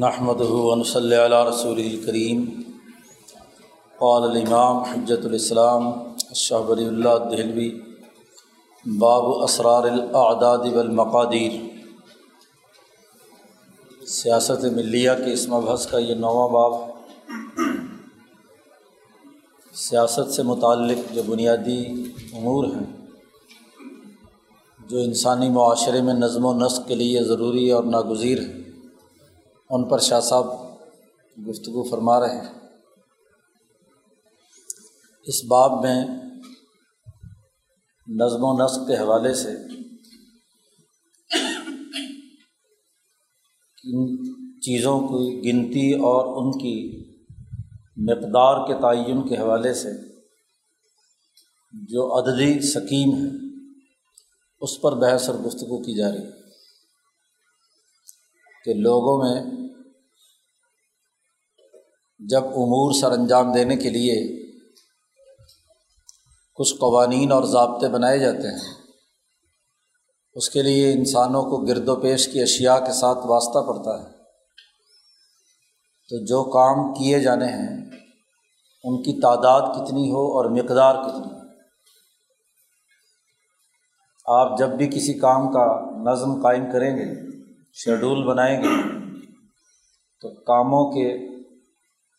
نحمد ون صلی علیہ رسول الکریم قال الامام حجت الاسلام شاہ ولی اللہ دہلوی. باب اسرار الاعداد والمقادیر. سیاست ملیہ کے اسم بحث کا یہ نواں باب. سیاست سے متعلق جو بنیادی امور ہیں، جو انسانی معاشرے میں نظم و نسق کے لیے ضروری اور ناگزیر ہیں۔ ان پر شاہ صاحب گفتگو فرما رہے ہیں۔ اس باب میں نظم و نسق کے حوالے سے ان چیزوں کی گنتی اور ان کی مقدار کے تعین کے حوالے سے جو عددی سکیم ہے، اس پر بحث اور گفتگو کی جا رہی ہے کہ لوگوں میں جب امور سر انجام دینے کے لیے کچھ قوانین اور ضابطے بنائے جاتے ہیں، اس کے لیے انسانوں کو گرد و پیش کی اشیاء کے ساتھ واسطہ پڑتا ہے۔ تو جو کام کیے جانے ہیں، ان کی تعداد کتنی ہو اور مقدار کتنی ہو۔ آپ جب بھی کسی کام کا نظم قائم کریں گے شیڈول بنائیں گے، تو کاموں کے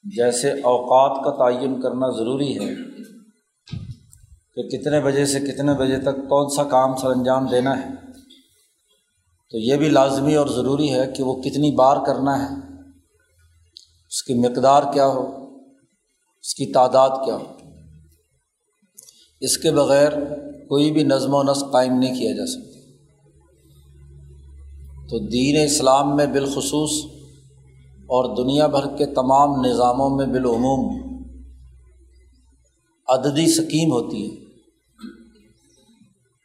جیسے اوقات کا تعین کرنا ضروری ہے کہ کتنے بجے سے کتنے بجے تک کون سا کام سر انجام دینا ہے۔ تو یہ بھی لازمی اور ضروری ہے کہ وہ کتنی بار کرنا ہے، اس کی مقدار کیا ہو، اس کی تعداد کیا ہو۔ اس کے بغیر کوئی بھی نظم و نسق قائم نہیں کیا جا سکتا۔ تو دین اسلام میں بالخصوص اور دنیا بھر کے تمام نظاموں میں بالعموم عددی سکیم ہوتی ہے۔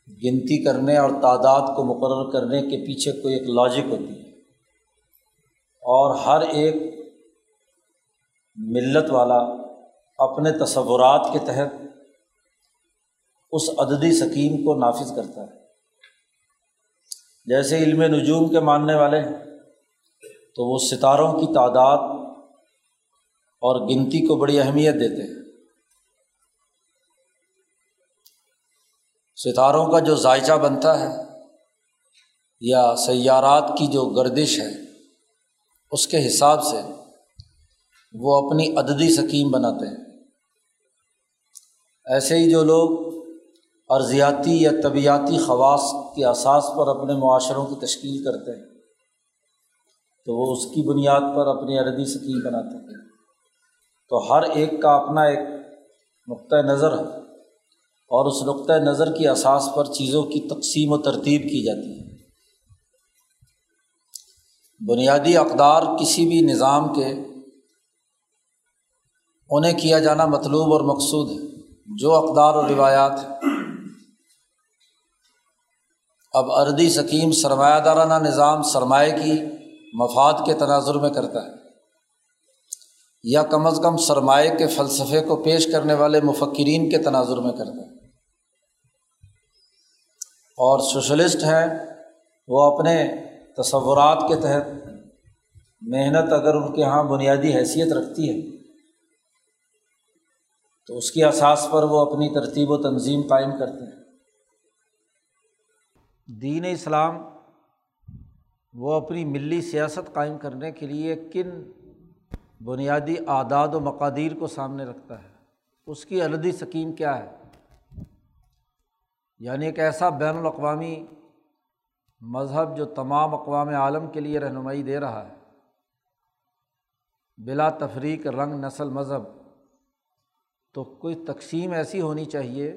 گنتی کرنے اور تعداد کو مقرر کرنے کے پیچھے کوئی ایک لاجک ہوتی ہے۔ اور ہر ایک ملت والا اپنے تصورات کے تحت اس عددی سکیم کو نافذ کرتا ہے۔ جیسے علم نجوم کے ماننے والے ہیں۔ تو وہ ستاروں کی تعداد اور گنتی کو بڑی اہمیت دیتے ہیں۔ ستاروں کا جو ذائچہ بنتا ہے یا سیارات کی جو گردش ہے، اس کے حساب سے وہ اپنی عددی سکیم بناتے ہیں۔ ایسے ہی جو لوگ ارضیاتی یا طبیعتی خواص کے اساس پر اپنے معاشروں کی تشکیل کرتے ہیں تو وہ اس کی بنیاد پر اپنی عربی سکیم بناتے ہیں۔ تو ہر ایک کا اپنا ایک نقطۂ نظر ہے اور اس نقطۂ نظر کی اساس پر چیزوں کی تقسیم و ترتیب کی جاتی ہے۔ بنیادی اقدار کسی بھی نظام کے انہیں کیا جانا مطلوب اور مقصود ہے۔ جو اقدار و روایات اب اردی سکیم سرمایہ دارانہ نظام سرمایہ کی مفاد کے تناظر میں کرتا ہے۔ یا کم از کم سرمایہ کے فلسفے کو پیش کرنے والے مفکرین کے تناظر میں کرتا ہے۔ اور سوشلسٹ ہیں، وہ اپنے تصورات کے تحت محنت اگر ان کے یہاں بنیادی حیثیت رکھتی ہے، تو اس کی اساس پر وہ اپنی ترتیب و تنظیم قائم کرتے ہیں۔ دین اسلام وہ اپنی ملی سیاست قائم کرنے کے لیے کن بنیادی اعداد و مقادیر کو سامنے رکھتا ہے؟ اس کی الدی سکیم کیا ہے؟ یعنی ایک ایسا بین الاقوامی مذہب جو تمام اقوام عالم کے لیے رہنمائی دے رہا ہے۔ بلا تفریق رنگ نسل مذہب، تو کوئی تقسیم ایسی ہونی چاہیے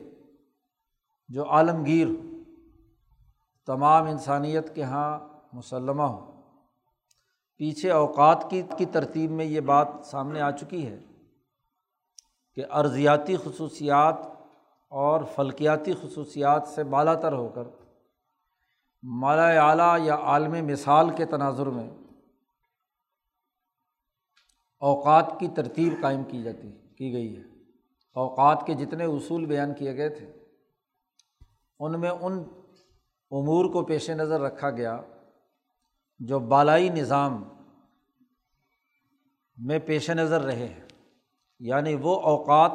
جو عالمگیر تمام انسانیت کے یہاں مسلمہ ہو پیچھے اوقات کی کی ترتیب میں یہ بات سامنے آ چکی ہے کہ ارضیاتی خصوصیات اور فلکیاتی خصوصیات سے بالا تر ہو کر مالا اعلیٰ یا عالم مثال کے تناظر میں اوقات کی ترتیب قائم کی جاتی کی گئی ہے۔ اوقات کے جتنے اصول بیان کیے گئے تھے، ان میں ان امور کو پیش نظر رکھا گیا جو بالائی نظام میں پیش نظر رہے ہیں یعنی وہ اوقات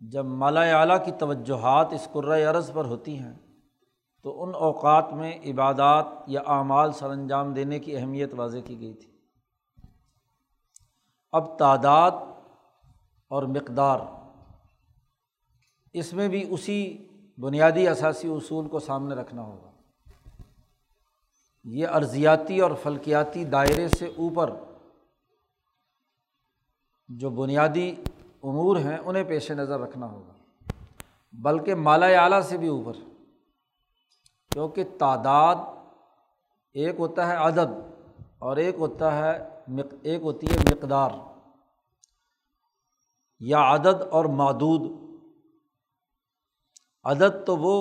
جب مالا اعلیٰ کی توجہات اس قرۂۂ عرض پر ہوتی ہیں، تو ان اوقات میں عبادات یا اعمال سر انجام دینے کی اہمیت واضح کی گئی تھی۔ اب تعداد اور مقدار، اس میں بھی اسی بنیادی اثاثی اصول کو سامنے رکھنا ہوگا۔ یہ ارضیاتی اور فلکیاتی دائرے سے اوپر جو بنیادی امور ہیں، انہیں پیش نظر رکھنا ہوگا۔ بلکہ مالا اعلیٰ سے بھی اوپر، کیونکہ تعداد ایک ہوتا ہے عدد اور ایک ہوتا ہے ایک ہوتی ہے مقدار، یا عدد اور مادود عدد تو وہ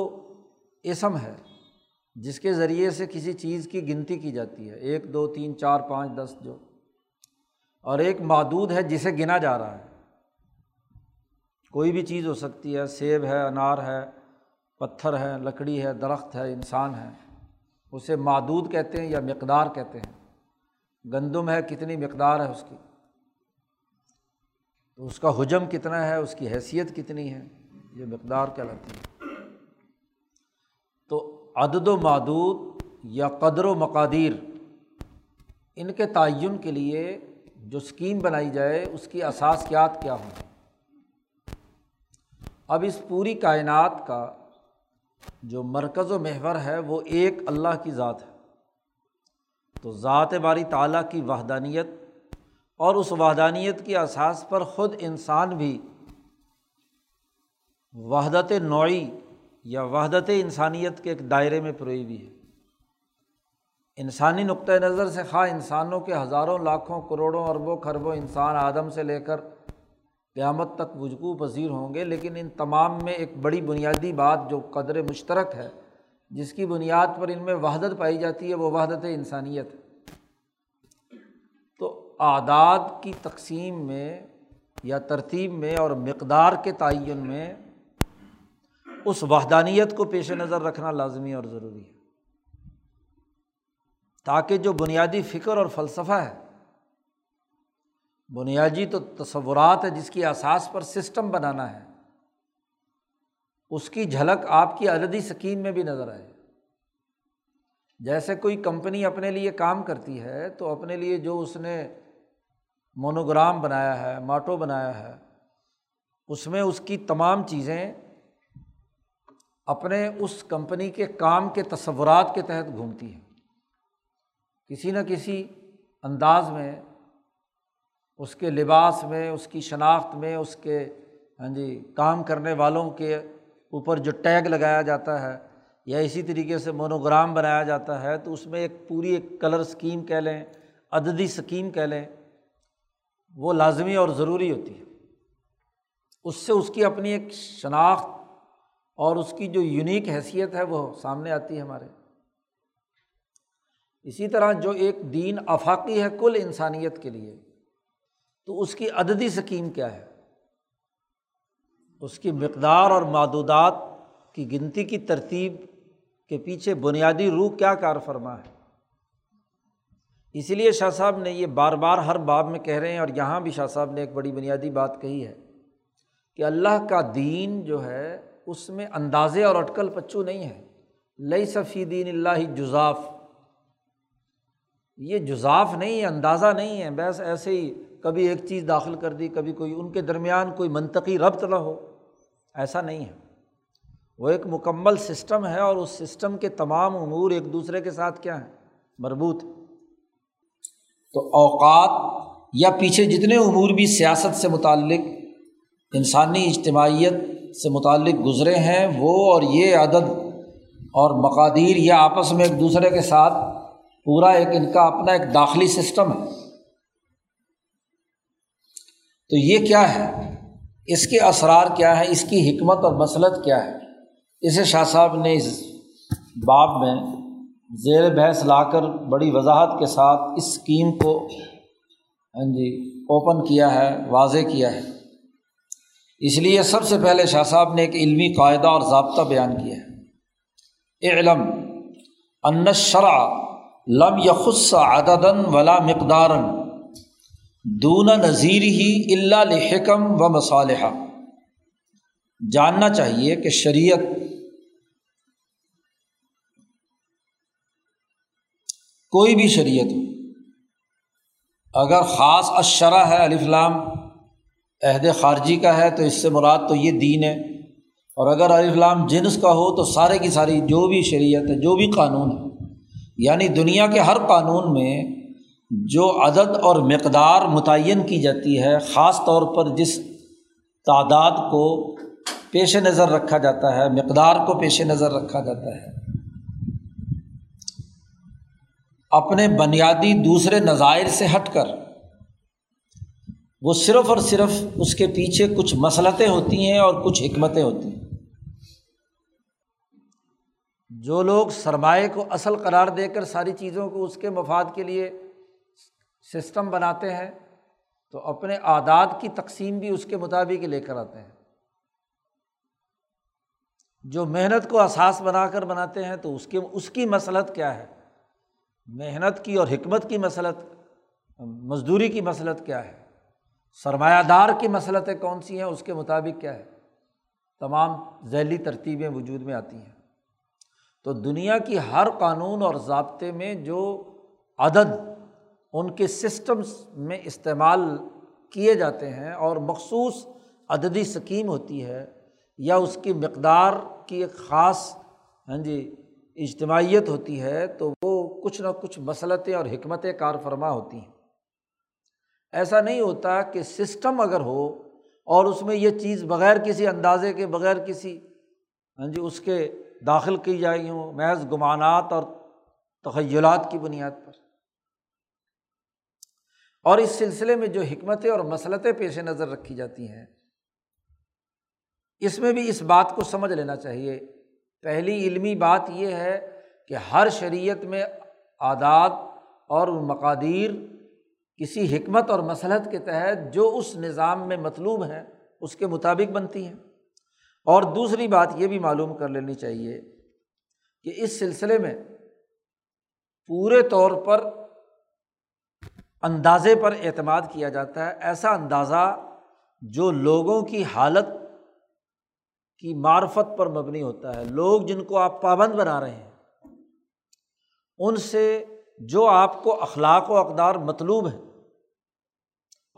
اسم ہے۔ جس کے ذریعے سے کسی چیز کی گنتی کی جاتی ہے۔ ایک، دو، تین، چار، پانچ، دس، جو۔ اور ایک معدود ہے جسے گنا جا رہا ہے۔ کوئی بھی چیز ہو سکتی ہے۔ سیب ہے، انار ہے، پتھر ہے، لکڑی ہے، درخت ہے، انسان ہے۔ اسے معدود کہتے ہیں یا مقدار کہتے ہیں۔ گندم ہے، کتنی مقدار ہے اس کی؟ تو اس کا حجم کتنا ہے؟ اس کی حیثیت کتنی ہے؟ یہ مقدار کہلاتی ہے۔ عدد و معدود یا قدر و مقادیر، ان کے تعین کے لیے جو اسکیم بنائی جائے، اس کی اثاثیات کیا ہوں؟ اب اس پوری کائنات کا جو مرکز و محور ہے، وہ ایک اللہ کی ذات ہے۔ تو ذات باری تعالیٰ کی وحدانیت اور اس وحدانیت کی اساس پر خود انسان بھی وحدت نوعی یا وحدت انسانیت کے ایک دائرے میں پروئی بھی ہے۔ انسانی نقطۂ نظر سے خواہ انسانوں کے ہزاروں لاکھوں کروڑوں اربوں خربوں انسان آدم سے لے کر قیامت تک وجگو پذیر ہوں گے، لیکن ان تمام میں ایک بڑی بنیادی بات جو قدر مشترک ہے، جس کی بنیاد پر ان میں وحدت پائی جاتی ہے، وہ وحدت انسانیت تو اعداد کی تقسیم میں یا ترتیب میں اور مقدار کے تعین میں اس وحدانیت کو پیش نظر رکھنا لازمی اور ضروری ہے۔ تاکہ جو بنیادی فکر اور فلسفہ ہے، بنیادی تو تصورات ہے جس کی اثاث پر سسٹم بنانا ہے، اس کی جھلک آپ کی عددی سکیم میں بھی نظر آئے۔ جیسے کوئی کمپنی اپنے لیے کام کرتی ہے، تو اپنے لیے جو اس نے مونوگرام بنایا ہے، ماٹو بنایا ہے، اس میں اس کی تمام چیزیں اپنے اس کمپنی کے کام کے تصورات کے تحت گھومتی ہیں کسی نہ کسی انداز میں، اس کے لباس میں، اس کی شناخت میں، اس کے ہاں جی کام کرنے والوں کے اوپر جو ٹیگ لگایا جاتا ہے یا اسی طریقے سے مونوگرام بنایا جاتا ہے، تو اس میں ایک پوری ایک کلر اسکیم کہہ لیں، عددی اسکیم کہہ لیں، وہ لازمی اور ضروری ہوتی ہے۔ اس سے اس کی اپنی ایک شناخت اور اس کی جو یونیک حیثیت ہے وہ سامنے آتی ہے ہمارے۔ اسی طرح جو ایک دین افاقی ہے کل انسانیت کے لیے، تو اس کی عددی سکیم کیا ہے؟ اس کی مقدار اور معدودات کی گنتی کی ترتیب کے پیچھے بنیادی روح کیا کار فرما ہے؟ اسی لیے شاہ صاحب نے یہ بار بار ہر باب میں کہہ رہے ہیں اور یہاں بھی شاہ صاحب نے ایک بڑی بنیادی بات کہی ہے کہ اللہ کا دین جو ہے اس میں اندازے اور اٹکل پچو نہیں ہے۔ لئی صفی دین اللہ جزاف۔ یہ جزاف نہیں ہے، اندازہ نہیں ہے۔ بس ایسے ہی کبھی ایک چیز داخل کر دی، کبھی کوئی، ان کے درمیان کوئی منطقی ربط نہ ہو۔ ایسا نہیں ہے۔ وہ ایک مکمل سسٹم ہے اور اس سسٹم کے تمام امور ایک دوسرے کے ساتھ کیا ہیں؟ مربوط۔ تو اوقات یا پیچھے جتنے امور بھی سیاست سے متعلق، انسانی اجتماعیت سے متعلق گزرے ہیں، وہ اور یہ عدد اور مقادیر یا آپس میں ایک دوسرے کے ساتھ پورا ایک ان کا اپنا ایک داخلی سسٹم ہے۔ تو یہ کیا ہے؟ اس کے اثرار کیا ہے اس کی حکمت اور مسلط کیا ہے؟ اسے شاہ صاحب نے اس باب میں زیر بحث لا کر بڑی وضاحت کے ساتھ اس اسکیم کو ہاں جی اوپن کیا ہے، واضح کیا ہے۔ اس لیے سب سے پہلے شاہ صاحب نے ایک علمی قاعدہ اور ضابطہ بیان کیا ہے۔ علم ان شرع لم یخص عددن ولا مقدارن دون نظیر ہی اللہ لحکم و مصالحہ۔ جاننا چاہیے کہ شریعت کوئی بھی شریعت ہو اگر خاص اشرا ہے الفلام عہد خارجی کا ہے تو اس سے مراد تو یہ دین ہے۔ اور اگر الفلام جنس کا ہو تو سارے کی ساری جو بھی شریعت ہے، جو بھی قانون ہے یعنی دنیا کے ہر قانون میں جو عدد اور مقدار متعین کی جاتی ہے، خاص طور پر جس تعداد کو پیش نظر رکھا جاتا ہے، مقدار کو پیش نظر رکھا جاتا ہے۔ اپنے بنیادی دوسرے نظائر سے ہٹ کر وہ صرف اور صرف اس کے پیچھے کچھ مسلطیں ہوتی ہیں اور کچھ حکمتیں ہوتی ہیں۔ جو لوگ سرمایہ کو اصل قرار دے کر ساری چیزوں کو اس کے مفاد کے لیے سسٹم بناتے ہیں، تو اپنے اعداد کی تقسیم بھی اس کے مطابق لے کر آتے ہیں۔ جو محنت کو احساس بنا کر بناتے ہیں، تو اس کے، اس کی مسلط کیا ہے؟ محنت کی اور حکمت کی مسلط، مزدوری کی مسلط کیا ہے؟ سرمایہ دار کی مسلطیں کون سی ہیں؟ اس کے مطابق کیا ہے؟ تمام ذیلی ترتیبیں وجود میں آتی ہیں۔ تو دنیا کی ہر قانون اور ضابطے میں جو عدد ان کے سسٹمس میں استعمال کیے جاتے ہیں اور مخصوص عددی سکیم ہوتی ہے یا اس کی مقدار کی ایک خاص ہاں جی اجتماعیت ہوتی ہے، تو وہ کچھ نہ کچھ مسلطیں اور حکمتیں کار فرما ہوتی ہیں۔ ایسا نہیں ہوتا کہ سسٹم اگر ہو اور اس میں یہ چیز بغیر کسی اندازے کے، بغیر کسی ہاں جی اس کے داخل کی جائی ہوں، محض گمانات اور تخیلات کی بنیاد پر۔ اور اس سلسلے میں جو حکمتیں اور مسلطیں پیش نظر رکھی جاتی ہیں، اس میں بھی اس بات کو سمجھ لینا چاہیے۔ پہلی علمی بات یہ ہے کہ ہر شریعت میں عادات اور مقادیر کسی حکمت اور مسلحت کے تحت جو اس نظام میں مطلوب ہیں، اس کے مطابق بنتی ہیں۔ اور دوسری بات یہ بھی معلوم کر لینی چاہیے کہ اس سلسلے میں پورے طور پر اندازے پر اعتماد کیا جاتا ہے۔ ایسا اندازہ جو لوگوں کی حالت کی معرفت پر مبنی ہوتا ہے۔ لوگ جن کو آپ پابند بنا رہے ہیں، ان سے جو آپ کو اخلاق و اقدار مطلوب ہے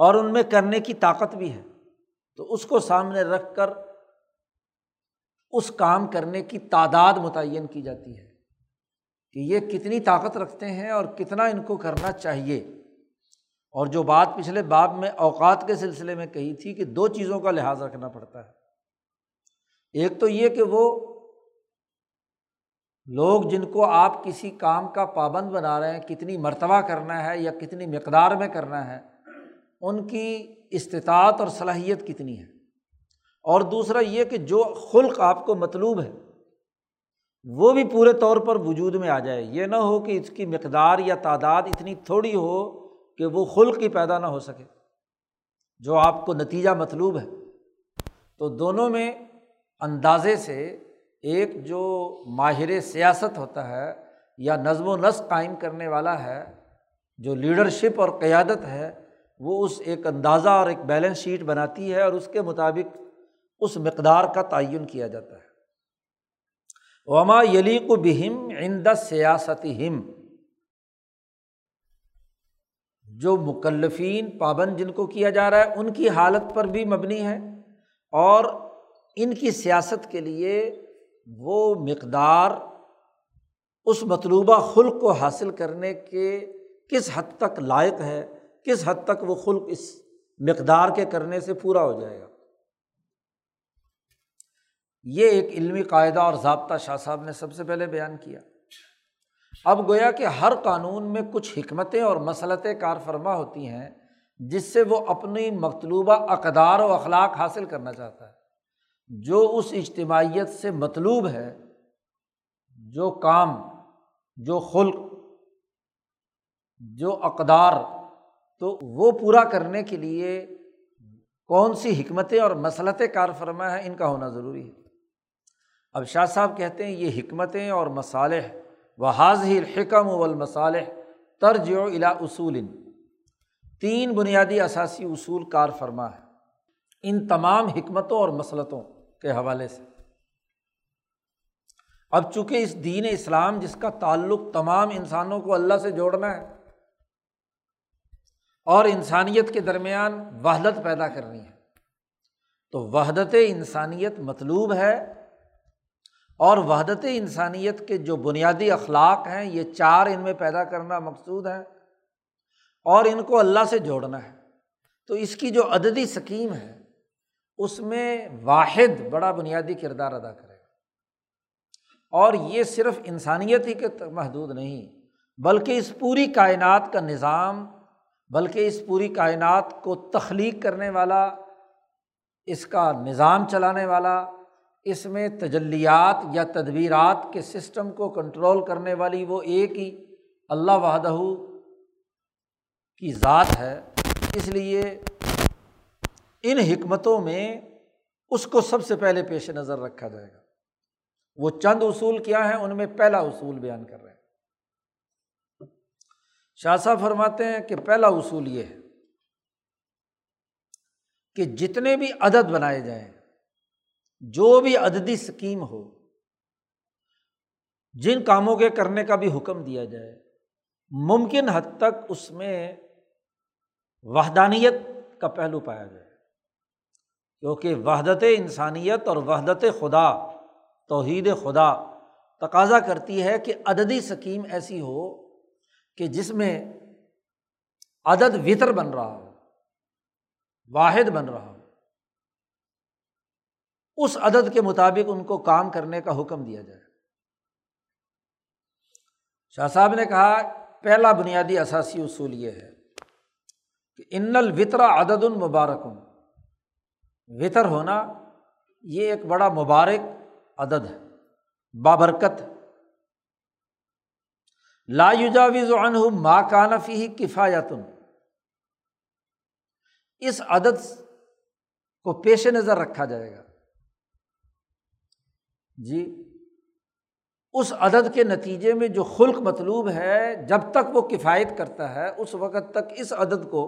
اور ان میں کرنے کی طاقت بھی ہے۔ تو اس کو سامنے رکھ کر اس کام کرنے کی تعداد متعین کی جاتی ہے کہ یہ کتنی طاقت رکھتے ہیں اور کتنا ان کو کرنا چاہیے۔ اور جو بات پچھلے باب میں اوقات کے سلسلے میں کہی تھی کہ دو چیزوں کا لحاظ رکھنا پڑتا ہے۔ ایک تو یہ کہ وہ لوگ جن کو آپ کسی کام کا پابند بنا رہے ہیں، کتنی مرتبہ کرنا ہے یا کتنی مقدار میں کرنا ہے ان کی استطاعت اور صلاحیت کتنی ہے؟ اور دوسرا یہ کہ جو خلق آپ کو مطلوب ہے، وہ بھی پورے طور پر وجود میں آ جائے۔ یہ نہ ہو کہ اس کی مقدار یا تعداد اتنی تھوڑی ہو کہ وہ خلق ہی پیدا نہ ہو سکے۔ جو آپ کو نتیجہ مطلوب ہے۔ تو دونوں میں اندازے سے ایک جو ماہر سیاست ہوتا ہے یا نظم و نسق قائم کرنے والا ہے، جو لیڈرشپ اور قیادت ہے وہ اس ایک اندازہ اور ایک بیلنس شیٹ بناتی ہے اور اس کے مطابق اس مقدار کا تعین کیا جاتا ہے۔ وما یلیق بہم عند سیاست ہم جو مکلفین پابند جن کو کیا جا رہا ہے، ان کی حالت پر بھی مبنی ہے اور ان کی سیاست کے لیے وہ مقدار اس مطلوبہ خلق کو حاصل کرنے کے کس حد تک لائق ہے کس حد تک وہ خلق اس مقدار کے کرنے سے پورا ہو جائے گا؟ یہ ایک علمی قاعدہ اور ضابطہ شاہ صاحب نے سب سے پہلے بیان کیا۔ اب گویا کہ ہر قانون میں کچھ حکمتیں اور مسلطیں کار فرما ہوتی ہیں، جس سے وہ اپنی مطلوبہ اقدار و اخلاق حاصل کرنا چاہتا ہے۔ جو اس اجتماعیت سے مطلوب ہے، جو کام، جو خلق، جو اقدار تو وہ پورا کرنے کے لیے کون سی حکمتیں اور مسلطیں کار فرما ہیں، ان کا ہونا ضروری ہے۔ اب شاہ صاحب کہتے ہیں، یہ حکمتیں اور مصالح و حاض الحکم و المصالح ترج و الا اصول تین بنیادی اثاثی اصول کار فرما ہے۔ ان تمام حکمتوں اور مسلطوں کے حوالے سے۔ اب چونکہ اس دین اسلام جس کا تعلق تمام انسانوں کو اللہ سے جوڑنا ہے اور انسانیت کے درمیان وحدت پیدا کرنی ہے۔ تو وحدت انسانیت مطلوب ہے اور وحدت انسانیت کے جو بنیادی اخلاق ہیں، یہ چار ان میں پیدا کرنا مقصود ہے اور ان کو اللہ سے جوڑنا ہے۔ تو اس کی جو عددی سکیم ہے، اس میں واحد بڑا بنیادی کردار ادا کرے گا۔ اور یہ صرف انسانیت ہی کے محدود نہیں، بلکہ اس پوری کائنات کا نظام بلکہ اس پوری کائنات کو تخلیق کرنے والا، اس کا نظام چلانے والا، اس میں تجلیات یا تدبیرات کے سسٹم کو کنٹرول کرنے والی وہ ایک ہی اللہ وحدہ کی ذات ہے۔ اس لیے ان حکمتوں میں اس کو سب سے پہلے پیش نظر رکھا جائے گا۔ وہ چند اصول کیا ہیں؟ ان میں پہلا اصول بیان کر رہے ہیں۔ شاہ صاحب فرماتے ہیں کہ پہلا اصول یہ ہے کہ جتنے بھی عدد بنائے جائیں، جو بھی عددی اسکیم ہو، جن کاموں کے کرنے کا بھی حکم دیا جائے، ممکن حد تک اس میں وحدانیت کا پہلو پایا جائے۔ کیونکہ وحدت انسانیت اور وحدت خدا، توحید خدا تقاضا کرتی ہے کہ عددی سکیم ایسی ہو کہ جس میں عدد وطر بن رہا ہو، واحد بن رہا ہو، اس عدد کے مطابق ان کو کام کرنے کا حکم دیا جائے۔ شاہ صاحب نے کہا، پہلا بنیادی اثاثی اصول یہ ہے کہ ان الوطرا عدد المبارک وطر ہونا یہ ایک بڑا مبارک عدد ہے، بابرکت لا یوجاویز عنہ ما کانفی کفایتن اس عدد کو پیش نظر رکھا جائے گا۔ جی اس عدد کے نتیجے میں جو خلق مطلوب ہے، جب تک وہ کفایت کرتا ہے، اس وقت تک اس عدد کو،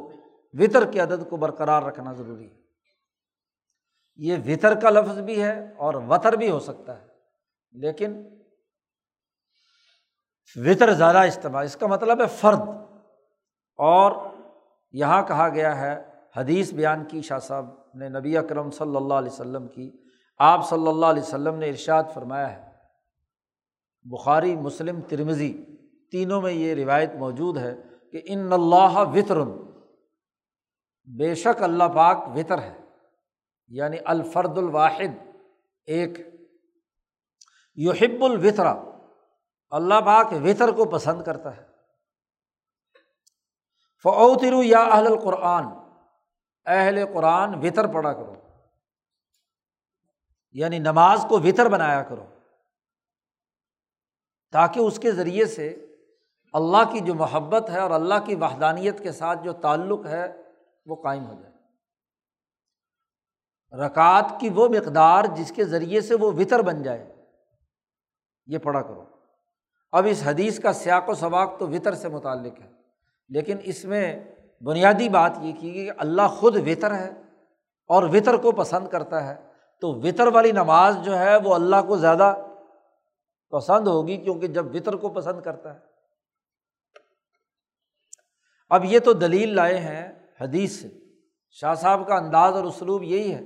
وطر کے عدد کو برقرار رکھنا ضروری ہے۔ یہ وطر کا لفظ بھی ہے اور وطر بھی ہو سکتا ہے، لیکن وطر زیادہ استعمال اس کا مطلب ہے فرد۔ اور یہاں کہا گیا ہے، حدیث بیان کی، شاہ صاحب نے نبی اکرم صلی اللہ علیہ وسلم کی۔ آپ صلی اللہ علیہ وسلم نے ارشاد فرمایا ہے، بخاری، مسلم ترمزی تینوں میں یہ روایت موجود ہے کہ ان اللہ وطر۔ بے شک اللہ پاک وطر ہے یعنی الفرد الواحد، ایک۔ یحب الوطرا اللہ پاک وطر کو پسند کرتا ہے۔ فعوترو یا اہل القرآن۔ اہل قرآن، وطر پڑھا کرو۔ یعنی نماز کو وطر بنایا کرو۔ تاکہ اس کے ذریعے سے اللہ کی جو محبت ہے اور اللہ کی وحدانیت کے ساتھ جو تعلق ہے، وہ قائم ہو جائے۔ رکعت کی وہ مقدار جس کے ذریعے سے وہ وطر بن جائے، یہ پڑھا کرو۔ اب اس حدیث کا سیاق و سباق تو وطر سے متعلق ہے۔ لیکن اس میں بنیادی بات یہ کی کہ اللہ خود وطر ہے اور وطر کو پسند کرتا ہے۔ تو وطر والی نماز جو ہے وہ اللہ کو زیادہ پسند ہوگی کیونکہ جب وطر کو پسند کرتا ہے۔ اب یہ تو دلیل لائے ہیں حدیث سے۔ شاہ صاحب کا انداز اور اسلوب یہی ہے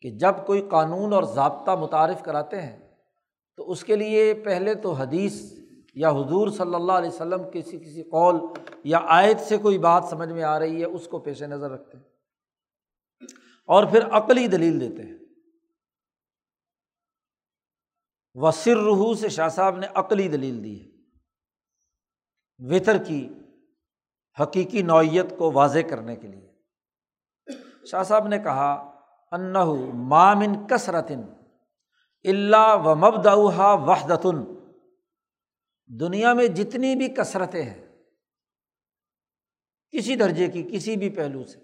کہ جب کوئی قانون اور ضابطہ متعارف کراتے ہیں تو اس کے لیے پہلے تو حدیث یا حضور صلی اللہ علیہ وسلم کسی کسی قول یا آیت سے کوئی بات سمجھ میں آ رہی ہے، اس کو پیش نظر رکھتے ہیں۔ اور پھر عقلی دلیل دیتے ہیں۔ وسر روح سے شاہ صاحب نے عقلی دلیل دی ہے۔ وطر کی حقیقی نوعیت کو واضح کرنے کے لیے۔ شاہ صاحب نے کہا انہ مامن کثرتن اللہ و مبدا وحدتن۔ دنیا میں جتنی بھی کثرتیں ہیں، کسی درجے کی، کسی بھی پہلو سے،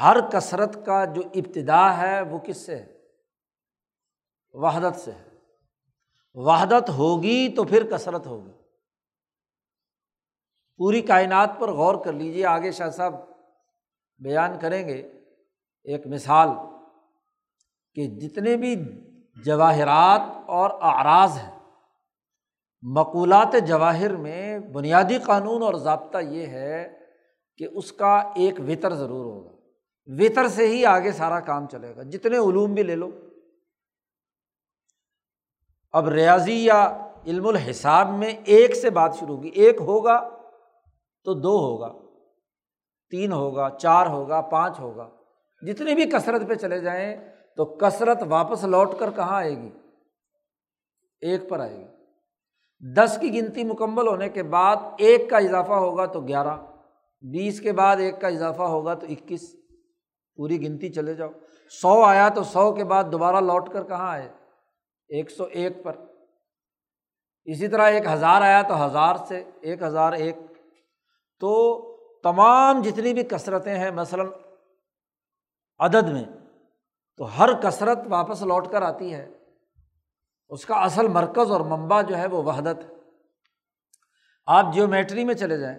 ہر کثرت کا جو ابتدا ہے وہ کس سے ہے؟ وحدت سے ہے۔ وحدت ہوگی تو پھر کثرت ہوگی۔ پوری کائنات پر غور کر لیجیے آگے شاہ صاحب بیان کریں گے ایک مثال کہ جتنے بھی جواہرات اور اعراض ہیں مقولات جواہر میں بنیادی قانون اور ضابطہ یہ ہے کہ اس کا ایک وطر ضرور ہوگا۔ وطر سے ہی آگے سارا کام چلے گا۔ جتنے علوم بھی لے لو۔ اب ریاضی یا علم الحساب میں ایک سے بات شروع ہوگی۔ ایک ہوگا تو دو ہوگا۔ تین ہوگا، چار ہوگا، پانچ ہوگا۔ جتنی بھی کثرت پہ چلے جائیں تو کثرت واپس لوٹ کر کہاں آئے گی؟ ایک پر آئے گی۔ دس کی گنتی مکمل ہونے کے بعد ایک کا اضافہ ہوگا تو گیارہ، بیس کے بعد ایک کا اضافہ ہوگا تو اکیس۔ پوری گنتی چلے جاؤ۔ سو آیا تو سو کے بعد دوبارہ لوٹ کر کہاں آئے؟ ایک سو ایک پر۔ اسی طرح ایک ہزار آیا تو ہزار سے، ایک ہزار ایک۔ تو تمام جتنی بھی کثرتیں ہیں، مثلاً عدد میں، تو ہر کثرت واپس لوٹ کر آتی ہے۔ اس کا اصل مرکز اور منبع جو ہے وہ وحدت ہے۔ آپ جیومیٹری میں چلے جائیں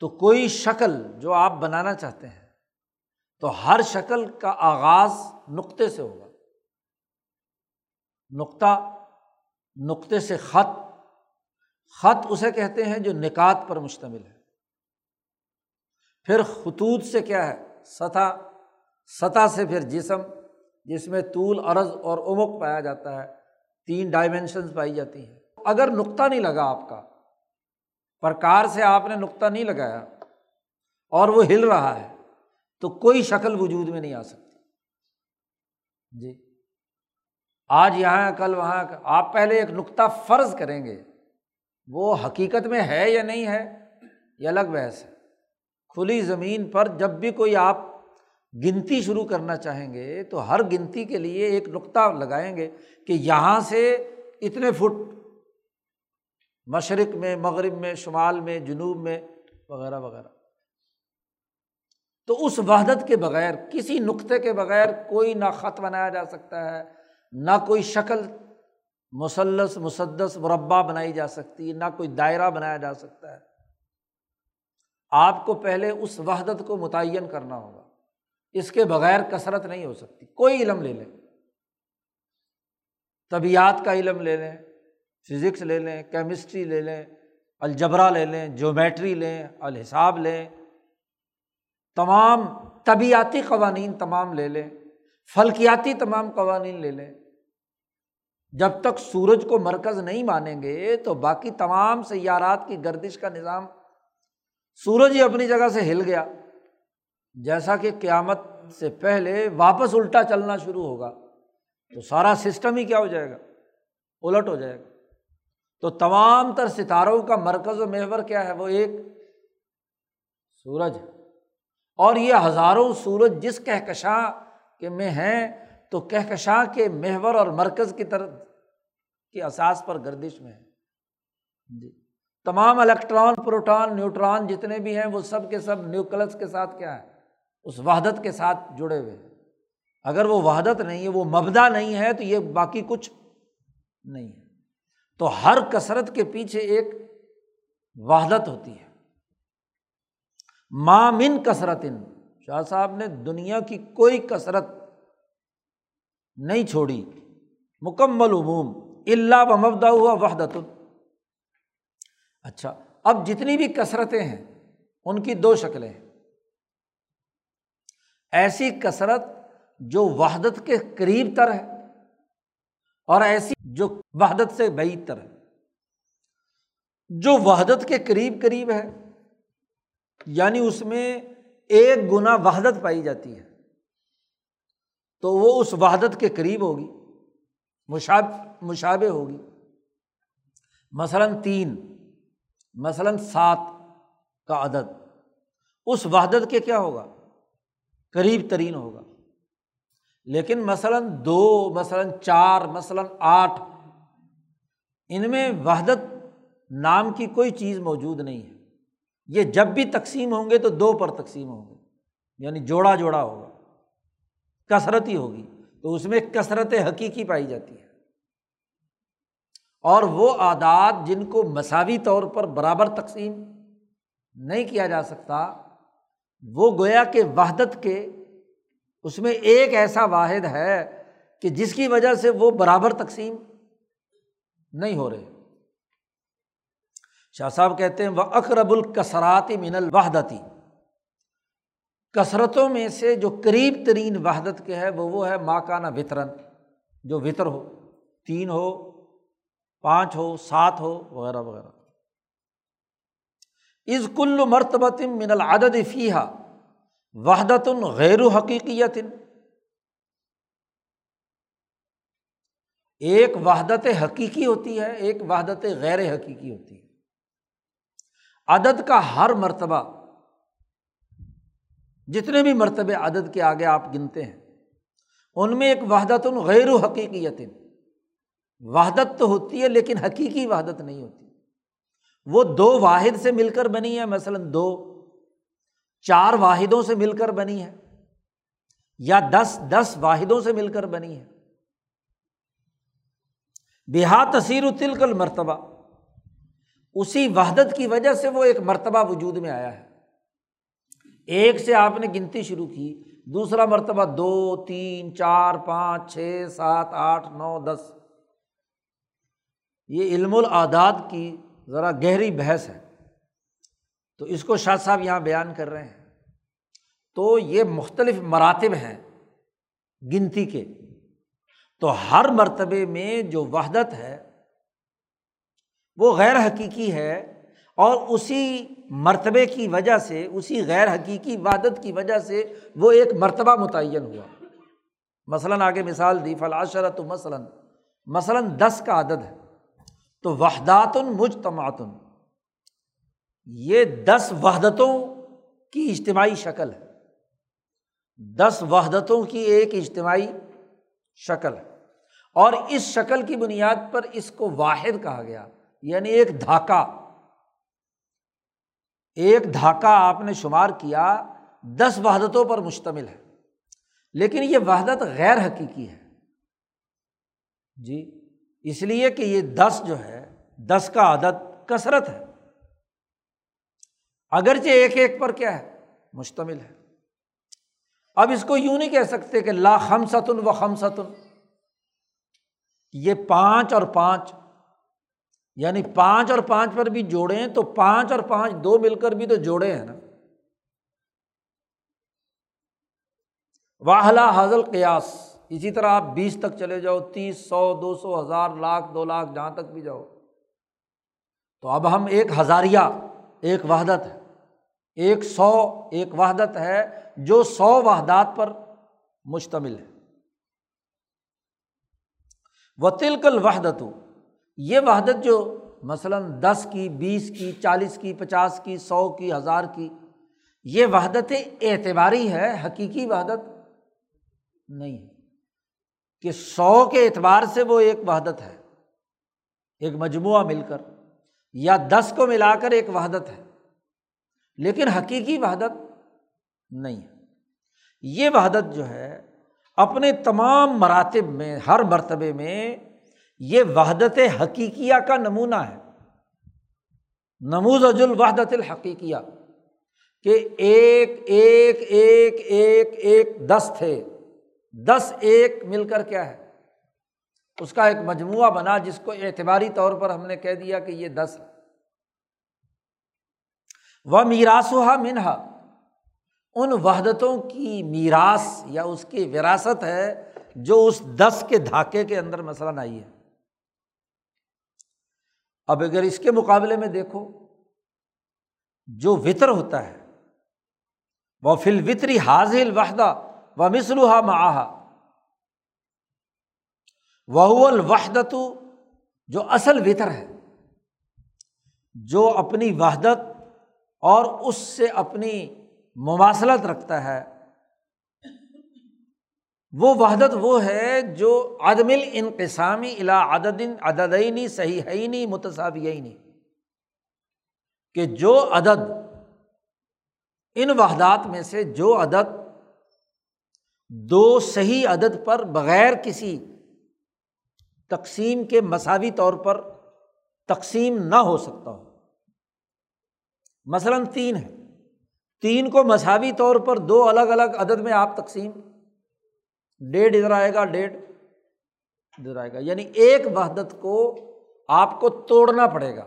تو کوئی شکل جو آپ بنانا چاہتے ہیں تو ہر شکل کا آغاز نقطے سے ہوگا۔ نقطہ، نقطے سے خط۔ خط اسے کہتے ہیں جو نکات پر مشتمل ہے۔ پھر خطوط سے کیا ہے؟ سطح سطح سے پھر جسم۔ جس میں طول، عرض اور امک پایا جاتا ہے، تین ڈائمینشنس پائی جاتی ہیں۔ اگر نقطہ نہیں لگا آپ کا پرکار سے آپ نے نقطہ نہیں لگایا اور وہ ہل رہا ہے، تو کوئی شکل وجود میں نہیں آ سکتی۔ جی۔ آج یہاں، کل وہاں، آپ پہلے ایک نقطہ فرض کریں گے، وہ حقیقت میں ہے یا نہیں ہے، یہ الگ بحث ہے۔ کھلی زمین پر جب بھی کوئی آپ گنتی شروع کرنا چاہیں گے تو ہر گنتی کے لیے ایک نقطہ لگائیں گے کہ یہاں سے اتنے فٹ مشرق میں، مغرب میں، شمال میں، جنوب میں، وغیرہ وغیرہ۔ تو اس وحدت کے بغیر، کسی نقطے کے بغیر کوئی نہ خط بنایا جا سکتا ہے، نہ کوئی شکل مسلس مسدس، مربع بنائی جا سکتی، نہ کوئی دائرہ بنایا جا سکتا ہے۔ آپ کو پہلے اس وحدت کو متعین کرنا ہوگا۔ اس کے بغیر کثرت نہیں ہو سکتی، کوئی علم لے لیں۔ طبیعت کا علم لے لیں، فزکس لے لیں، کیمسٹری لے لیں، الجبرا لے لیں، جیومیٹری لیں، الحساب لیں۔ تمام طبیعتی قوانین تمام لے لیں، فلکیاتی تمام قوانین لے لیں۔ جب تک سورج کو مرکز نہیں مانیں گے تو باقی تمام سیارات کی گردش کا نظام سورج ہی اپنی جگہ سے ہل گیا۔ جیسا کہ قیامت سے پہلے واپس الٹا چلنا شروع ہوگا، تو سارا سسٹم ہی کیا ہو جائے گا؟ الٹ ہو جائے گا۔ تو تمام تر ستاروں کا مرکز و محور کیا ہے؟ وہ ایک سورج ہے۔ اور یہ ہزاروں سورج جس کہکشاں کے میں ہیں، تو کہکشاں کے محور اور مرکز کی طرف کی اساس پر گردش میں ہے جی۔ تمام الیکٹران، پروٹان، نیوٹران جتنے بھی ہیں، وہ سب کے سب نیوکلس کے ساتھ کیا ہے؟ اس وحدت کے ساتھ جڑے ہوئے ہیں۔ اگر وہ وحدت نہیں ہے، وہ مبدا نہیں ہے، تو یہ باقی کچھ نہیں ہے۔ تو ہر کثرت کے پیچھے ایک وحدت ہوتی ہے۔ مامن کثرت شاہ صاحب نے دنیا کی کوئی کثرت نہیں چھوڑی۔ مکمل عموم اللہ و مبدا ہوا وحدت۔ اچھا اب جتنی بھی کثرتیں ہیں، ان کی دو شکلیں ہیں۔ ایسی کثرت جو وحدت کے قریب تر ہے اور ایسی جو وحدت سے بعید تر ہے۔ جو وحدت کے قریب قریب ہے یعنی اس میں ایک گنا وحدت پائی جاتی ہے، تو وہ اس وحدت کے قریب ہوگی، مشاب مشابے ہوگی۔ مثلاً تین، مثلاً سات کا عدد، اس وحدت کے کیا ہوگا؟ قریب ترین ہوگا۔ لیکن مثلاً دو، مثلاً چار، مثلاً آٹھ، ان میں وحدت نام کی کوئی چیز موجود نہیں ہے۔ یہ جب بھی تقسیم ہوں گے تو دو پر تقسیم ہوں گے یعنی جوڑا جوڑا ہوگا۔ کثرت ہی ہوگی، تو اس میں کثرت حقیقی پائی جاتی ہے۔ اور وہ عادات جن کو مساوی طور پر برابر تقسیم نہیں کیا جا سکتا وہ گویا کہ وحدت کے اس میں ایک ایسا واحد ہے کہ جس کی وجہ سے وہ برابر تقسیم نہیں ہو رہے۔ شاہ صاحب کہتے ہیں وہ اقرب الکسراتی من الوحدتی کثرتوں میں سے جو قریب ترین وحدت کے ہے، وہ وہ ہے ماں کا نا وطرن جو وطر ہو، تین ہو، پانچ ہو، سات ہو، وغیرہ وغیرہ۔ از کل مرتبت من العدد فیحا وحدت غیر حقیقیت ایک وحدت حقیقی ہوتی ہے، ایک وحدت غیر حقیقی ہوتی ہے۔ عدد کا ہر مرتبہ، جتنے بھی مرتبے عدد کے آگے آپ گنتے ہیں، ان میں ایک وحدت غیر حقیقیت وحدت تو ہوتی ہے لیکن حقیقی وحدت نہیں ہوتی۔ وہ دو واحد سے مل کر بنی ہے، مثلاً دو، چار واحدوں سے مل کر بنی ہے، یا دس دس واحدوں سے مل کر بنی ہے۔ بہا تصیر و تلکل مرتبہ اسی وحدت کی وجہ سے وہ ایک مرتبہ وجود میں آیا ہے۔ ایک سے آپ نے گنتی شروع کی، دوسرا مرتبہ دو، تین، چار، پانچ، چھ، سات، آٹھ، نو، دس۔ یہ علم العداد کی ذرا گہری بحث ہے۔ تو اس کو شاہ صاحب یہاں بیان کر رہے ہیں۔ تو یہ مختلف مراتب ہیں گنتی کے۔ تو ہر مرتبے میں جو وحدت ہے، وہ غیر حقیقی ہے اور اسی مرتبے کی وجہ سے، اسی غیر حقیقی وحدت کی وجہ سے وہ ایک مرتبہ متعین ہوا۔ مثلاً آگے مثال دی فلاشرت مثلاً۔ مثلاً دس کا عدد ہے۔ تو وحدات مجتماعتن یہ دس وحدتوں کی اجتماعی شکل ہے۔ دس وحدتوں کی ایک اجتماعی شکل ہے۔ اور اس شکل کی بنیاد پر اس کو واحد کہا گیا یعنی ایک دھاکہ۔ ایک دھاکہ آپ نے شمار کیا دس وحدتوں پر مشتمل ہے۔ لیکن یہ وحدت غیر حقیقی ہے۔ جی؟ اس لیے کہ یہ دس جو ہے، دس کا عدد کثرت ہے۔ اگرچہ ایک ایک پر کیا ہے، مشتمل ہے۔ اب اس کو یوں نہیں کہہ سکتے کہ لا خم ستن و خم ستن یہ پانچ اور پانچ یعنی پانچ اور پانچ پر بھی جوڑے تو پانچ اور پانچ دو مل کر بھی تو جوڑے ہیں نا۔ واہلا حاضل قیاس۔ اسی طرح آپ بیس تک چلے جاؤ، تیس، سو، دو سو، ہزار، لاکھ، دو لاکھ، جہاں تک بھی جاؤ۔ تو اب ہم ایک ہزاریہ، ایک وحدت ہے۔ ایک سو، ایک وحدت ہے جو سو وحدات پر مشتمل ہے۔ و تلکل وحدت یہ وحدت جو مثلاً دس کی، بیس کی، چالیس کی، پچاس کی، سو کی، ہزار کی، یہ وحدت اعتباری ہے، حقیقی وحدت نہیں ہے۔ کہ سو کے اعتبار سے وہ ایک وحدت ہے، ایک مجموعہ مل کر، یا دس کو ملا کر ایک وحدت ہے۔ لیکن حقیقی وحدت نہیں ہے۔ یہ وحدت جو ہے، اپنے تمام مراتب میں، ہر مرتبے میں یہ وحدت حقیقیہ کا نمونہ ہے۔ نموز الوحدت الحقیقیہ کہ ایک ایک ایک ایک ایک، دس تھے۔ دس ایک مل کر کیا ہے؟ اس کا ایک مجموعہ بنا جس کو اعتباری طور پر ہم نے کہہ دیا کہ یہ دس ہے۔ وہ میراسا منہا ان وحدتوں کی میراث یا اس کی وراثت ہے جو اس دس کے دھاکے کے اندر مثلاً آئی ہے۔ اب اگر اس کے مقابلے میں دیکھو، جو وطر ہوتا ہے وہ فل وطری حاضل وحدہ و مسلوحا معاہا وہ الوحدت جو اصل وطر ہے، جو اپنی وحدت اور اس سے اپنی مواصلت رکھتا ہے۔ وہ وحدت وہ ہے جو عدم الانقسامی الا عدد عددینی صحیح متصابینی کہ جو عدد، ان وحدات میں سے جو عدد دو صحیح عدد پر بغیر کسی تقسیم کے مساوی طور پر تقسیم نہ ہو سکتا ہو۔ مثلاً تین ہے۔ تین کو مساوی طور پر دو الگ الگ عدد میں آپ تقسیم، ڈیڑھ ادھر آئے گا، ڈیڑھ ادھر آئے گا۔ یعنی ایک وحدت کو آپ کو توڑنا پڑے گا۔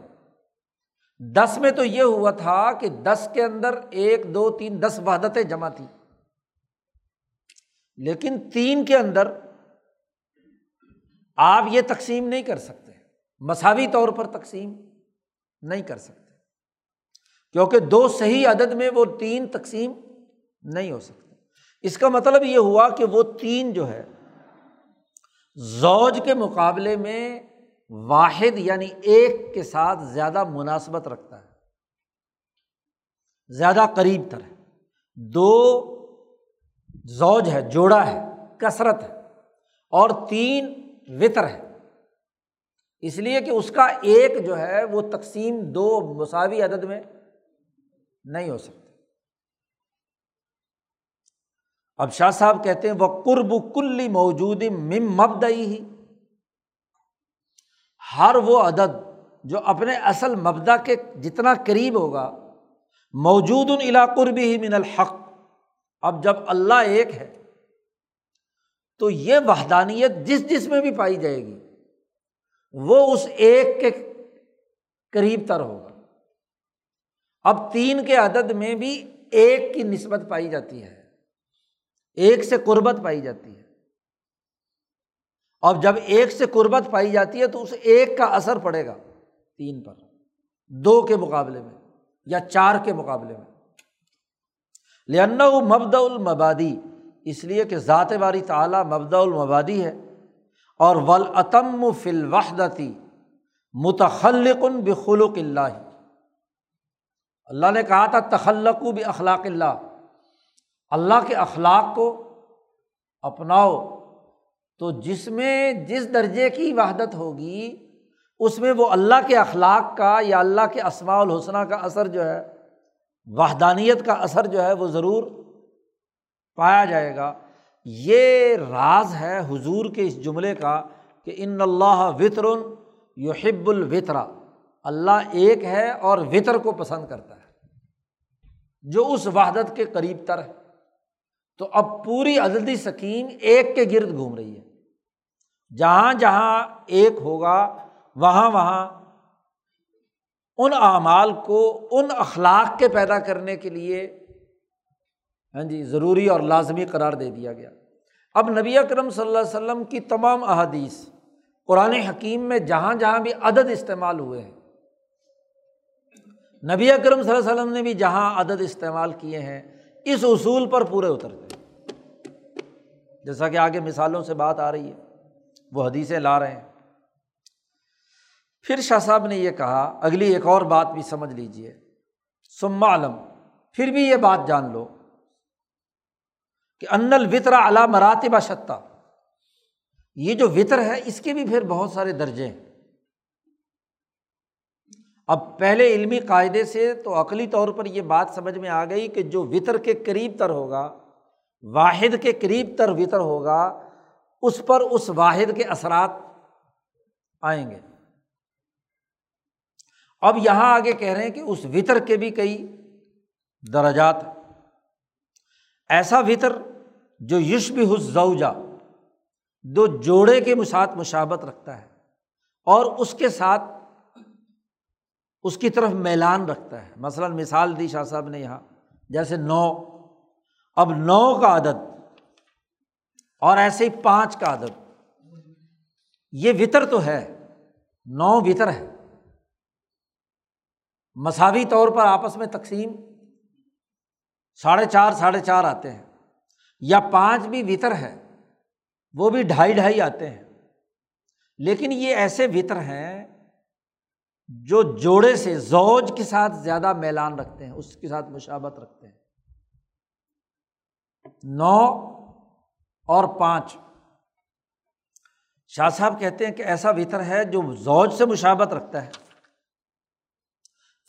دس میں تو یہ ہوا تھا کہ دس کے اندر ایک، دو، تین، دس وحدتیں جمع تھیں۔ لیکن تین کے اندر آپ یہ تقسیم نہیں کر سکتے۔ مساوی طور پر تقسیم نہیں کر سکتے۔ کیونکہ دو صحیح عدد میں وہ تین تقسیم نہیں ہو سکتے۔ اس کا مطلب یہ ہوا کہ وہ تین جو ہے، زوج کے مقابلے میں واحد یعنی ایک کے ساتھ زیادہ مناسبت رکھتا ہے۔ زیادہ قریب تر ہے۔ دو زوج ہے، جوڑا ہے، کثرت ہے اور تین وطر ہے۔ اس لیے کہ اس کا ایک جو ہے وہ تقسیم دو مساوی عدد میں نہیں ہو سکتے اب شاہ صاحب کہتے ہیں وہ قرب کلی موجود مم مبدئی ہی ہر وہ عدد جو اپنے اصل مبدا کے جتنا قریب ہوگا، موجود ان علاقربی ہی من الحق۔ اب جب اللہ ایک ہے، تو یہ وحدانیت جس جس میں بھی پائی جائے گی، وہ اس ایک کے قریب تر ہوگا۔ اب تین کے عدد میں بھی ایک کی نسبت پائی جاتی ہے، ایک سے قربت پائی جاتی ہے۔ اور جب ایک سے قربت پائی جاتی ہے، تو اس ایک کا اثر پڑے گا تین پر، دو کے مقابلے میں یا چار کے مقابلے میں۔ لنا مبد المبادی اس لیے کہ ذات باری تعلیٰ مبدا المبادی ہے، اور ولعتم فل وحدتی متخلقن بخلق اللہ اللہ نے کہا تھا تخلق بھی اخلاق اللہ اللہ کے اخلاق کو اپناؤ۔ تو جس میں جس درجے کی وحدت ہوگی، اس میں وہ اللہ کے اخلاق کا یا اللہ کے اسماع الحسنہ کا اثر جو ہے وحدانیت کا اثر جو ہے وہ ضرور پایا جائے گا۔ یہ راز ہے حضور کے اس جملے کا کہ ان اللہ وطر یحب الوطرا اللہ ایک ہے اور وطر کو پسند کرتا ہے، جو اس وحدت کے قریب تر ہے۔ تو اب پوری عددی سکیم ایک کے گرد گھوم رہی ہے۔ جہاں جہاں ایک ہوگا، وہاں وہاں ان اعمال کو، ان اخلاق کے پیدا کرنے کے لیے ہاں جی ضروری اور لازمی قرار دے دیا گیا۔ اب نبی اکرم صلی اللہ علیہ وسلم کی تمام احادیث قرآن حکیم میں جہاں جہاں بھی عدد استعمال ہوئے ہیں، نبی اکرم صلی اللہ علیہ وسلم نے بھی جہاں عدد استعمال کیے ہیں، اس اصول پر پورے اترتے جیسا کہ آگے مثالوں سے بات آ رہی ہے، وہ حدیثیں لا رہے ہیں۔ پھر شاہ صاحب نے یہ کہا، اگلی ایک اور بات بھی سمجھ لیجیے سما عالم پھر بھی یہ بات جان لو کہ ان الوطرا علا مراتبہ شتہ یہ جو وطر ہے، اس کے بھی پھر بہت سارے درجے ہیں۔ اب پہلے علمی قاعدے سے تو عقلی طور پر یہ بات سمجھ میں آ گئی کہ جو وطر کے قریب تر ہوگا، واحد کے قریب تر وطر ہوگا، اس پر اس واحد کے اثرات آئیں گے۔ اب یہاں آگے کہہ رہے ہیں کہ اس وطر کے بھی کئی درجات ایسا وطر جو یشب حسوجا دو جوڑے کے ساتھ مشابت رکھتا ہے اور اس کے ساتھ اس کی طرف میلان رکھتا ہے۔ مثلاً مثال دی شاہ صاحب نے یہاں، جیسے نو۔ اب نو کا عدد اور ایسے ہی پانچ کا عدد، یہ وطر تو ہے، نو وطر ہے۔ مساوی طور پر آپس میں تقسیم ساڑھے چار ساڑھے چار آتے ہیں۔ یا پانچ بھی وطر ہے وہ بھی ڈھائی ڈھائی آتے ہیں۔ لیکن یہ ایسے وطر ہیں جو جوڑے سے زوج کے ساتھ زیادہ میلان رکھتے ہیں، اس کے ساتھ مشابت رکھتے ہیں۔ نو اور پانچ۔ شاہ صاحب کہتے ہیں کہ ایسا وطر ہے جو زوج سے مشابت رکھتا ہے۔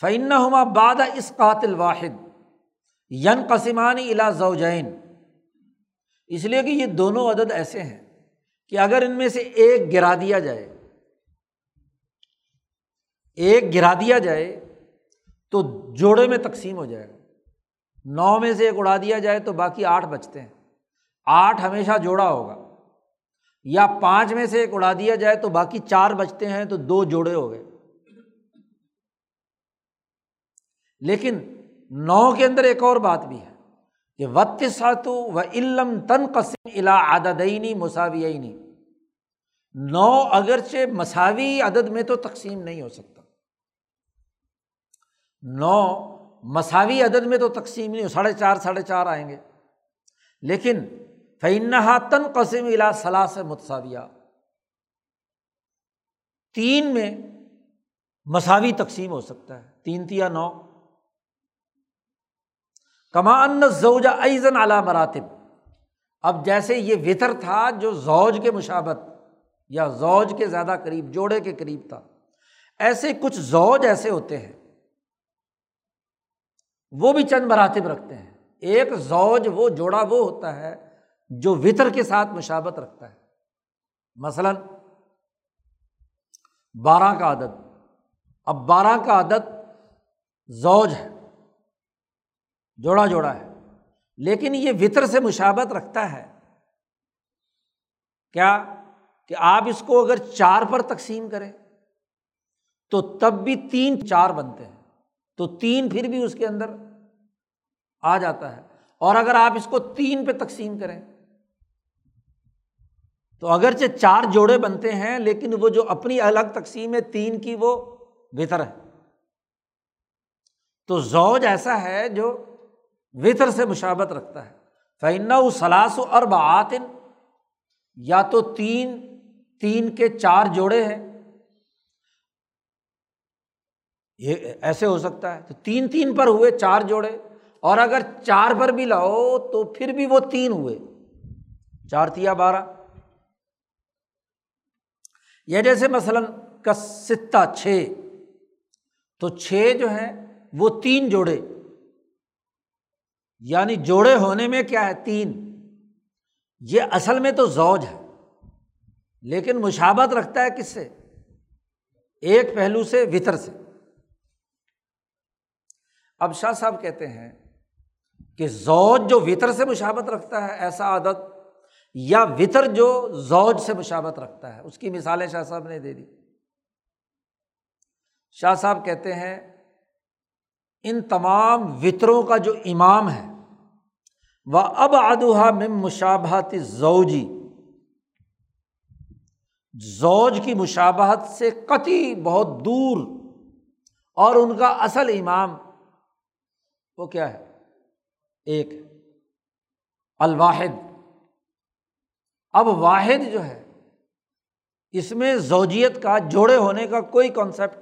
فعن ہما باد اس قاتل واحد ین قسمانی الا زوجین اس لیے کہ یہ دونوں عدد ایسے ہیں کہ اگر ان میں سے ایک گرا دیا جائے، ایک گرا دیا جائے تو جوڑے میں تقسیم ہو جائے گا۔ نو میں سے ایک اڑا دیا جائے تو باقی آٹھ بچتے ہیں۔ آٹھ ہمیشہ جوڑا ہوگا۔ یا پانچ میں سے ایک اڑا دیا جائے تو باقی چار بچتے ہیں تو دو جوڑے ہو گئے۔ لیکن نو کے اندر ایک اور بات بھی ہے کہ وط ساتو و علم تن قسم الا عددینی مساوی نو اگرچہ مساوی عدد میں تو تقسیم نہیں ہو سکتا نو مساوی عدد میں تو تقسیم نہیں ہو ساڑھے چار ساڑھے چار آئیں گے لیکن فنحا تن قسم الا صلاح سے متساویہ تین میں مساوی تقسیم ہو سکتا ہے تین تیا نو کما ان زوجا ایزن اعلیٰ مراتب۔ اب جیسے یہ وطر تھا جو زوج کے مشابت یا زوج کے زیادہ قریب، جوڑے کے قریب تھا، ایسے کچھ زوج ایسے ہوتے ہیں۔ وہ بھی چند مراتب رکھتے ہیں۔ ایک زوج وہ جوڑا وہ ہوتا ہے جو وطر کے ساتھ مشابت رکھتا ہے۔ مثلاً بارہ کا عدد۔ اب بارہ کا عدد زوج ہے۔ جوڑا جوڑا ہے۔ لیکن یہ وطر سے مشابت رکھتا ہے۔ کیا کہ آپ اس کو اگر چار پر تقسیم کریں تو تب بھی تین چار بنتے ہیں۔ تو تین پھر بھی اس کے اندر آ جاتا ہے۔ اور اگر آپ اس کو تین پہ تقسیم کریں تو اگرچہ چار جوڑے بنتے ہیں، لیکن وہ جو اپنی الگ تقسیم ہے، تین کی وہ بہتر ہے۔ تو زوج ایسا ہے جو وطر سے مشابت رکھتا ہے۔ فعن و سلاس و ارب آتن یا تو تین تین کے چار جوڑے ہیں۔ یہ ایسے ہو سکتا ہے۔ تو تین تین پر ہوئے چار جوڑے۔ اور اگر چار پر بھی لاؤ تو پھر بھی وہ تین ہوئے۔ چار تیا بارہ۔ یہ جیسے مثلاً کستا چھ۔ تو چھ جو ہیں وہ تین جوڑے۔ یعنی جوڑے ہونے میں کیا ہے؟ تین۔ یہ اصل میں تو زوج ہے، لیکن مشابت رکھتا ہے کس سے؟ ایک پہلو سے وطر سے۔ اب شاہ صاحب کہتے ہیں کہ زوج جو وطر سے مشابت رکھتا ہے، ایسا عادت، یا وطر جو زوج سے مشابت رکھتا ہے؟ اس کی مثالیں شاہ صاحب نے دے دی۔ شاہ صاحب کہتے ہیں، ان تمام وطروں کا جو امام ہے وہ اب ادوہا مم مشابہت زوجی زوج کی مشابہت سے قطعی بہت دور اور ان کا اصل امام وہ کیا ہے؟ ایک الواحد۔ اب واحد جو ہے، اس میں زوجیت کا جوڑے ہونے کا کوئی کانسیپٹ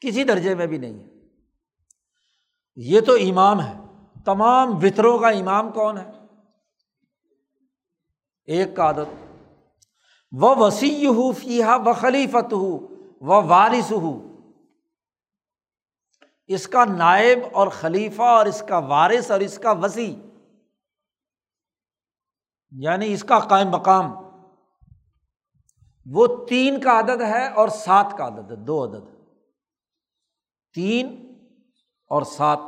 کسی درجے میں بھی نہیں ہے۔ یہ تو امام ہے۔ تمام وطروں کا امام کون ہے؟ ایک کا عادت، وہ وسیع ہو فیحا و خلیفت ہو و وارث ہو اس کا نائب اور خلیفہ اور اس کا وارث اور اس کا وسیع۔ یعنی اس کا قائم مقام۔ وہ تین کا عدد ہے اور سات کا عدد ہے، دو عدد۔ تین اور سات۔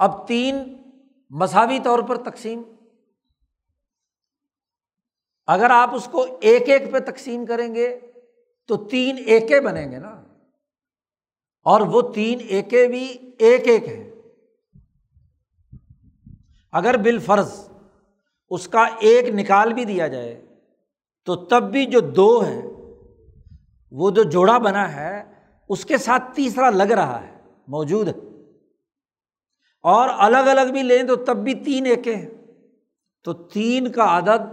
اب تین مساوی طور پر تقسیم۔ اگر آپ اس کو ایک ایک پہ تقسیم کریں گے تو تین ایکے بنیں گے نا۔ اور وہ تین ایکے بھی ایک ایک ہے اگر بال فرض اس کا ایک نکال بھی دیا جائے تو تب بھی جو دو ہے وہ جو جوڑا بنا ہے، اس کے ساتھ تیسرا لگ رہا ہے، موجود ہے۔ اور الگ الگ بھی لیں تو تب بھی تین ایک ہیں۔ تو تین کا عدد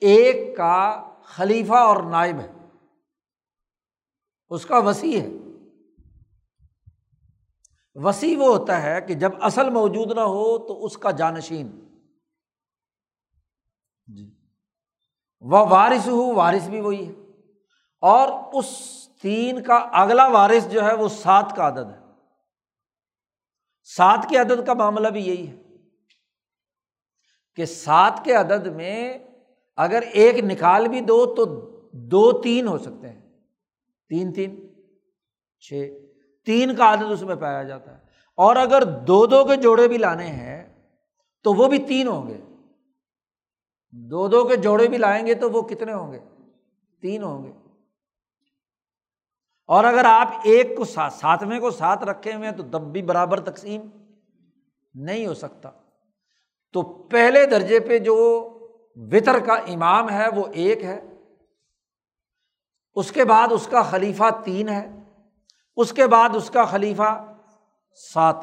ایک کا خلیفہ اور نائب ہے۔ اس کا وسیع ہے۔ وسیع وہ ہوتا ہے کہ جب اصل موجود نہ ہو تو اس کا جانشین۔ جی۔ وہ وارث ہو، وارث بھی وہی ہے۔ اور اس تین کا اگلا وارث جو ہے وہ سات کا عدد ہے۔ سات کے عدد کا معاملہ بھی یہی ہے کہ سات کے عدد میں اگر ایک نکال بھی دو تو دو تین ہو سکتے ہیں۔ تین تین، چھ۔ تین کا عادت اس میں پایا جاتا ہے۔ اور اگر دو دو کے جوڑے بھی لانے ہیں تو وہ بھی تین ہوں گے۔ دو دو کے جوڑے بھی لائیں گے تو وہ کتنے ہوں گے؟ تین ہوں گے۔ اور اگر آپ ایک کو ساتویں کو ساتھ رکھے ہوئے ہیں تو دب بھی برابر تقسیم نہیں ہو سکتا۔ تو پہلے درجے پہ جو وطر کا امام ہے وہ ایک ہے، اس کے بعد اس کا خلیفہ تین ہے، اس کے بعد اس کا خلیفہ سات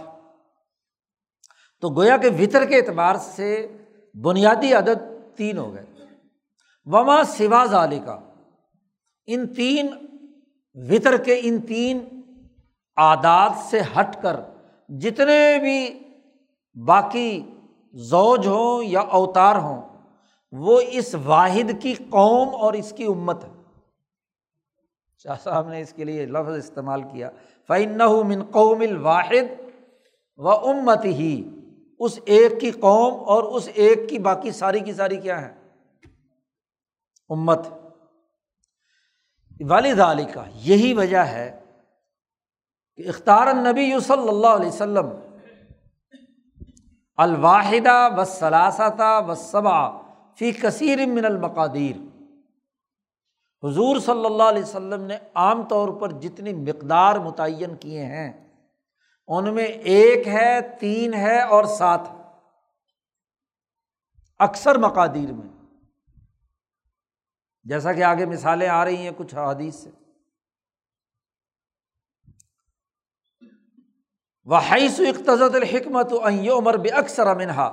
تو گویا کہ وطر کے اعتبار سے بنیادی عدد تین ہو گئے۔ وما سوا ظالی کا ان تین وطر کے ان تین عادات سے ہٹ کر جتنے بھی باقی زوج ہوں یا اوتار ہوں، وہ اس واحد کی قوم اور اس کی امت ہے۔ شاہ صاحب نے اس کے لیے لفظ استعمال کیا۔ فعن من قوم الواحد و امت ہی اس ایک کی قوم اور اس ایک کی باقی ساری کی ساری کیا ہے؟ امت۔ والد علی کا یہی وجہ ہے کہ اختار النبی صلی اللہ علیہ وسلم الواحدہ و ثلاثہ و صبا فی کثیر من المقادیر۔ حضور صلی اللہ علیہ وسلم نے عام طور پر جتنی مقدار متعین کیے ہیں، ان میں ایک ہے، تین ہے اور سات اکثر مقادیر میں۔ جیسا کہ آگے مثالیں آ رہی ہیں کچھ حادیث سے۔ وہ حیث اقتضت الحکمت عمر بے اکثر امنہا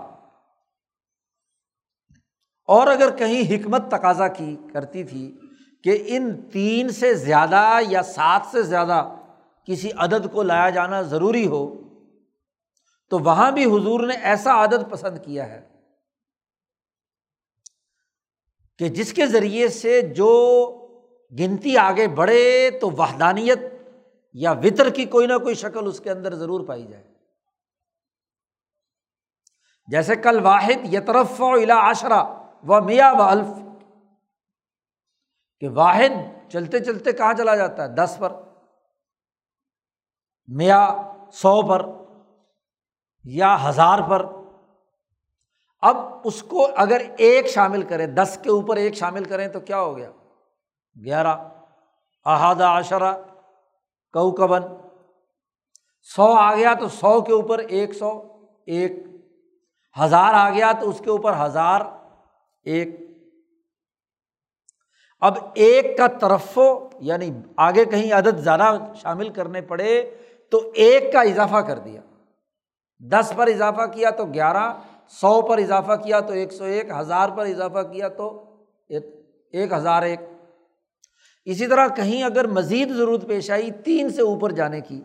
اور اگر کہیں حکمت تقاضا کی کرتی تھی کہ ان تین سے زیادہ یا سات سے زیادہ کسی عدد کو لایا جانا ضروری ہو، تو وہاں بھی حضور نے ایسا عدد پسند کیا ہے۔ کہ جس کے ذریعے سے جو گنتی آگے بڑھے تو وحدانیت یا وطر کی کوئی نہ کوئی شکل اس کے اندر ضرور پائی جائے۔ جیسے کل واحد یترف و الا عشرہ و میاں و الف، کہ واحد چلتے چلتے کہاں چلا جاتا ہے؟ دس پر میاں سو پر یا ہزار پر اب اس کو اگر ایک شامل کریں، دس کے اوپر ایک شامل کریں تو کیا ہو گیا؟ گیارہ، احادہ عشرہ کو کبن سو آ گیا تو سو کے اوپر ایک سو ایک۔ ہزار آ گیا تو اس کے اوپر ہزار ایک۔ اب ایک کا طرف یعنی آگے کہیں عدد زیادہ شامل کرنے پڑے تو ایک کا اضافہ کر دیا۔ دس پر اضافہ کیا تو گیارہ۔ سو پر اضافہ کیا تو ایک سو ایک، ہزار پر اضافہ کیا تو ایک ہزار ایک۔ اسی طرح کہیں اگر مزید ضرورت پیش آئی تین سے اوپر جانے کی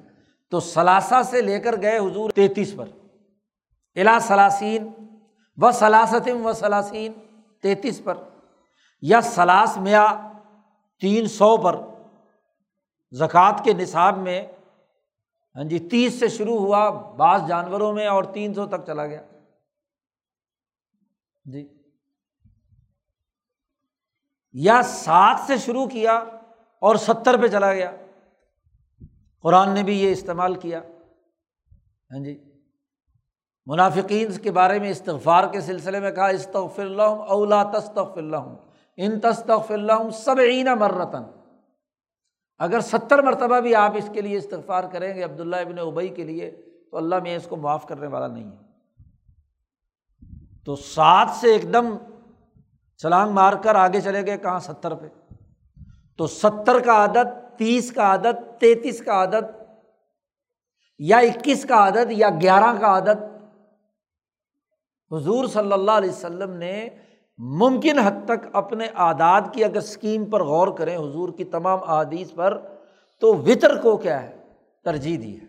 تو ثلاثہ سے لے کر گئے حضور تینتیس پر۔ الا ثلاثین و ثلاثتم و ثلاثین تینتیس پر۔ یا سلاس میا، تین سو پر۔ زکوٰۃ کے نصاب میں ہاں جی تیس سے شروع ہوا، بعض جانوروں میں اور تین سو تک چلا گیا۔ جی۔ یا سات سے شروع کیا اور ستر پہ چلا گیا۔ قرآن نے بھی یہ استعمال کیا۔ ہاں جی۔ منافقین کے بارے میں استغفار کے سلسلے میں کہا، استغفر اللہ اولا تستغفر اللہ ان تستغفر اللہ سب عین مرتن اگر ستر مرتبہ بھی آپ اس کے لیے استغفار کریں گے، عبداللہ ابن ابئی کے لیے، تو اللہ میں اس کو معاف کرنے والا نہیں ہے۔ تو سات سے ایک دم چھلانگ مار کر آگے چلے گئے کہاں ستر پہ۔ تو ستر کا عادت تیس کا عادت تینتیس کا عادت یا اکیس کا عادت یا گیارہ کا عادت حضور صلی اللہ علیہ وسلم نے ممکن حد تک اپنے اعداد کی اگر اسکیم پر غور کریں حضور کی تمام احادیث پر، تو وطر کو کیا ہے؟ ترجیح دی ہے۔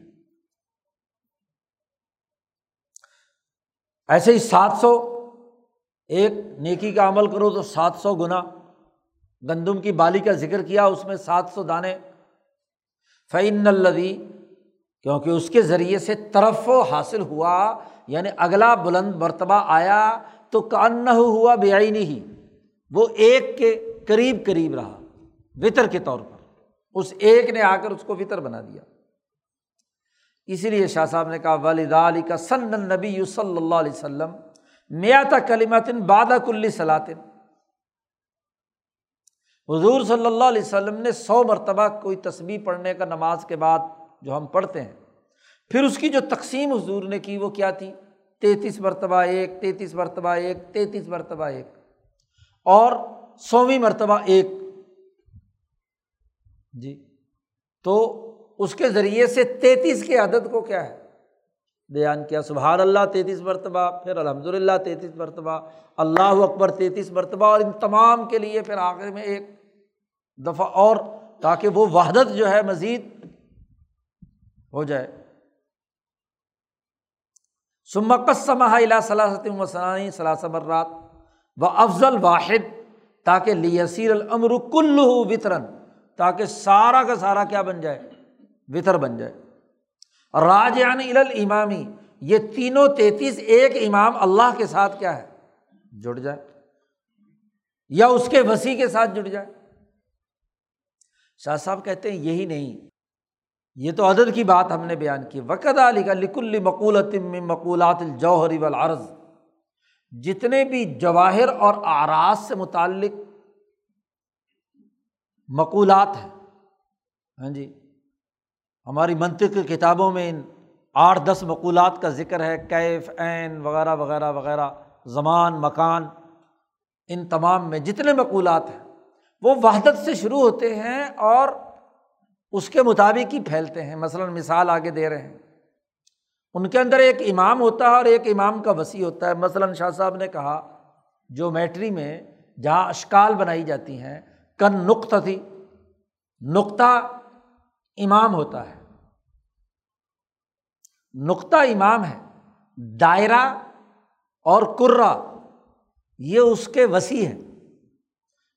ایسے ہی سات سو، ایک نیکی کا عمل کرو تو سات سو گنا۔ گندم کی بالی کا ذکر کیا، اس میں سات سو دانے۔ فعین الدی کیونکہ اس کے ذریعے سے طرف و حاصل ہوا یعنی اگلا بلند مرتبہ آیا، تو کان نہ ہوا بے آئی نہیں وہ ایک کے قریب قریب رہا، وطر کے طور پر۔ اس ایک نے آ کر اس کو وطر بنا دیا۔ اسی لیے شاہ صاحب نے کہا والد علی کا سن نبی صلی اللہ علیہ وسلم میات کلیمتن بادہ کلی سلاطن حضور صلی اللہ علیہ وسلم نے سو مرتبہ کوئی تصویر پڑھنے کا نماز کے بعد جو ہم پڑھتے ہیں، پھر اس کی جو تقسیم حضور نے کی وہ کیا تھی؟ تینتیس مرتبہ ایک، تینتیس مرتبہ ایک، تینتیس مرتبہ ایک۔ اور سویں مرتبہ ایک۔ جی۔ تو اس کے ذریعے سے تینتیس کے عدد کو کیا ہے؟ بیان کیا۔ سبحان اللہ تینتیس مرتبہ، پھر الحمد للہ تینتیس مرتبہ، اللہ اکبر، تینتیس مرتبہ، اور ان تمام کے لیے پھر آخر میں ایک دفعہ اور تاکہ وہ وحدت جو ہے مزید ہو جائے۔ سمکس سماح صلاحت وسانی صلاح مرات۔ و افضل واحد، تاکہ لیسیر العمر کل وطرن تاکہ سارا کا سارا کیا بن جائے۔ وطر بن جائے۔ راج یعنی امامی یہ تینوں تینتیس ایک امام اللہ کے ساتھ کیا ہے؟ جڑ جائے۔ یا اس کے وسیع کے ساتھ جڑ جائے۔ شاہ صاحب کہتے ہیں یہی نہیں۔ یہ تو عدد کی بات ہم نے بیان کی۔ وقت علی کا لکل مقولت مقولات الجوہری والعرض۔ جتنے بھی جواہر اور آراز سے متعلق مقولات ہیں۔ ہاں جی۔ ہماری منطق کی کتابوں میں ان آٹھ دس مقولات کا ذکر ہے، کیف عین وغیرہ وغیرہ وغیرہ، زمان، مکان، ان تمام میں جتنے مقولات ہیں، وہ وحدت سے شروع ہوتے ہیں اور اس کے مطابق ہی پھیلتے ہیں۔ مثلاً مثال آگے دے رہے ہیں۔ ان کے اندر ایک امام ہوتا ہے اور ایک امام کا وسیع ہوتا ہے۔ مثلاً شاہ صاحب نے کہا جو میٹری میں جہاں اشکال بنائی جاتی ہیں، کن نقطہ تھی، نقطہ امام ہوتا ہے۔ نقطہ امام ہے، دائرہ اور کرا یہ اس کے وسیع ہے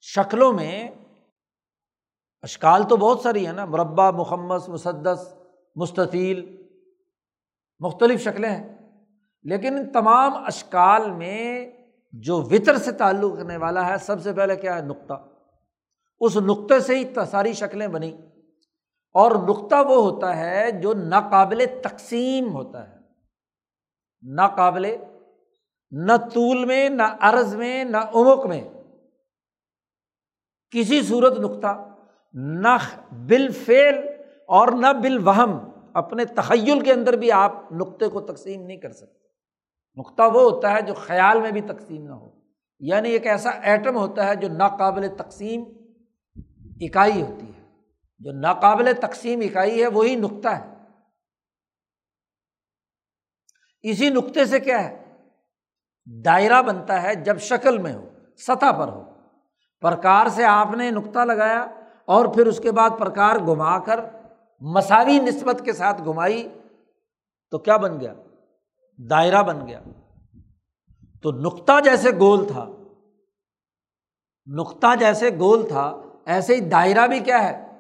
شکلوں میں اشکال تو بہت ساری ہیں نا، مربع محمد مسدس، مستطیل، مختلف شکلیں ہیں۔ لیکن ان تمام اشکال میں جو وطر سے تعلق رکھنے والا ہے، سب سے پہلے کیا ہے؟ نقطہ۔ اس نقطے سے ہی ساری شکلیں بنی اور نقطہ وہ ہوتا ہے جو ناقابل تقسیم ہوتا ہے۔ ناقابل، نہ طول میں، نہ عرض میں، نہ امک میں۔ کسی صورت نقطہ نہ بال فیل اور نہ بال وہم اپنے تخیل کے اندر بھی آپ نقطے کو تقسیم نہیں کر سکتے۔ نقطہ وہ ہوتا ہے جو خیال میں بھی تقسیم نہ ہو۔ یعنی ایک ایسا ایٹم ہوتا ہے جو ناقابل تقسیم، اکائی ہوتی ہے۔ جو ناقابل تقسیم اکائی ہے، وہی نقطہ ہے۔ اسی نقطے سے کیا ہے؟ دائرہ بنتا ہے جب شکل میں ہو، سطح پر ہو۔ پرکار سے آپ نے نقطہ لگایا اور پھر اس کے بعد پرکار گھما کر مساوی نسبت کے ساتھ گھمائی، تو کیا بن گیا؟ دائرہ بن گیا۔ تو نقطہ جیسے گول تھا، نقطہ جیسے گول تھا، ایسے ہی دائرہ بھی کیا ہے؟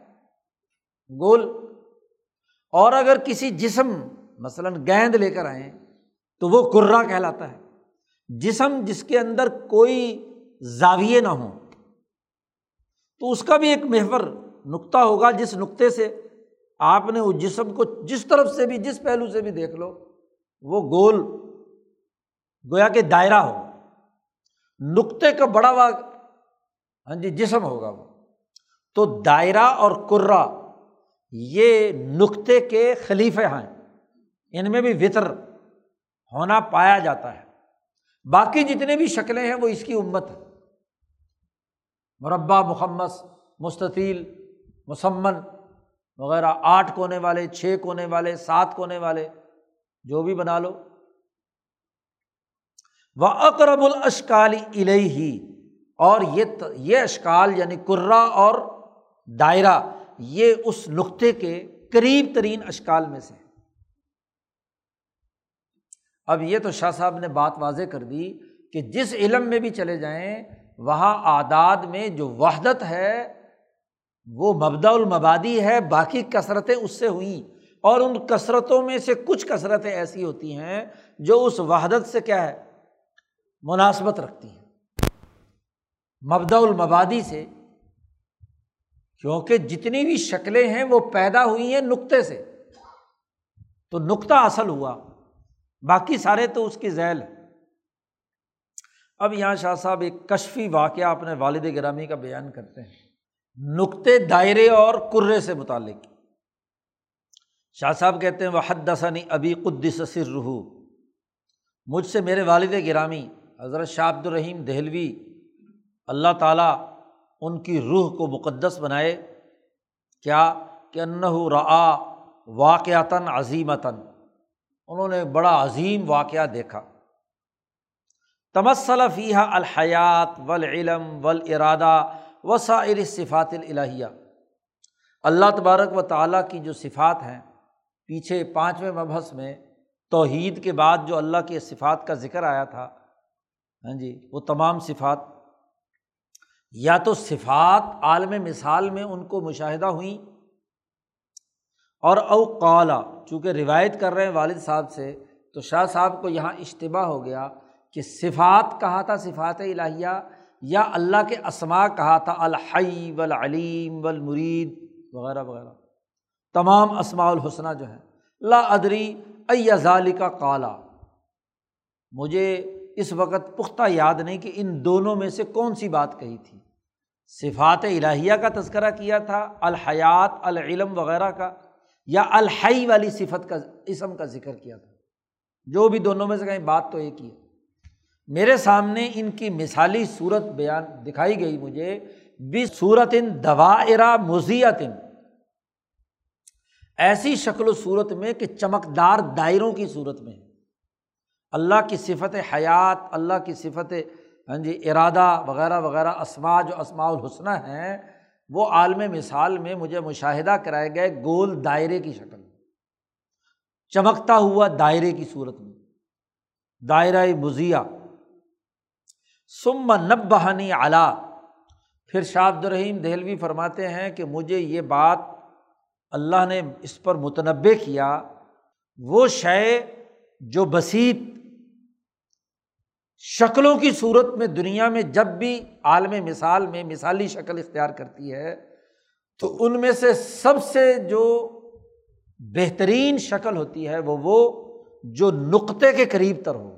گول اور اگر کسی جسم مثلاً گیند لے کر آئیں تو وہ کرا کہلاتا ہے۔ جسم جس کے اندر کوئی زاویے نہ ہوں، تو اس کا بھی ایک محور نقطہ ہوگا جس نقطے سے آپ نے اس جسم کو جس طرف سے بھی، جس پہلو سے بھی دیکھ لو، وہ گول گویا کہ دائرہ ہو نقطے کا بڑا ہوا ہاں جی جسم ہوگا وہ۔ تو دائرہ اور کرا یہ نقطے کے خلیفے ہیں۔ ان میں بھی وطر ہونا پایا جاتا ہے۔ باقی جتنے بھی شکلیں ہیں وہ اس کی امت ہے مربع محمد مستطیل، مسمن وغیرہ، آٹھ کونے والے، چھ کونے والے، سات کونے والے، جو بھی بنا لو۔ وہ اقرب الاشکالی الہی اور یہ یہ اشکال یعنی کرا اور دائرہ یہ اس نقطے کے قریب ترین اشکال میں سے اب یہ تو شاہ صاحب نے بات واضح کر دی کہ جس علم میں بھی چلے جائیں، وہاں اعداد میں جو وحدت ہے، وہ مبدا المبادی ہے، باقی کثرتیں اس سے ہوئیں۔ اور ان کثرتوں میں سے کچھ کثرتیں ایسی ہوتی ہیں جو اس وحدت سے کیا ہے، مناسبت رکھتی ہیں۔ مبدا المبادی سے کیونکہ جتنی بھی شکلیں ہیں وہ پیدا ہوئی ہیں نقطے سے۔ تو نقطہ اصل ہوا، باقی سارے تو اس کی ذیل ہے اب یہاں شاہ صاحب ایک کشفی واقعہ اپنے والد گرامی کا بیان کرتے ہیں۔ نقطے دائرے اور کرے سے متعلق۔ شاہ صاحب کہتے ہیں وہ حد دسانی ابی قدس سر رحو مجھ سے میرے والد گرامی، حضرت شاہ عبد الرحیم دہلوی، اللہ تعالیٰ ان کی روح کو مقدس بنائے۔ کیا؟ کہ انّ رآ واقعتاً عظیمتاً۔ انہوں نے بڑا عظیم واقعہ دیکھا۔ تمسل فیحہ الحیات ولعلم ولارادہ وسائر صفات الہیہ اللہ تبارک و تعالیٰ کی جو صفات ہیں، پیچھے پانچویں مبحث میں توحید کے بعد جو اللہ کے صفات کا ذکر آیا تھا ہاں جی وہ تمام صفات یا تو صفات عالم مثال میں ان کو مشاہدہ ہوئیں اور او قالا، چونکہ روایت کر رہے ہیں والد صاحب سے، تو شاہ صاحب کو یہاں اجتباع ہو گیا کہ صفات کہا تھا، صفات الہیہ، یا اللہ کے اسما کہا تھا، الحی ولعلیم ولمرید وغیرہ وغیرہ۔ تمام اسماع الحسنہ جو ہیں۔ لا ادری ظالی کا کالا مجھے اس وقت پختہ یاد نہیں کہ ان دونوں میں سے کون سی بات کہی تھی۔ صفات الہیہ کا تذکرہ کیا تھا، الحیات، العلم وغیرہ کا، یا الحی والی صفت کا، اسم کا ذکر کیا تھا۔ جو بھی دونوں میں سے کہیں بات تو ایک ہی ہے۔ میرے سامنے ان کی مثالی صورت بیان دکھائی گئی مجھے بھی صورت ان دوائرا مزیت ایسی شکل و صورت میں کہ چمکدار دائروں کی صورت میں۔ اللہ کی صفت حیات، اللہ کی صفت ہاں جی ارادہ وغیرہ وغیرہ اسما جو اسماع الحسنہ ہیں، وہ عالم مثال میں مجھے مشاہدہ کرائے گئے گول دائرے کی شکل چمکتا ہوا دائرے کی صورت میں۔ دائرۂ مزیہ سم نب بہانی اعلیٰ پھر شاہ عبد الرحیم دہلوی فرماتے ہیں کہ مجھے یہ بات اللہ نے اس پر متنوع کیا، وہ شے جو بسیط شکلوں کی صورت میں دنیا میں جب بھی عالم مثال میں مثالی شکل اختیار کرتی ہے، تو ان میں سے سب سے جو بہترین شکل ہوتی ہے وہ وہ جو نقطے کے قریب تر ہو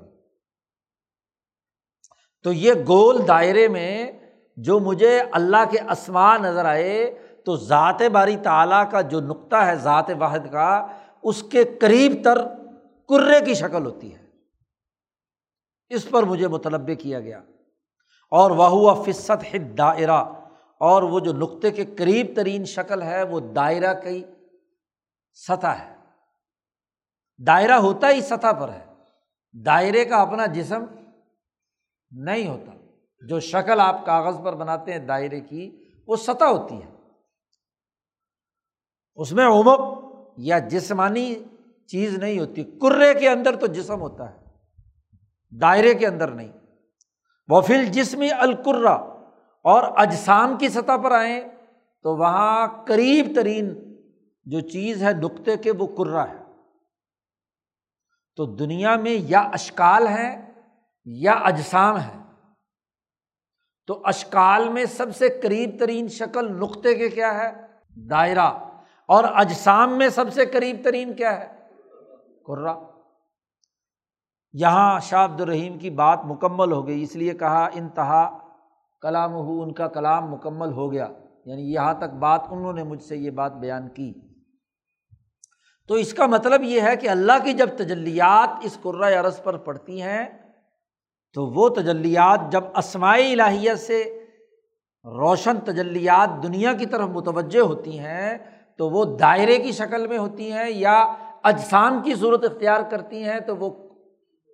تو یہ گول دائرے میں جو مجھے اللہ کے اسما نظر آئے، تو ذات باری تعالیٰ کا جو نقطہ ہے، ذات واحد کا، اس کے قریب تر کرے کی شکل ہوتی ہے۔ اس پر مجھے متلبع کیا گیا۔ اور وہ ہوا فصت حد دائرہ اور وہ جو نقطے کے قریب ترین شکل ہے، وہ دائرہ کی سطح ہے۔ دائرہ ہوتا ہی سطح پر ہے۔ دائرے کا اپنا جسم نہیں ہوتا۔ جو شکل آپ کاغذ پر بناتے ہیں دائرے کی، وہ سطح ہوتی ہے۔ اس میں عمک یا جسمانی چیز نہیں ہوتی۔ کرے کے اندر تو جسم ہوتا ہے۔ دائرے کے اندر نہیں۔ وہ فل جسمی القرا اور اجسام کی سطح پر آئیں تو وہاں قریب ترین جو چیز ہے نقطے کے وہ کرا ہے۔ تو دنیا میں یا اشکال ہے یا اجسام ہے تو اشکال میں سب سے قریب ترین شکل نقطے کے کیا ہے؟ دائرہ۔ اور اجسام میں سب سے قریب ترین کیا ہے؟ کرا یہاں شاہ عبد الرحیم کی بات مکمل ہو گئی، اس لیے کہا، انتہا کلام ہو ان کا کلام مکمل ہو گیا۔ یعنی یہاں تک بات، انہوں نے مجھ سے یہ بات بیان کی۔ تو اس کا مطلب یہ ہے کہ اللہ کی جب تجلیات اس قرۂۂ عرض پر پڑتی ہیں، تو وہ تجلیات جب اسماعی الہیت سے روشن تجلیات دنیا کی طرف متوجہ ہوتی ہیں، تو وہ دائرے کی شکل میں ہوتی ہیں یا اجسام کی صورت اختیار کرتی ہیں، تو وہ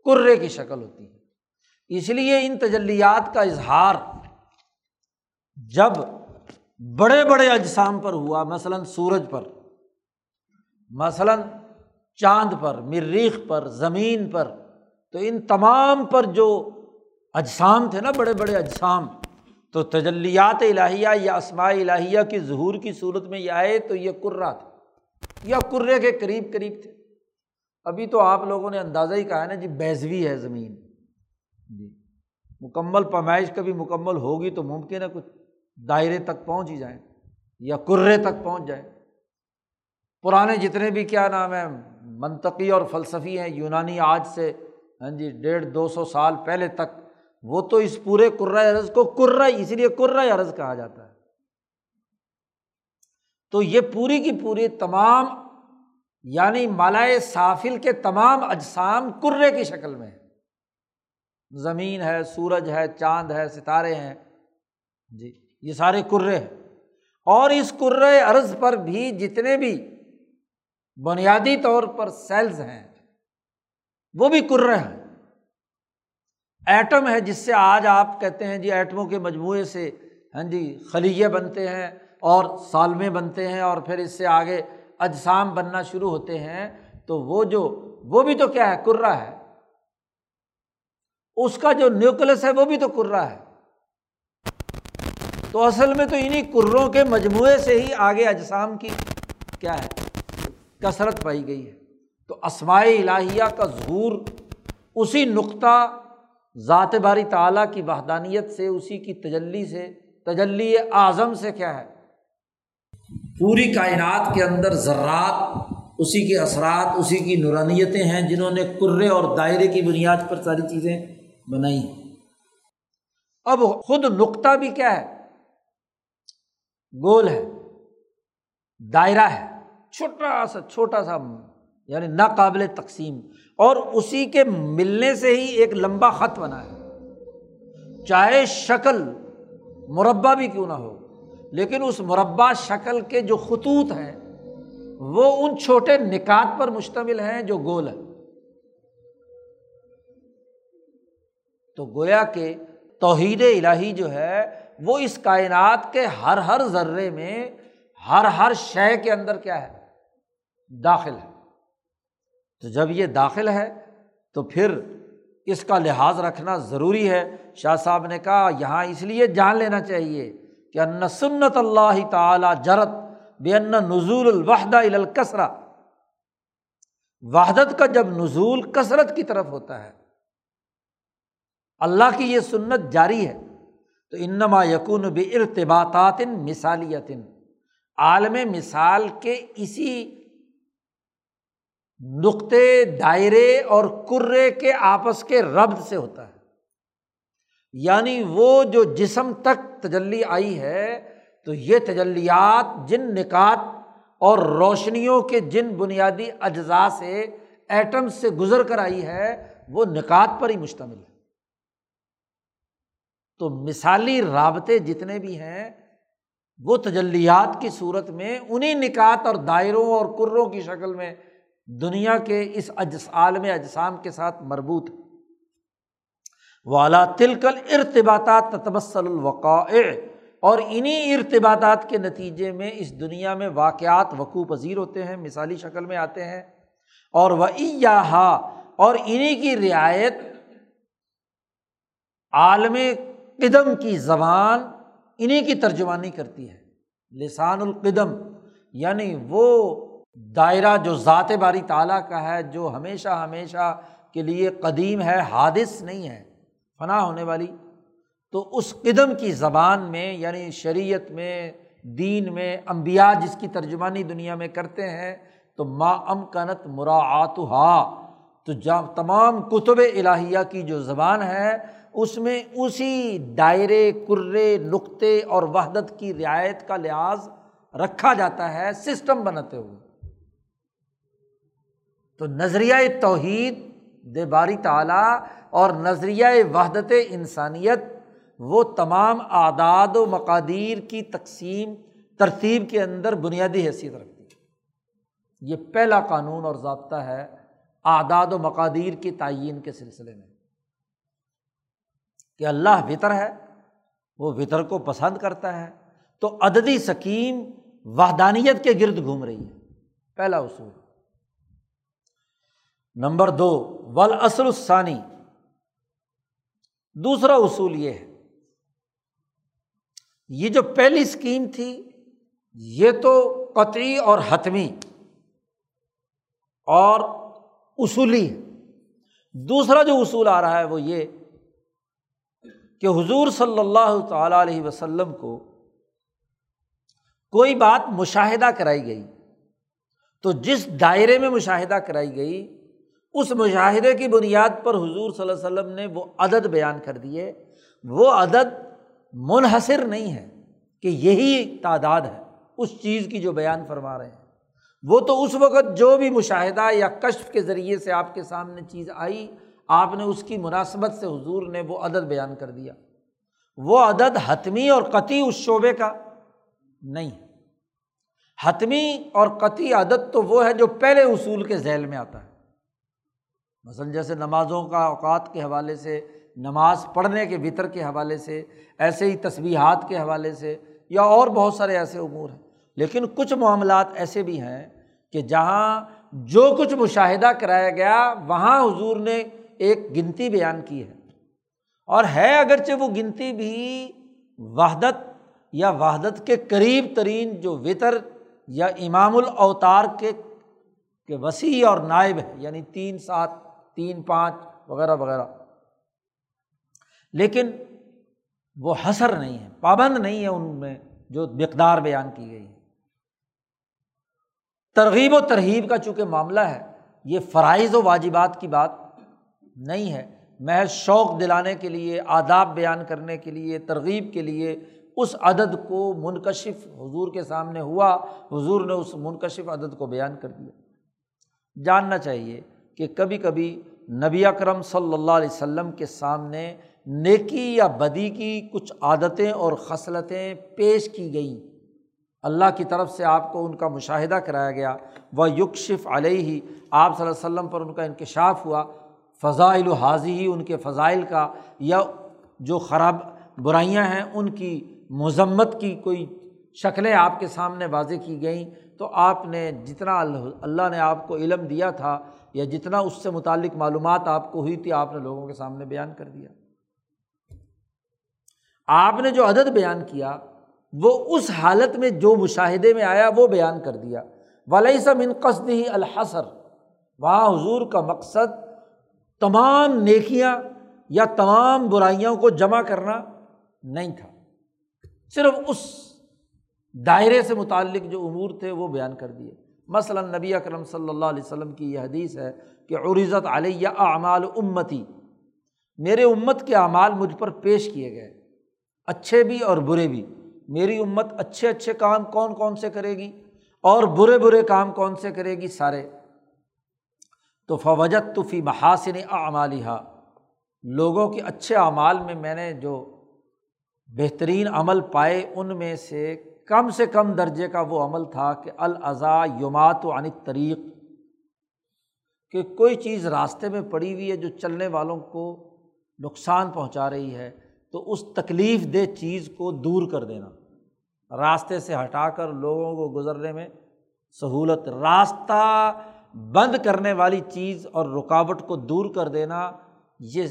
کرے کی شکل ہوتی ہے۔ اس لیے ان تجلیات کا اظہار جب بڑے بڑے اجسام پر ہوا، مثلاً سورج پر، مثلاً چاند پر، مریخ پر، زمین پر، تو ان تمام پر جو اجسام تھے نا، بڑے بڑے اجسام، تو تجلیات الہیہ یا اسماء الہیہ کی ظہور کی صورت میں یہ آئے تو یہ کرا تھا۔ یا کرے کے قریب قریب تھے۔ ابھی تو آپ لوگوں نے اندازہ ہی کہا ہے نا جی بیزوی ہے زمین۔ جی۔ مکمل پیمائش کبھی مکمل ہوگی تو ممکن ہے کچھ دائرے تک پہنچ ہی جائیں یا کرے تک پہنچ جائیں۔ پرانے جتنے بھی کیا نام ہے منطقی اور فلسفی ہیں، یونانی آج سے ہاں جی ڈیڑھ دو سو سال پہلے تک، وہ تو اس پورے عرض کو کرا اسی لیے عرض کہا جاتا ہے۔ تو یہ پوری کی پوری تمام یعنی مالائے سافل کے تمام اجسام کرے کی شکل میں زمین ہے، سورج ہے، چاند ہے، ستارے ہیں۔ جی یہ سارے کرے ہیں۔ اور اس کرے ارض پر بھی جتنے بھی بنیادی طور پر سیلز ہیں، وہ بھی کرے ہیں۔ ایٹم ہے جس سے آج آپ کہتے ہیں جی ایٹموں کے مجموعے سے ہاں جی خلیے بنتے ہیں اور سالمے بنتے ہیں اور پھر اس سے آگے اجسام بننا شروع ہوتے ہیں تو وہ جو وہ بھی تو کیا ہے؟ کرا ہے۔ اس کا جو نیوکلس ہے وہ بھی تو کرا ہے۔ تو اصل میں تو انہیں کروں کے مجموعے سے ہی آگے اجسام کی کیا ہے؟ کثرت پائی گئی ہے۔ تو اسماعی الہیہ کا ظہور اسی نقطہ ذات باری تعلیٰ کی وحدانیت سے، اسی کی تجلی سے، تجلی اعظم سے کیا ہے؟ پوری کائنات کے اندر ذرات، اسی کے اثرات، اسی کی نورانیتیں ہیں جنہوں نے کرے اور دائرے کی بنیاد پر ساری چیزیں بنائی اب خود نقطہ بھی کیا ہے؟ گول ہے، دائرہ ہے، چھوٹا سا چھوٹا سا یعنی ناقابل تقسیم، اور اسی کے ملنے سے ہی ایک لمبا خط بنا ہے۔ چاہے شکل مربع بھی کیوں نہ ہو لیکن اس مربع شکل کے جو خطوط ہیں، وہ ان چھوٹے نکات پر مشتمل ہیں جو گول ہے تو گویا کہ توحید الہی جو ہے، وہ اس کائنات کے ہر ہر ذرے میں، ہر ہر شے کے اندر کیا ہے؟ داخل ہے۔ تو جب یہ داخل ہے، تو پھر اس کا لحاظ رکھنا ضروری ہے۔ شاہ صاحب نے کہا، یہاں اس لیے جان لینا چاہیے کہ ان سنت اللہ تعالیٰ جرت بے ان نزول الوحدہ الکسرا وحدت کا جب نزول کثرت کی طرف ہوتا ہے، اللہ کی یہ سنت جاری ہے، تو انما یقون بے ارتباطات مثالیت۔ عالم مثال کے اسی نقطے، دائرے اور کرے کے آپس کے ربد سے ہوتا ہے۔ یعنی وہ جو جسم تک تجلی آئی ہے، تو یہ تجلیات جن نکات اور روشنیوں کے جن بنیادی اجزاء سے ایٹم سے گزر کر آئی ہے، وہ نکات پر ہی مشتمل ہے۔ تو مثالی رابطے جتنے بھی ہیں، وہ تجلیات کی صورت میں انہیں نکات اور دائروں اور کروں کی شکل میں دنیا کے اس اجس، عالم اجسام کے ساتھ مربوط والا تلکل ارتباطات تبسل الوقاء اور انہیں ارتباطات کے نتیجے میں اس دنیا میں واقعات وقوع پذیر ہوتے ہیں، مثالی شکل میں آتے ہیں۔ اور وہ اور انہیں کی رعایت عالم قدم کی زبان انہیں کی ترجمانی کرتی ہے۔ لسان القدم یعنی وہ دائرہ جو ذات باری تعالیٰ کا ہے، جو ہمیشہ ہمیشہ کے لیے قدیم ہے، حادث نہیں ہے۔ فنا ہونے والی۔ تو اس قدم کی زبان میں یعنی شریعت میں، دین میں امبیا جس کی ترجمانی دنیا میں کرتے ہیں، تو ما ام کنت مراعات ہا تو جب تمام کتب الہیہ کی جو زبان ہے، اس میں اسی دائرے، کرے، نقطے اور وحدت کی رعایت کا لحاظ رکھا جاتا ہے، سسٹم بناتے ہوئے۔ تو نظریۂ توحید دے باری تعلیٰ اور نظریۂ وحدت انسانیت، وہ تمام اعداد و مقادیر کی تقسیم، ترتیب کے اندر بنیادی حیثیت رکھتی ہے۔ یہ پہلا قانون اور ضابطہ ہے اعداد و مقادیر کی تعین کے سلسلے میں۔ کہ اللہ وطر ہے، وہ وطر کو پسند کرتا ہے، تو عددی سکیم وحدانیت کے گرد گھوم رہی ہے۔ پہلا اصول۔ نمبر دو ول الثانی۔ دوسرا اصول یہ ہے، یہ جو پہلی اسکیم تھی، یہ تو قطعی اور حتمی اور اصولی دوسرا جو اصول آ رہا ہے وہ یہ کہ حضور صلی اللہ تعالیٰ علیہ وسلم کو کوئی بات مشاہدہ کرائی گئی۔ تو جس دائرے میں مشاہدہ کرائی گئی اس مشاہدے کی بنیاد پر حضور صلی اللہ علیہ وسلم نے وہ عدد بیان کر دیے وہ عدد منحصر نہیں ہے کہ یہی تعداد ہے، اس چیز کی جو بیان فرما رہے ہیں۔ وہ تو اس وقت جو بھی مشاہدہ یا کشف کے ذریعے سے آپ کے سامنے چیز آئی، آپ نے اس کی مناسبت سے حضور نے وہ عدد بیان کر دیا۔ وہ عدد حتمی اور قطعی اس شعبے کا نہیں حتمی اور قطعی عدد تو وہ ہے جو پہلے اصول کے ذیل میں آتا ہے۔ مثلاً جیسے نمازوں کا اوقات کے حوالے سے، نماز پڑھنے کے وطر کے حوالے سے، ایسے ہی تصویحات کے حوالے سے یا اور بہت سارے ایسے امور ہیں۔ لیکن کچھ معاملات ایسے بھی ہیں کہ جہاں جو کچھ مشاہدہ کرایا گیا، وہاں حضور نے ایک گنتی بیان کی ہے۔ اور ہے اگرچہ وہ گنتی بھی وحدت یا وحدت کے قریب ترین جو وطر یا امام الاوتار کے وسیع اور نائب ہے یعنی تین سات تین پانچ وغیرہ وغیرہ۔ لیکن وہ حسر نہیں ہے، پابند نہیں ہے ان میں جو مقدار بیان کی گئی ہے۔ ترغیب و ترغیب کا چونکہ معاملہ ہے، یہ فرائض و واجبات کی بات نہیں ہے۔ محض شوق دلانے کے لیے، آداب بیان کرنے کے لیے، ترغیب کے لیے اس عدد کو منکشف حضور کے سامنے ہوا، حضور نے اس منکشف عدد کو بیان کر دیا۔ جاننا چاہیے کہ کبھی کبھی نبی اکرم صلی اللہ علیہ وسلم کے سامنے نیکی یا بدی کی کچھ عادتیں اور خصلتیں پیش کی گئیں۔ اللہ کی طرف سے آپ کو ان کا مشاہدہ کرایا گیا۔ وہ یکشف علیہ ہی آپ صلی اللہ علیہ وسلم پر ان کا انکشاف ہوا۔ فضائل و حاضی ہی ان کے فضائل کا یا جو خراب برائیاں ہیں، ان کی مذمت کی کوئی شکلیں آپ کے سامنے واضح کی گئیں۔ تو آپ نے جتنا اللہ نے آپ کو علم دیا تھا یا جتنا اس سے متعلق معلومات آپ کو ہوئی تھی، آپ نے لوگوں کے سامنے بیان کر دیا۔ آپ نے جو عدد بیان کیا، وہ اس حالت میں جو مشاہدے میں آیا، وہ بیان کر دیا۔ ولی سب قصد ہی الحصر۔ وہاں حضور کا مقصد تمام نیکیاں یا تمام برائیوں کو جمع کرنا نہیں تھا۔ صرف اس دائرے سے متعلق جو امور تھے وہ بیان کر دیے۔ مثلاً نبی اکرم صلی اللہ علیہ وسلم کی یہ حدیث ہے کہ عرضت علیہ اعمال امتی میرے امت کے اعمال مجھ پر پیش کیے گئے، اچھے بھی اور برے بھی۔ میری امت اچھے اچھے کام کون کون سے کرے گی اور برے برے کام کون سے کرے گی سارے۔ تو فوجت تو فی محاسن اعمالحا لوگوں کے اچھے اعمال میں میں نے جو بہترین عمل پائے ان میں سے کم سے کم درجے کا وہ عمل تھا کہ الضا یومات و عن طریق کہ کوئی چیز راستے میں پڑی ہوئی ہے جو چلنے والوں کو نقصان پہنچا رہی ہے، تو اس تکلیف دہ چیز کو دور کر دینا، راستے سے ہٹا کر لوگوں کو گزرنے میں سہولت، راستہ بند کرنے والی چیز اور رکاوٹ کو دور کر دینا، یہ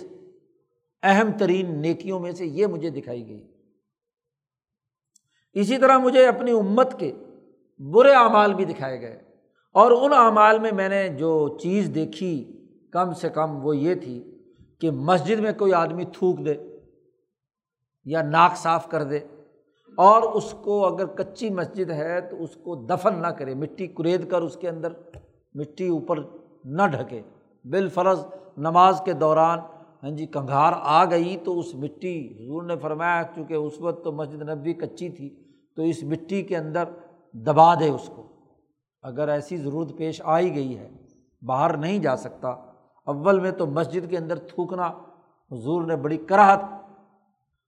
اہم ترین نیکیوں میں سے یہ مجھے دکھائی گئی۔ اسی طرح مجھے اپنی امت کے برے اعمال بھی دکھائے گئے اور ان اعمال میں میں نے جو چیز دیکھی کم سے کم وہ یہ تھی کہ مسجد میں کوئی آدمی تھوک دے یا ناک صاف کر دے اور اس کو اگر کچی مسجد ہے تو اس کو دفن نہ کرے، مٹی کرید کر اس کے اندر، مٹی اوپر نہ ڈھکے۔ بالفرض نماز کے دوران ہاں جی کنگھار آ گئی تو اس مٹی، حضور نے فرمایا چونکہ اس وقت تو مسجد نبی کچی تھی، تو اس مٹی کے اندر دبا دے اس کو۔ اگر ایسی ضرورت پیش آئی گئی ہے، باہر نہیں جا سکتا۔ اول میں تو مسجد کے اندر تھوکنا حضور نے بڑی کراہت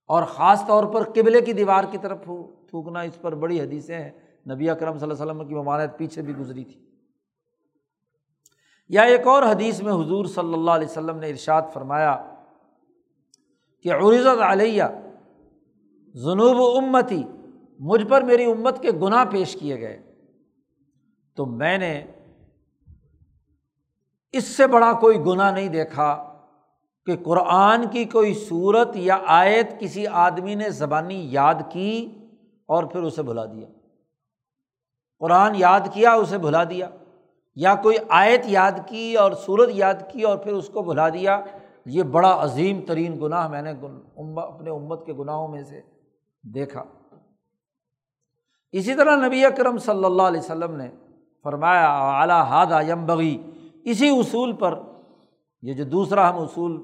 اور خاص طور پر قبلے کی دیوار کی طرف تھوکنا، اس پر بڑی حدیثیں ہیں۔ نبی اکرم صلی اللہ علیہ وسلم کی ممانعت پیچھے بھی گزری تھی۔ یا ایک اور حدیث میں حضور صلی اللہ علیہ وسلم نے ارشاد فرمایا کہ عرضت علیہ جنوب امتی، مجھ پر میری امت کے گناہ پیش کیے گئے۔ تو میں نے اس سے بڑا کوئی گناہ نہیں دیکھا کہ قرآن کی کوئی صورت یا آیت کسی آدمی نے زبانی یاد کی اور پھر اسے بھلا دیا۔ قرآن یاد کیا، اسے بھلا دیا۔ یا کوئی آیت یاد کی اور صورت یاد کی اور پھر اس کو بھلا دیا، یہ عظیم عظیم ترین گناہ میں نے اپنے امت کے گناہوں میں سے دیکھا۔ اسی طرح نبی اکرم صلی اللہ علیہ وسلم نے فرمایا اعلیٰ ہاد بغی اسی اصول پر، یہ جو دوسرا ہم اصول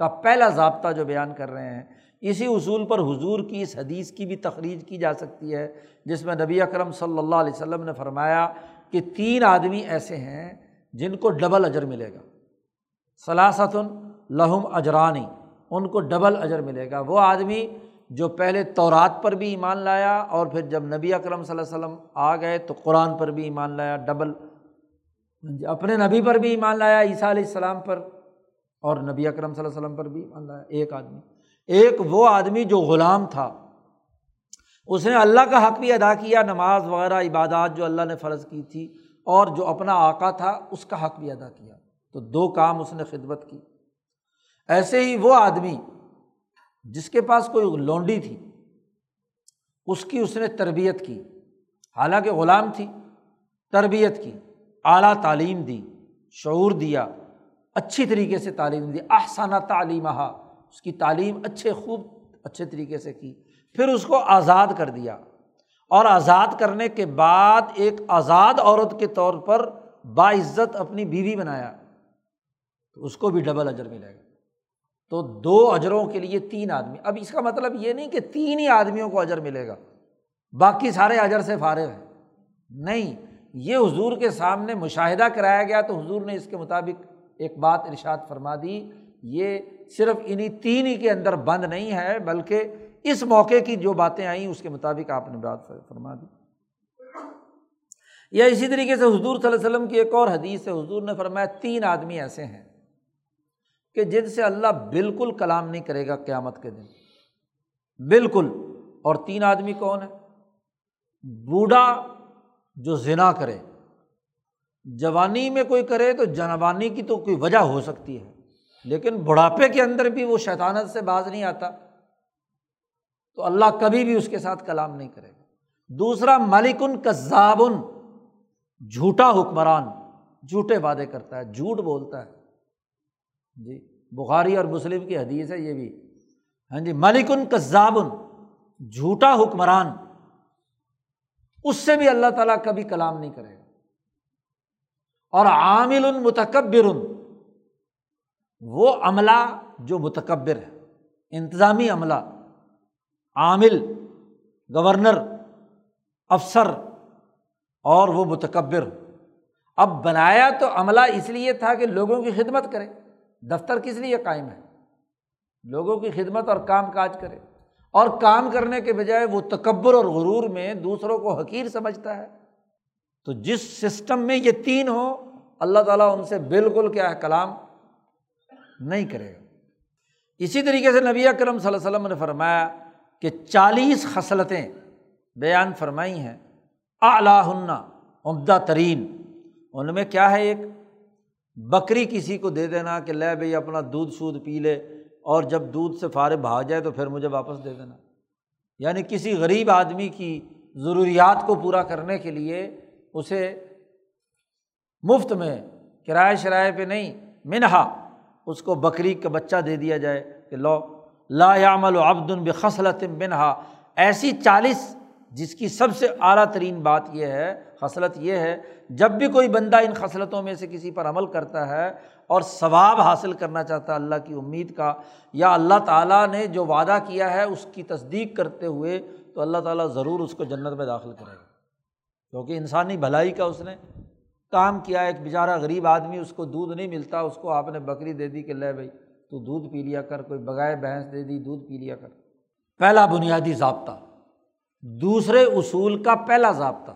کا پہلا ضابطہ جو بیان کر رہے ہیں، اسی اصول پر حضور کی اس حدیث کی بھی تخریج کی جا سکتی ہے، جس میں نبی اکرم صلی اللہ علیہ وسلم نے فرمایا کہ تین آدمی ایسے ہیں جن کو ڈبل اجر ملے گا۔ سلاست لہم اجرانی، ان کو ڈبل اجر ملے گا۔ وہ آدمی جو پہلے تورات پر بھی ایمان لایا اور پھر جب نبی اکرم صلی اللہ علیہ وسلم آ گئے تو قرآن پر بھی ایمان لایا، ڈبل۔ اپنے نبی پر بھی ایمان لایا، عیسیٰ علیہ السلام پر اور نبی اکرم صلی اللہ علیہ وسلم پر بھی ایمان لایا۔ ایک آدمی، ایک وہ آدمی جو غلام تھا۔ اس نے اللہ کا حق بھی ادا کیا، نماز وغیرہ، عبادات جو اللہ نے فرض کی تھی، اور جو اپنا آقا تھا، اس کا حق بھی ادا کیا۔ تو دو کام اس نے خدمت کی۔ ایسے ہی وہ آدمی جس کے پاس کوئی لونڈی تھی، اس کی اس نے تربیت کی۔ حالانکہ غلام تھی، تربیت کی، اعلیٰ تعلیم دی، شعور دیا، اچھی طریقے سے تعلیم دی احسانہ تعلیم اس کی تعلیم اچھے، خوب اچھے طریقے سے کی۔ پھر اس کو آزاد کر دیا۔ اور آزاد کرنے کے بعد ایک آزاد عورت کے طور پر باعزت اپنی بیوی بنایا۔ تو اس کو بھی ڈبل اجر ملے گا۔ تو دو اجروں کے لیے تین آدمی۔ اب اس کا مطلب یہ نہیں کہ تین ہی آدمیوں کو اجر ملے گا۔ باقی سارے اجر سے فارغ ہیں۔ نہیں، یہ حضور کے سامنے مشاہدہ کرایا گیا تو حضور نے اس کے مطابق ایک بات ارشاد فرما دی۔ یہ صرف انہیں تین ہی کے اندر بند نہیں ہے، بلکہ اس موقع کی جو باتیں آئیں اس کے مطابق آپ نے بات فرما دی۔ یا اسی طریقے سے حضور صلی اللہ علیہ وسلم کی ایک اور حدیث ہے، حضور نے فرمایا تین آدمی ایسے ہیں کہ جن سے اللہ بالکل کلام نہیں کرے گا قیامت کے دن۔ بالکل۔ اور تین آدمی کون ہے بوڑھا جو ذنا کرے۔ جوانی میں کوئی کرے تو جنوانی کی تو کوئی وجہ ہو سکتی ہے، لیکن بڑھاپے کے اندر بھی وہ شیطانت سے باز نہیں آتا۔ تو اللہ کبھی بھی اس کے ساتھ کلام نہیں کرے گا۔ دوسرا، ملکن کذابن، جھوٹا حکمران، جھوٹے وعدے کرتا ہے، جھوٹ بولتا ہے۔ جی بخاری اور مسلم کی حدیث ہے، یہ بھی۔ ہاں جی ملکن کذابن، جھوٹا حکمران۔ اس سے بھی اللہ تعالیٰ کبھی کلام نہیں کرے گا۔ اور عامل متکبر وہ عملہ جو متکبر ہے، انتظامی عملہ۔ عامل، گورنر، افسر اور وہ متکبر۔ اب بنایا تو عملہ اس لیے تھا کہ لوگوں کی خدمت کرے۔ دفتر کس لیے قائم ہے؟ لوگوں کی خدمت اور کام کاج کرے۔ اور کام کرنے کے بجائے وہ تکبر اور غرور میں دوسروں کو حقیر سمجھتا ہے۔ تو جس سسٹم میں یہ تین ہو اللہ تعالیٰ ان سے بالکل کیا ہے، کلام نہیں کرے گا۔ اسی طریقے سے نبی اکرم صلی اللہ علیہ وسلم نے فرمایا کہ چالیس خصلتیں بیان فرمائی ہیں۔ اعلیٰ عمدہ ترین۔ ان میں کیا ہے ایک؟ بکری کسی کو دے دینا کہ لے بھائی اپنا دودھ شودھ پی لے، اور جب دودھ سے فارغ بھاگ جائے تو پھر مجھے واپس دے دینا۔ یعنی کسی غریب آدمی کی ضروریات کو پورا کرنے کے لیے اسے مفت میں کرائے شرائے پہ نہیں، منہا اس کو بکری کا بچہ دے دیا جائے کہ لو لا یامل و عبد بخصلت بنہا ایسی چالیس جس کی سب سے اعلیٰ ترین بات یہ ہے، خصلت یہ ہے، جب بھی کوئی بندہ ان خصلتوں میں سے کسی پر عمل کرتا ہے اور ثواب حاصل کرنا چاہتا ہے اللہ کی امید کا، یا اللہ تعالیٰ نے جو وعدہ کیا ہے اس کی تصدیق کرتے ہوئے، تو اللہ تعالیٰ ضرور اس کو جنت میں داخل کرے گا۔ کیونکہ انسانی بھلائی کا اس نے کام کیا، ایک بیچارہ غریب آدمی اس کو دودھ نہیں ملتا، اس کو آپ نے بکری دے دی کہ لے بھائی۔ تو دودھ پی لیا کر، کوئی بگائے بھینس دے دی دودھ پی لیا کر۔ پہلا بنیادی ضابطہ۔ دوسرے اصول کا پہلا ضابطہ۔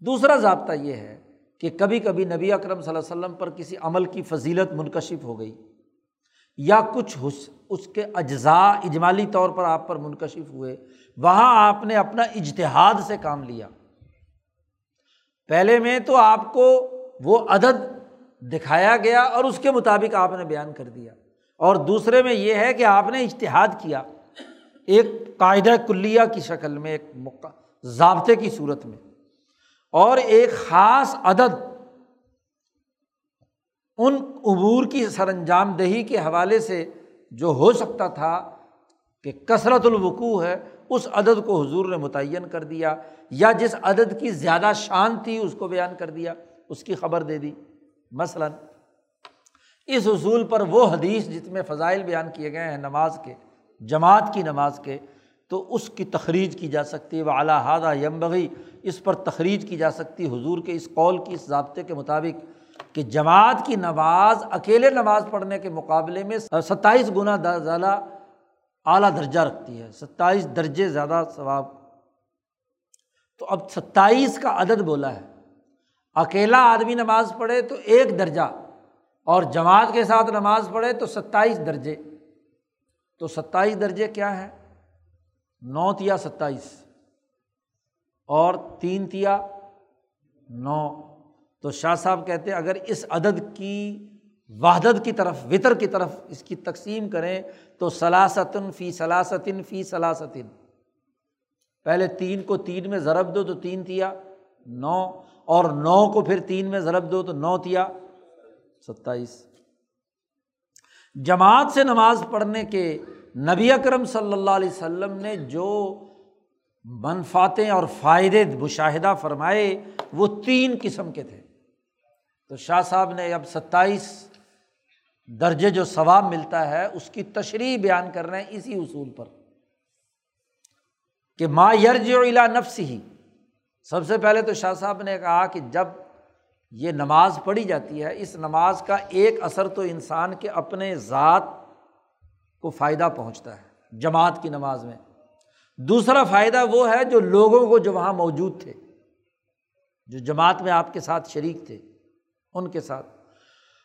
دوسرا ضابطہ یہ ہے کہ کبھی کبھی نبی اکرم صلی اللہ علیہ وسلم پر کسی عمل کی فضیلت منکشف ہو گئی، یا کچھ اس کے اجزاء اجمالی طور پر آپ پر منکشف ہوئے۔ وہاں آپ نے اپنا اجتہاد سے کام لیا۔ پہلے میں تو آپ کو وہ عدد دکھایا گیا اور اس کے مطابق آپ نے بیان کر دیا۔ اور دوسرے میں یہ ہے کہ آپ نے اشتہاد کیا ایک قاعدہ کلیہ کی شکل میں، ایک ضابطے کی صورت میں۔ اور ایک خاص عدد ان عبور کی سر انجام دہی کے حوالے سے جو ہو سکتا تھا کہ کثرت الوقوع ہے، اس عدد کو حضور نے متعین کر دیا یا جس عدد کی زیادہ شان تھی، اس کو بیان کر دیا، اس کی خبر دے دی۔ مثلاً، اس اصول پر وہ حدیث جس میں فضائل بیان کیے گئے ہیں نماز کے، جماعت کی نماز کے، تو اس کی تخریج کی جا سکتی ہے وہ اعلیٰ حادہ یمبغی اس پر تخریج کی جا سکتی حضور کے اس قول کی، اس ضابطے کے مطابق کہ جماعت کی نماز، اکیلے نماز پڑھنے کے مقابلے میں ستائیس گنا زیادہ اعلیٰ درجہ رکھتی ہے، ستائیس درجے زیادہ ثواب۔ تو اب ستائیس کا عدد بولا ہے۔ اکیلا آدمی نماز پڑھے تو ایک درجہ، اور جماعت کے ساتھ نماز پڑھے تو ستائیس درجے۔ تو ستائیس درجے کیا ہیں؟ نو تیا ستائیس، اور تین تیا نو۔ تو شاہ صاحب کہتے اگر اس عدد کی، وحدت کی طرف، وطر کی طرف اس کی تقسیم کریں تو سلاستن فی سلاستن فی سلاستن پہلے تین کو تین میں ضرب دو تو تین تیا نو۔ اور نو کو پھر تین میں ضرب دو تو نو تیا ستائیس۔ جماعت سے نماز پڑھنے کے نبی اکرم صلی اللہ علیہ وسلم نے جو منفاتیں اور فائدے مشاہدہ فرمائے وہ تین قسم کے تھے۔ تو شاہ صاحب نے اب ستائیس درجے جو ثواب ملتا ہے اس کی تشریح بیان کر رہے ہیں اسی اصول پر کہ ما یرج الا نفس ہی سب سے پہلے تو شاہ صاحب نے کہا کہ جب یہ نماز پڑھی جاتی ہے، اس نماز کا ایک اثر تو انسان کے اپنے ذات کو فائدہ پہنچتا ہے، جماعت کی نماز میں۔ دوسرا فائدہ وہ ہے جو لوگوں کو جو وہاں موجود تھے، جو جماعت میں آپ کے ساتھ شریک تھے، ان کے ساتھ۔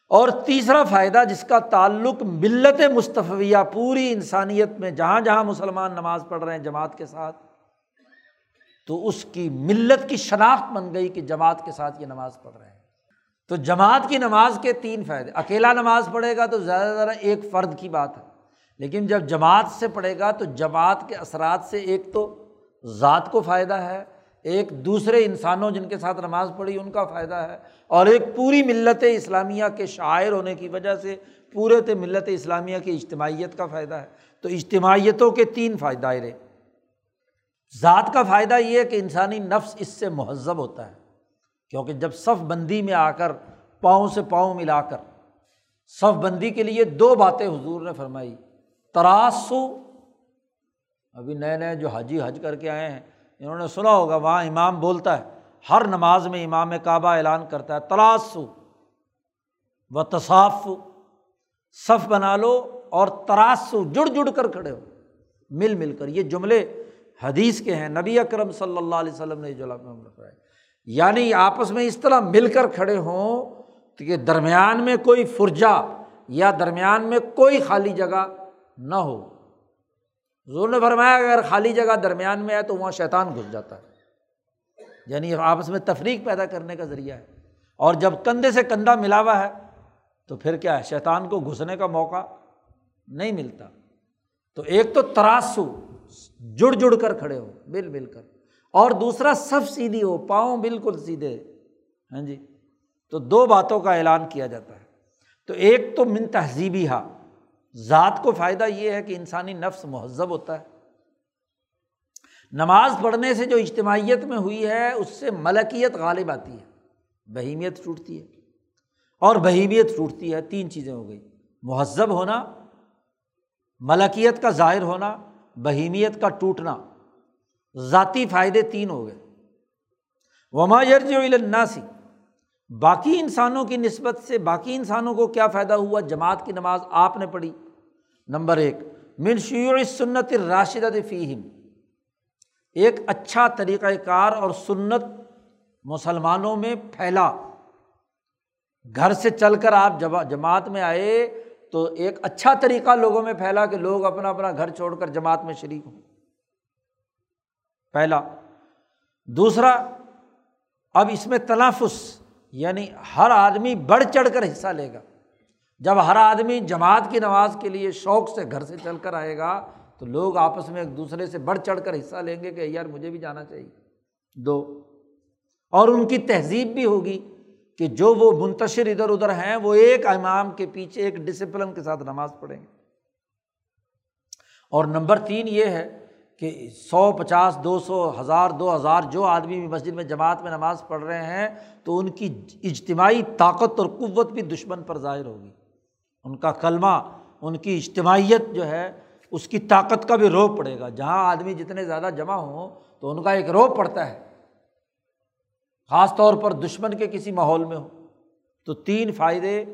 اور تیسرا فائدہ جس کا تعلق ملت مصطفیہ، پوری انسانیت میں، جہاں جہاں مسلمان نماز پڑھ رہے ہیں، جماعت کے ساتھ تو اس کی ملت کی شناخت بن گئی کہ جماعت کے ساتھ یہ نماز پڑھ رہے ہیں۔ تو جماعت کی نماز کے تین فائدے، اکیلا نماز پڑھے گا تو زیادہ سے زیادہ ایک فرد کی بات ہے، لیکن جب جماعت سے پڑھے گا تو جماعت کے اثرات سے ایک تو ذات کو فائدہ ہے، ایک دوسرے انسانوں جن کے ساتھ نماز پڑھی ان کا فائدہ ہے، اور ایک پوری ملت اسلامیہ کے شاعر ہونے کی وجہ سے پورے تو ملت اسلامیہ کی اجتماعیت کا فائدہ ہے۔ تو اجتماعیتوں کے تین فائدہ دائرے ذات کا فائدہ یہ ہے کہ انسانی نفس اس سے مہذب ہوتا ہے، کیونکہ جب صف بندی میں آ کر پاؤں سے پاؤں ملا کر، صف بندی کے لیے دو باتیں حضور نے فرمائی، تراسو، ابھی نئے نئے جو حاجی حج کر کے آئے ہیں، انہوں نے سنا ہوگا، وہاں امام بولتا ہے، ہر نماز میں امام کعبہ اعلان کرتا ہے، تراسو و تصاف صف بنا لو اور تراسو، جڑ جڑ کر کھڑے ہو، مل مل کر، یہ جملے حدیث کے ہیں، نبی اکرم صلی اللہ علیہ وسلم نے جو ہے۔ یعنی آپس میں اس طرح مل کر کھڑے ہوں کہ درمیان میں کوئی فرجا یا درمیان میں کوئی خالی جگہ نہ ہو۔ زور نے فرمایا، اگر خالی جگہ درمیان میں ہے تو وہاں شیطان گھس جاتا ہے۔ یعنی آپس میں تفریق پیدا کرنے کا ذریعہ ہے۔ اور جب کندھے سے کندھا ملا ہوا ہے تو پھر کیا ہے؟ شیطان کو گھسنے کا موقع نہیں ملتا۔ تو ایک تو تراسو جڑ جڑ کر کھڑے ہو، مل مل کر۔ اور دوسرا، سب سیدھی ہو، پاؤں بالکل سیدھے۔ ہاں جی؟ تو دو باتوں کا اعلان کیا جاتا ہے۔ تو ایک تو من تہذیبی ہا ذات کو فائدہ یہ ہے کہ انسانی نفس مہذب ہوتا ہے۔ نماز پڑھنے سے جو اجتماعیت میں ہوئی ہے، اس سے ملکیت غالب آتی ہے۔ بہیمیت ٹوٹتی ہے۔ اور بہیمیت ٹوٹتی ہے، تین چیزیں ہو گئی۔ مہذب ہونا، ملکیت کا ظاہر ہونا بہیمیت کا ٹوٹنا، ذاتی فائدے تین ہو گئے۔ وما یرج الناسی باقی انسانوں کی نسبت سے باقی انسانوں کو کیا فائدہ ہوا؟ جماعت کی نماز آپ نے پڑھی۔ نمبر ایک، من شیوع سنت راشدہ فیم ایک اچھا طریقۂ کار اور سنت مسلمانوں میں پھیلا۔ گھر سے چل کر آپ جماعت میں آئے تو ایک اچھا طریقہ لوگوں میں پھیلا کہ لوگ اپنا اپنا گھر چھوڑ کر جماعت میں شریک ہوں۔ پہلا۔ دوسرا، اب اس میں تلافظ یعنی ہر آدمی بڑھ چڑھ کر حصہ لے گا۔ جب ہر آدمی جماعت کی نماز کے لیے شوق سے گھر سے چل کر آئے گا، تو لوگ آپس میں ایک دوسرے سے بڑھ چڑھ کر حصہ لیں گے کہ یار مجھے بھی جانا چاہیے۔ دو۔ اور ان کی تہذیب بھی ہوگی۔ کہ جو وہ منتشر ادھر ادھر ہیں، وہ ایک امام کے پیچھے ایک ڈسپلن کے ساتھ نماز پڑھیں گے۔ اور نمبر تین یہ ہے کہ سو پچاس، دو سو، ہزار، دو ہزار جو آدمی بھی مسجد میں جماعت میں نماز پڑھ رہے ہیں، تو ان کی اجتماعی طاقت اور قوت بھی دشمن پر ظاہر ہوگی۔ ان کا کلمہ، ان کی اجتماعیت جو ہے، اس کی طاقت کا بھی روپ پڑے گا۔ جہاں آدمی جتنے زیادہ جمع ہوں، تو ان کا ایک روپ پڑتا ہے۔ خاص طور پر دشمن کے کسی ماحول میں ہو، تو تین فائدے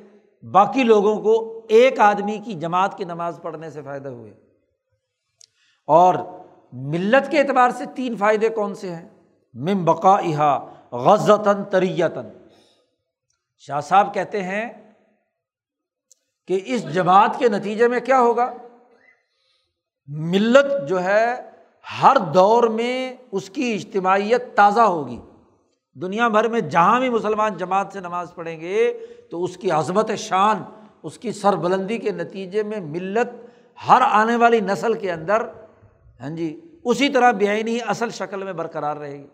باقی لوگوں کو ایک آدمی کی جماعت کی نماز پڑھنے سے فائدہ ہوئے۔ اور ملت کے اعتبار سے تین فائدے کون سے ہیں؟ مم بقا احا غزتاً تریتاً۔ شاہ صاحب کہتے ہیں کہ اس جماعت کے نتیجے میں کیا ہوگا؟ ملت جو ہے ہر دور میں اس کی اجتماعیت تازہ ہوگی۔ دنیا بھر میں جہاں بھی مسلمان جماعت سے نماز پڑھیں گے، تو اس کی عظمت شان، اس کی سر بلندی کے نتیجے میں ملت ہر آنے والی نسل کے اندر ہاں جی اسی طرح بے آئینی اصل شکل میں برقرار رہے گی۔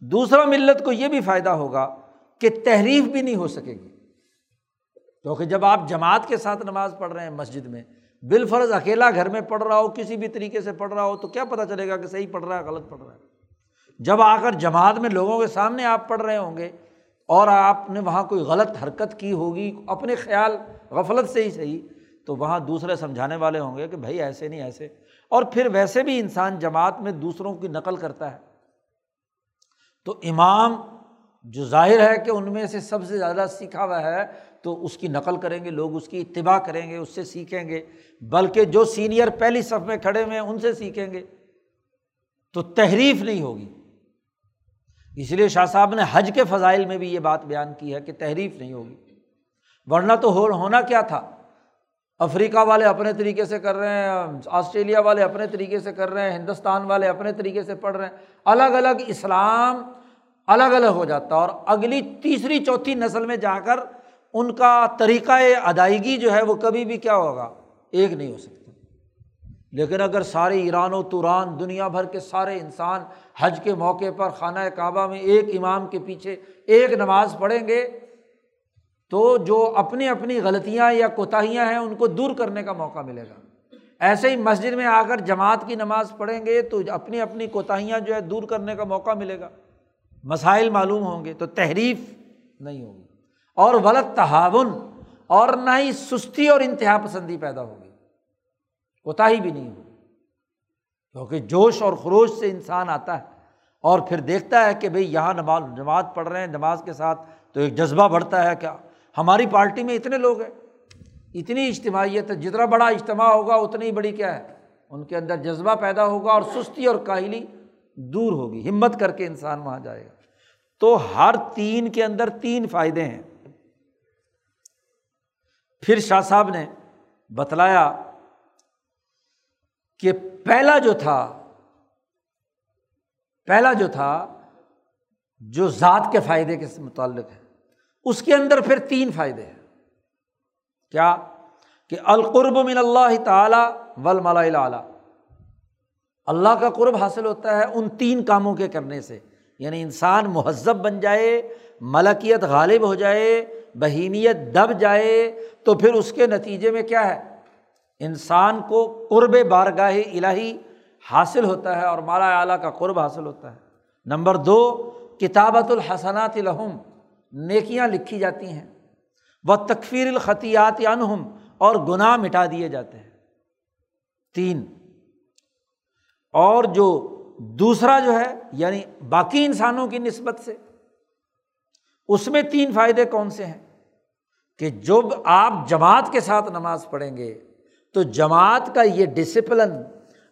دوسرا ملت کو یہ بھی فائدہ ہوگا کہ تحریف بھی نہیں ہو سکے گی۔ کیونکہ جب آپ جماعت کے ساتھ نماز پڑھ رہے ہیں مسجد میں، بالفرض اکیلا گھر میں پڑھ رہا ہو، کسی بھی طریقے سے پڑھ رہا ہو، تو کیا پتہ چلے گا کہ صحیح پڑھ رہا ہے، غلط پڑھ رہا ہے۔ جب آ کر جماعت میں لوگوں کے سامنے آپ پڑھ رہے ہوں گے اور آپ نے وہاں کوئی غلط حرکت کی ہوگی، اپنے خیال غفلت سے ہی صحیح، تو وہاں دوسرے سمجھانے والے ہوں گے کہ بھائی ایسے نہیں، ایسے۔ اور پھر ویسے بھی انسان جماعت میں دوسروں کی نقل کرتا ہے۔ تو امام جو ظاہر ہے کہ ان میں سے سب سے زیادہ سیکھا ہوا ہے، تو اس کی نقل کریں گے، لوگ اس کی اتباع کریں گے، اس سے سیکھیں گے۔ بلکہ جو سینئر پہلی صف میں کھڑے ہوئے ہیں، ان سے سیکھیں گے۔ تو تحریف نہیں ہوگی۔ اس لیے شاہ صاحب نے حج کے فضائل میں بھی یہ بات بیان کی ہے کہ تحریف نہیں ہوگی۔ ورنہ تو ہو ہونا کیا تھا؟ افریقہ والے اپنے طریقے سے کر رہے ہیں، آسٹریلیا والے اپنے طریقے سے کر رہے ہیں، ہندوستان والے اپنے طریقے سے پڑھ رہے ہیں۔ الگ الگ اسلام الگ الگ ہو جاتا اور اگلی تیسری چوتھی نسل میں جا کر ان کا طریقۂ ادائیگی جو ہے وہ کبھی بھی کیا ہوگا؟ ایک نہیں ہو سکتا۔ لیکن اگر سارے ایران و توران دنیا بھر کے سارے انسان حج کے موقع پر خانہ کعبہ میں ایک امام کے پیچھے ایک نماز پڑھیں گے، تو جو اپنی اپنی غلطیاں یا کوتاہیاں ہیں ان کو دور کرنے کا موقع ملے گا۔ ایسے ہی مسجد میں آ کر جماعت کی نماز پڑھیں گے تو اپنی اپنی کوتاہیاں جو ہے دور کرنے کا موقع ملے گا۔ مسائل معلوم ہوں گے تو تحریف نہیں ہوگی۔ اور غلط تعاون اور نہ ہی سستی اور انتہا پسندی پیدا ہوگی۔ کوتاہی بھی نہیں ہوگی کیونکہ جوش اور خروش سے انسان آتا ہے اور پھر دیکھتا ہے کہ بھائی یہاں نماز نماز پڑھ رہے ہیں، نماز کے ساتھ تو ایک جذبہ بڑھتا ہے کیا ہماری پارٹی میں اتنے لوگ ہیں۔ اتنی اجتماعیت ہے، جتنا بڑا اجتماع ہوگا اتنی بڑی کیا ہے؟ ان کے اندر جذبہ پیدا ہوگا اور سستی اور کاہلی دور ہوگی، ہمت کر کے انسان وہاں جائے گا۔ تو ہر تین کے اندر تین فائدے ہیں۔ پھر شاہ صاحب نے بتلایا کہ پہلا جو تھا، پہلا جو تھا، جو ذات کے فائدے کے متعلق ہے، اس کے اندر پھر تین فائدے ہیں۔ کیا؟ کہ القرب من اللہ تعالیٰ ول ملا اللہ کا قرب حاصل ہوتا ہے ان تین کاموں کے کرنے سے۔ یعنی انسان مہذب بن جائے، ملکیت غالب ہو جائے، بہیمیت دب جائے، تو پھر اس کے نتیجے میں کیا ہے؟ انسان کو قرب بارگاہ الہی حاصل ہوتا ہے اور مالا اعلیٰ کا قرب حاصل ہوتا ہے۔ نمبر دو کتابت الحسنات الحم نیکیاں لکھی جاتی ہیں۔ وہ تکفیر الخطیات انہم اور گناہ مٹا دیے جاتے ہیں۔ تین، اور جو دوسرا جو ہے یعنی باقی انسانوں کی نسبت سے، اس میں تین فائدے کون سے ہیں؟ کہ جب آپ جماعت کے ساتھ نماز پڑھیں گے تو جماعت کا یہ ڈسپلن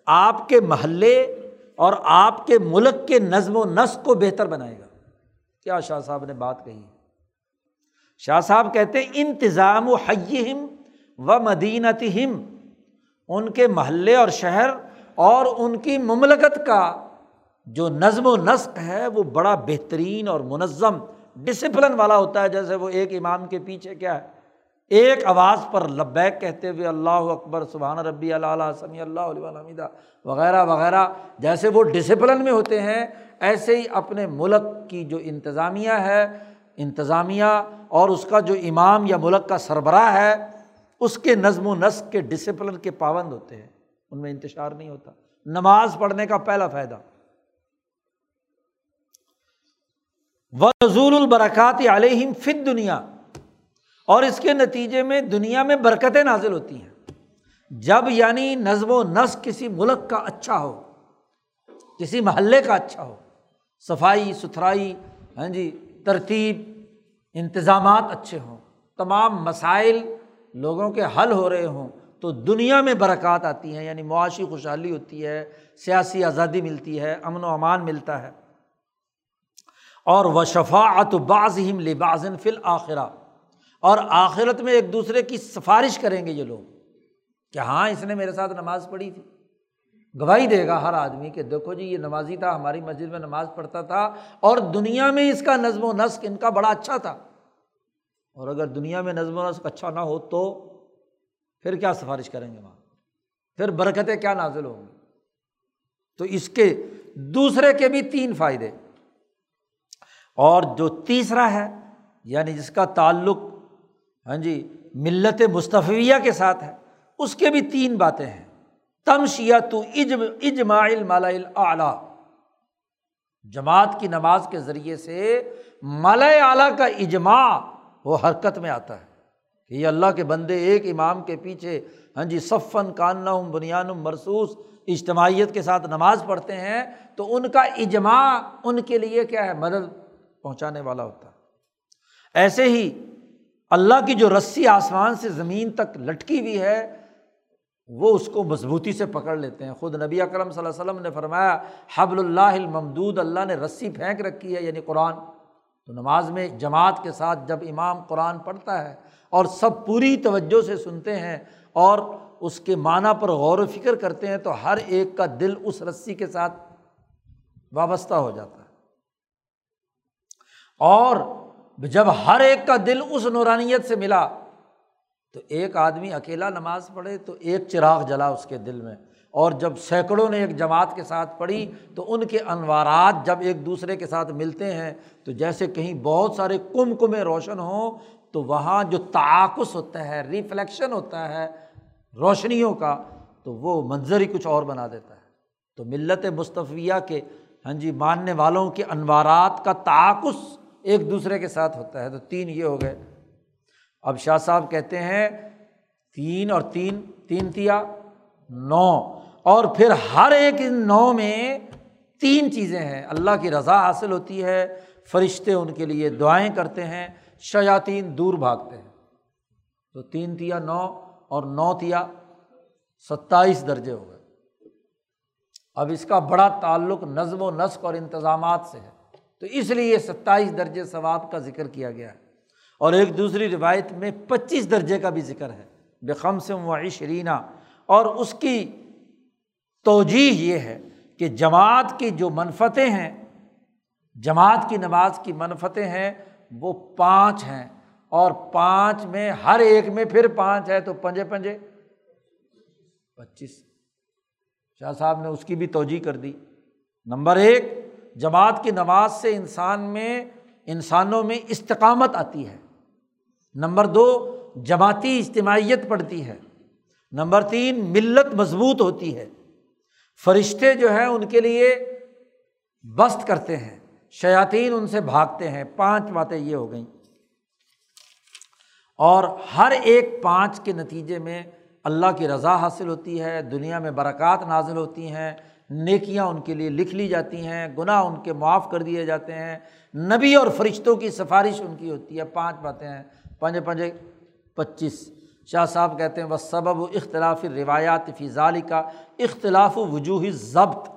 آپ کے محلے اور آپ کے ملک کے نظم و نسق کو بہتر بنائے گا۔ کیا شاہ صاحب نے بات کہی شاہ صاحب کہتے ہیں، انتظام و حیم و مدینت ہم ان کے محلے اور شہر اور ان کی مملکت کا جو نظم و نسق ہے، وہ بڑا بہترین اور منظم ڈسپلن والا ہوتا ہے، جیسے وہ ایک امام کے پیچھے کیا ہے؟ ایک آواز پر لبیک کہتے ہوئے اللہ اکبر، سبحان ربی اللہ سمی اللہ علیہ الحمدہ وغیرہ وغیرہ، جیسے وہ ڈسپلن میں ہوتے ہیں، ایسے ہی اپنے ملک کی جو انتظامیہ ہے، انتظامیہ اور اس کا جو امام یا ملک کا سربراہ ہے، اس کے نظم و نسق کے ڈسپلن کے پابند ہوتے ہیں۔ ان میں انتشار نہیں ہوتا۔ نماز پڑھنے کا پہلا فائدہ۔ وضول البرکات علیہم فت دنیا اور اس کے نتیجے میں دنیا میں برکتیں نازل ہوتی ہیں۔ جب یعنی نظم و نسق کسی ملک کا اچھا ہو، کسی محلے کا اچھا ہو، صفائی، ستھرائی ہاں جی ترتیب، انتظامات اچھے ہوں، تمام مسائل لوگوں کے حل ہو رہے ہوں، تو دنیا میں برکات آتی ہیں۔ یعنی معاشی خوشحالی ہوتی ہے، سیاسی آزادی ملتی ہے، امن و امان ملتا ہے۔ اور و شفاعت بعض ہم لباظن فل آخرہ اور آخرت میں ایک دوسرے کی سفارش کریں گے یہ لوگ کہ ہاں اس نے میرے ساتھ نماز پڑھی تھی۔ گواہی دے گا ہر آدمی کہ دیکھو جی یہ نمازی تھا، ہماری مسجد میں نماز پڑھتا تھا اور دنیا میں اس کا نظم و نسق ان کا بڑا اچھا تھا۔ اور اگر دنیا میں نظم و نسق اچھا نہ ہو تو پھر کیا سفارش کریں گے وہاں؟ پھر برکتیں کیا نازل ہوں گی؟ تو اس کے دوسرے کے بھی تین فائدے۔ اور جو تیسرا ہے یعنی جس کا تعلق ہاں جی ملت مصطفیہ کے ساتھ ہے۔ اس کے بھی تین باتیں ہیں۔ تمشیا تو اجماع مالا اعلیٰ جماعت کی نماز کے ذریعے سے مالا اعلیٰ کا اجماع وہ حرکت میں آتا ہے کہ یہ اللہ کے بندے ایک امام کے پیچھے ہاں جی صفن کاننا بنیان مرسوس اجتماعیت کے ساتھ نماز پڑھتے ہیں تو ان کا اجماع ان کے لیے کیا ہے؟ مدد پہنچانے والا ہوتا ہے۔ ایسے ہی اللہ کی جو رسی آسمان سے زمین تک لٹکی ہوئی ہے، وہ اس کو مضبوطی سے پکڑ لیتے ہیں۔ خود نبی اکرم صلی اللہ علیہ وسلم نے فرمایا، حبل اللہ الممدود، اللہ نے رسی پھینک رکھی ہے یعنی قرآن۔ تو نماز میں جماعت کے ساتھ جب امام قرآن پڑھتا ہے اور سب پوری توجہ سے سنتے ہیں اور اس کے معنی پر غور و فکر کرتے ہیں، تو ہر ایک کا دل اس رسی کے ساتھ وابستہ ہو جاتا ہے۔ اور جب ہر ایک کا دل اس نورانیت سے ملا، تو ایک آدمی اکیلا نماز پڑھے، تو ایک چراغ جلا اس کے دل میں۔ اور جب سینکڑوں نے ایک جماعت کے ساتھ پڑھی، تو ان کے انوارات جب ایک دوسرے کے ساتھ ملتے ہیں، تو جیسے کہیں بہت سارے کم کمیں روشن ہوں، تو وہاں جو تعاکس ہوتا ہے، ریفلیکشن ہوتا ہے روشنیوں کا، تو وہ منظر ہی کچھ اور بنا دیتا ہے۔ تو ملت مصطفیہ کے ہاں جی ماننے والوں کے انوارات کا تعاکس ایک دوسرے کے ساتھ ہوتا ہے تو تین یہ ہو گئے۔ اب شاہ صاحب کہتے ہیں، تین اور تین تین تیا، نو۔ اور پھر ہر ایک ان نو میں تین چیزیں ہیں۔ اللہ کی رضا حاصل ہوتی ہے، فرشتے ان کے لیے دعائیں کرتے ہیں، شیاطین دور بھاگتے ہیں۔ تو تین تیا، نو اور نو تیا، ستائیس درجے ہو گئے۔ اب اس کا بڑا تعلق نظم و نسق اور انتظامات سے ہے۔ تو اس لیے ستائیس درجے ثواب کا ذکر کیا گیا ہے۔ اور ایک دوسری روایت میں پچیس درجے کا بھی ذکر ہے۔ بےخم سے معیشرینہ اور اس کی توجہ یہ ہے کہ جماعت کی جو منفتیں ہیں، جماعت کی نماز کی منفتیں ہیں، وہ پانچ ہیں۔ اور پانچ میں ہر ایک میں پھر پانچ ہے تو پنجے پنجے۔ پچیس۔ شاہ صاحب نے اس کی بھی توجہ کر دی۔ نمبر ایک جماعت کی نماز سے انسان میں، انسانوں میں استقامت آتی ہے۔ نمبر دو، جماعتی اجتماعیت پڑتی ہے۔ نمبر تین، ملت مضبوط ہوتی ہے۔ فرشتے جو ہیں، ان کے لیے بست کرتے ہیں۔ شیاطین ان سے بھاگتے ہیں۔ پانچ باتیں یہ ہو گئیں۔ اور ہر ایک پانچ کے نتیجے میں اللہ کی رضا حاصل ہوتی ہے۔ دنیا میں برکات نازل ہوتی ہیں۔ نیکیاں ان کے لیے لکھ لی جاتی ہیں، گناہ ان کے معاف کر دیے جاتے ہیں۔ نبی اور فرشتوں کی سفارش ان کی ہوتی ہے۔ پانچ باتیں ہیں۔ پنج پنج پچیس۔ شاہ صاحب کہتے ہیں وہ سبب و اختلاف روایات فضالی کا اختلاف و وجوہ ضبط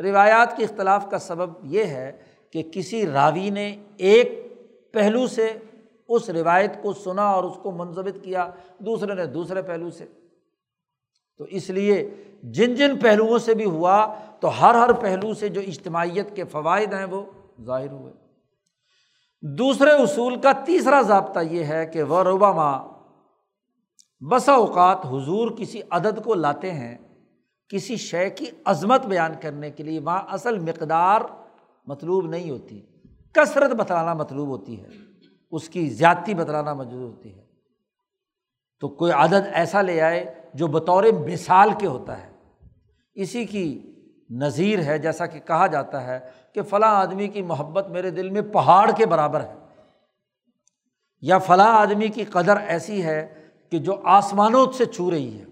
روایات کے اختلاف کا سبب یہ ہے کہ کسی راوی نے ایک پہلو سے اس روایت کو سنا اور اس کو منظمت کیا، دوسرے نے دوسرے پہلو سے۔ تو اس لیے جن جن پہلوؤں سے بھی ہوا، تو ہر ہر پہلو سے جو اجتماعیت کے فوائد ہیں وہ ظاہر ہوئے۔ دوسرے اصول کا تیسرا ضابطہ یہ ہے کہ وہ روبا ماں بسا اوقات حضور کسی عدد کو لاتے ہیں کسی شے کی عظمت بیان کرنے کے لیے، وہاں اصل مقدار مطلوب نہیں ہوتی۔ کثرت بتلانا مطلوب ہوتی ہے، اس کی زیادتی بتلانا مطلوب ہوتی ہے۔ تو کوئی عدد ایسا لے آئے جو بطور مثال کے ہوتا ہے۔ اسی کی نظیر ہے، جیسا کہ کہا جاتا ہے کہ فلاں آدمی کی محبت میرے دل میں پہاڑ کے برابر ہے۔ یا فلاں آدمی کی قدر ایسی ہے کہ جو آسمانوں سے چھو رہی ہے۔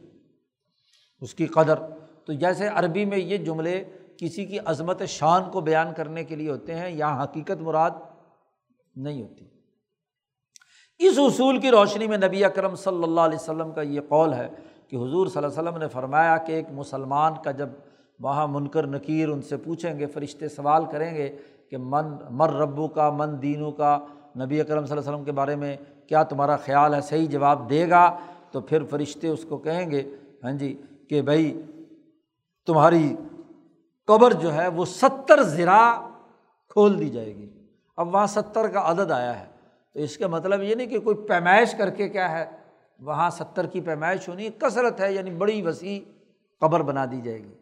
اس کی قدر، تو جیسے عربی میں یہ جملے کسی کی عظمت شان کو بیان کرنے کے لیے ہوتے ہیں، یہاں حقیقت مراد نہیں ہوتی۔ اس اصول کی روشنی میں نبی اکرم صلی اللہ علیہ وسلم کا یہ قول ہے کہ حضور صلی اللہ علیہ وسلم نے فرمایا کہ ایک مسلمان کا جب وہاں منکر نکیر ان سے پوچھیں گے، فرشتے سوال کریں گے کہ من، مر ربو کا، من دینوں کا، نبی اکرم صلی اللہ علیہ وسلم کے بارے میں کیا تمہارا خیال ہے؟ صحیح جواب دے گا؟ تو پھر فرشتے اس کو کہیں گے ہاں جی کہ بھائی تمہاری قبر جو ہے وہ ستر زرا کھول دی جائے گی۔ اب وہاں ستر کا عدد آیا ہے۔ تو اس کا مطلب یہ نہیں کہ کوئی پیمائش کر کے کیا ہے وہاں ستر کی پیمائش ہونی کثرت ہے یعنی بڑی وسیع قبر بنا دی جائے گی۔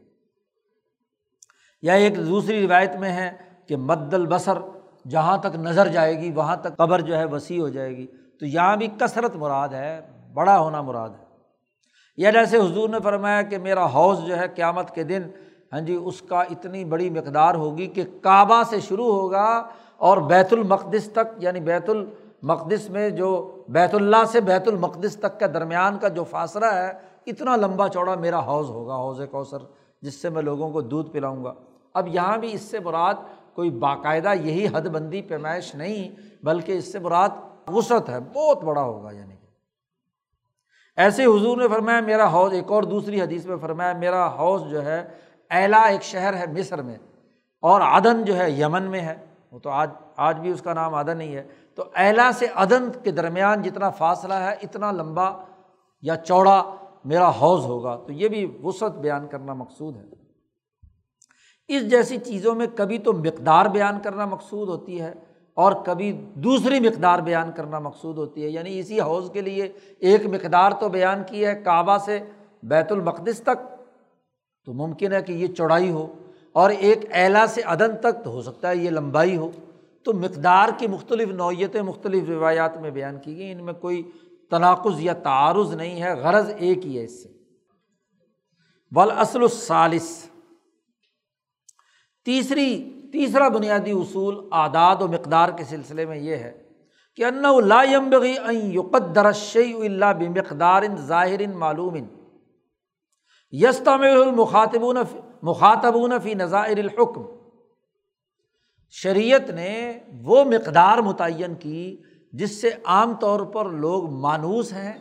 یا ایک دوسری روایت میں ہے کہ مد البصر، جہاں تک نظر جائے گی، وہاں تک قبر جو ہے وسیع ہو جائے گی۔ تو یہاں بھی کثرت مراد ہے، بڑا ہونا مراد ہے۔ یا جیسے حضور نے فرمایا کہ میرا حوض جو ہے قیامت کے دن ہاں جی اس کا اتنی بڑی مقدار ہوگی کہ کعبہ سے شروع ہوگا اور بیت المقدس تک یعنی بیت المقدس میں جو بیت اللہ سے بیت المقدس تک کے درمیان کا جو فاصلہ ہے، اتنا لمبا چوڑا میرا حوض ہوگا، حوض کوثر، جس سے میں لوگوں کو دودھ پلاؤں گا۔ اب یہاں بھی اس سے مراد کوئی باقاعدہ یہی حد بندی، پیمائش نہیں، بلکہ اس سے مراد وسعت ہے، بہت بڑا ہوگا یعنی کہ۔ ایسے حضور نے فرمایا، میرا حوض، ایک اور دوسری حدیث میں فرمایا، میرا حوض جو ہے، ایلا ایک شہر ہے مصر میں، اور عدن جو ہے یمن میں ہے۔ وہ تو آج آج بھی اس کا نام عدن ہی ہے۔ تو ایلا سے عدن کے درمیان جتنا فاصلہ ہے، اتنا لمبا یا چوڑا میرا حوض ہوگا۔ تو یہ بھی وسعت بیان کرنا مقصود ہے۔ اس جیسی چیزوں میں کبھی تو مقدار بیان کرنا مقصود ہوتی ہے اور کبھی دوسری مقدار بیان کرنا مقصود ہوتی ہے۔ یعنی اسی حوض کے لیے ایک مقدار تو بیان کی ہے کعبہ سے بیت المقدس تک۔ تو ممکن ہے کہ یہ چوڑائی ہو اور ایک اعلیٰ سے عدن تک تو ہو سکتا ہے یہ لمبائی ہو۔ تو مقدار کی مختلف نوعیتیں مختلف روایات میں بیان کی گئی ان میں کوئی تناقض یا تعارض نہیں ہے، غرض ایک ہی ہے اس سے۔ بلاصل الثالث۔ تیسری، تیسرا بنیادی اصول اعداد و مقدار کے سلسلے میں یہ ہے کہ ان لا ينبغي ان يقدر الا بمقدار ظاہر معلوم۔ یستعمل المخاطبون مخاطبون فی نظائر الحکم۔ شریعت نے وہ مقدار متعین کی جس سے عام طور پر لوگ مانوس ہیں،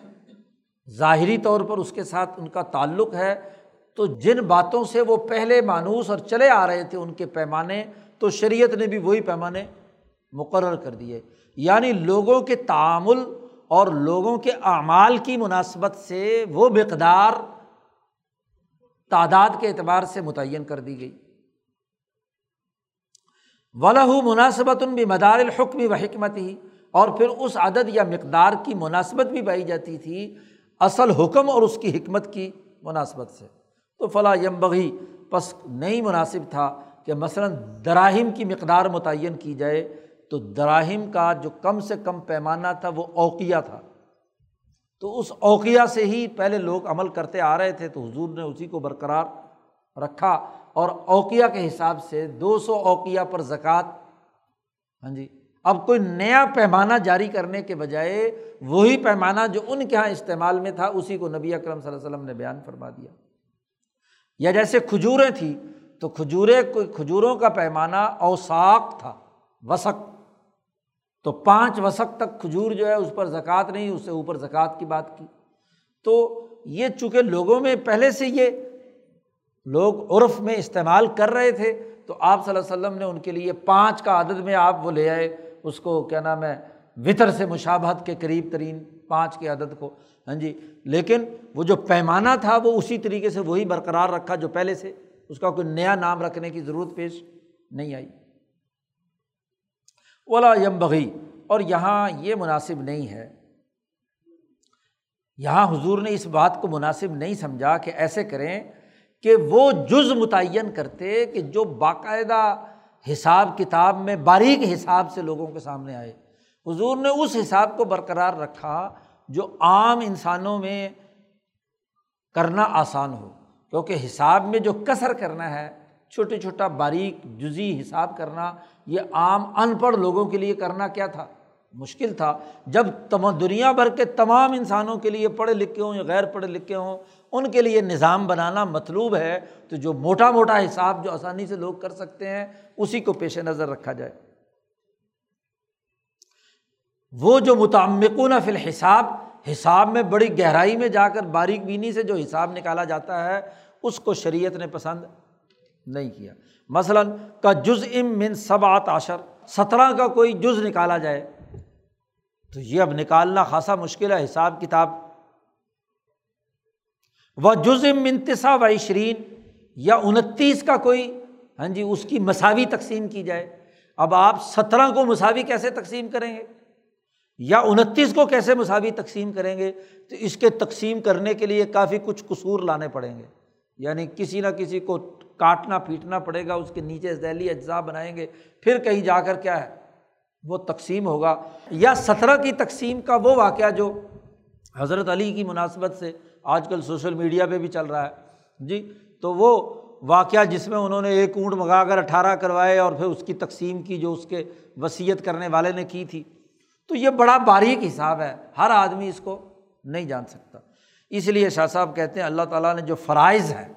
ظاہری طور پر اس کے ساتھ ان کا تعلق ہے۔ تو جن باتوں سے وہ پہلے مانوس اور چلے آ رہے تھے ان کے پیمانے، تو شریعت نے بھی وہی پیمانے مقرر کر دیے۔ یعنی لوگوں کے تعامل اور لوگوں کے اعمال کی مناسبت سے وہ مقدار تعداد کے اعتبار سے متعین کر دی گئی۔ ولہ مناسبت ان بھی مدار الحکم و حکمت ہی اور پھر اس عدد یا مقدار کی مناسبت بھی پائی جاتی تھی اصل حکم اور اس کی حکمت کی مناسبت سے۔ تو فلاں یمبغی پس نہیں مناسب تھا کہ مثلاً دراہم کی مقدار متعین کی جائے۔ تو دراہم کا جو کم سے کم پیمانہ تھا وہ اوقیہ تھا۔ تو اس اوقیہ سے ہی پہلے لوگ عمل کرتے آ رہے تھے تو حضور نے اسی کو برقرار رکھا۔ اور اوقیہ کے حساب سے دو سو اوقیہ پر زکوٰۃ۔ ہاں جی۔ اب کوئی نیا پیمانہ جاری کرنے کے بجائے وہی پیمانہ جو ان کے یہاں استعمال میں تھا، اسی کو نبی اکرم صلی اللہ علیہ وسلم نے بیان فرما دیا۔ یا جیسے کھجوریں تھیں، تو کھجورے کھجوروں کا پیمانہ اوساک تھا، وسق۔ تو پانچ وسق تک کھجور جو ہے، اس پر زکوٰۃ نہیں، اس سے اوپر زکوٰۃ کی بات کی۔ تو یہ چونکہ لوگوں میں پہلے سے یہ لوگ عرف میں استعمال کر رہے تھے تو آپ صلی اللہ علیہ وسلم نے ان کے لیے پانچ کا عدد میں آپ وہ لے آئے، اس کو کیا نام ہے، وطر سے مشابہت کے قریب ترین پانچ کے عدد کو۔ ہاں جی لیکن وہ جو پیمانہ تھا وہ اسی طریقے سے وہی برقرار رکھا جو پہلے سے، اس کا کوئی نیا نام رکھنے کی ضرورت پیش نہیں آئی۔ اولا یم بغی اور یہاں یہ مناسب نہیں ہے۔ یہاں حضور نے اس بات کو مناسب نہیں سمجھا کہ ایسے کریں کہ وہ جز متعین کرتے کہ جو باقاعدہ حساب کتاب میں باریک حساب سے لوگوں کے سامنے آئے۔ حضور نے اس حساب کو برقرار رکھا جو عام انسانوں میں کرنا آسان ہو، کیونکہ حساب میں جو کثر کرنا ہے، چھوٹے چھوٹا باریک جزی حساب کرنا، یہ عام ان پڑھ لوگوں کے لیے کرنا کیا تھا؟ مشکل تھا۔ جب تم دنیا بھر کے تمام انسانوں کے لیے پڑھے لکھے ہوں یا غیر پڑھے لکھے ہوں ان کے لیے نظام بنانا مطلوب ہے، تو جو موٹا موٹا حساب جو آسانی سے لوگ کر سکتے ہیں، اسی کو پیش نظر رکھا جائے۔ وہ جو متعمقون فی الحساب، حساب میں بڑی گہرائی میں جا کر باریک بینی سے جو حساب نکالا جاتا ہے، اس کو شریعت نے پسند نہیں کیا۔ مثلاً، کا جز ام من سب عشر، سترہ کا کوئی جز نکالا جائے، تو یہ اب نکالنا خاصا مشکل ہے۔ حساب کتاب و جز ام و عشرین یا انتیس کا کوئی ہاں جی اس کی مساوی تقسیم کی جائے۔ اب آپ سترہ کو مساوی کیسے تقسیم کریں گے؟ یا انتیس کو کیسے مساوی تقسیم کریں گے؟ تو اس کے تقسیم کرنے کے لیے کافی کچھ قصور لانے پڑیں گے۔ یعنی کسی نہ کسی کو کاٹنا پیٹنا پڑے گا، اس کے نیچے ذیلی اجزاء بنائیں گے، پھر کہیں جا کر کیا ہے؟ وہ تقسیم ہوگا۔ یا سترہ کی تقسیم کا وہ واقعہ جو حضرت علی کی مناسبت سے آج کل سوشل میڈیا پہ بھی چل رہا ہے۔ جی تو وہ واقعہ جس میں انہوں نے ایک اونٹ منگا کر اٹھارہ کروائے اور پھر اس کی تقسیم کی جو اس کے وصیت کرنے والے نے کی تھی۔ تو یہ بڑا باریک حساب ہے۔ ہر آدمی اس کو نہیں جان سکتا۔ اس لیے شاہ صاحب کہتے ہیں، اللہ تعالیٰ نے جو فرائض ہے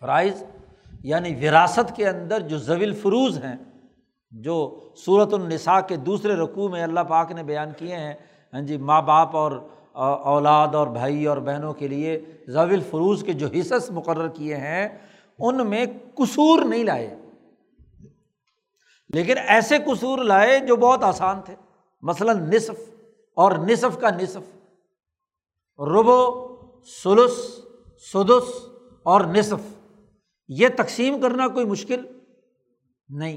فرائض یعنی وراثت کے اندر جو زویل فروز ہیں، جو صورت النساء کے دوسرے رقوع میں اللہ پاک نے بیان کیے ہیں ہاں جی ماں باپ اور اولاد اور بھائی اور بہنوں کے لیے ضویل فروز کے جو حصص مقرر کیے ہیں، ان میں قصور نہیں لائے۔ لیکن ایسے قصور لائے جو بہت آسان تھے۔ مثلاً نصف اور نصف کا نصف۔ ربو سلس سدس اور نصف۔ یہ تقسیم کرنا کوئی مشکل نہیں۔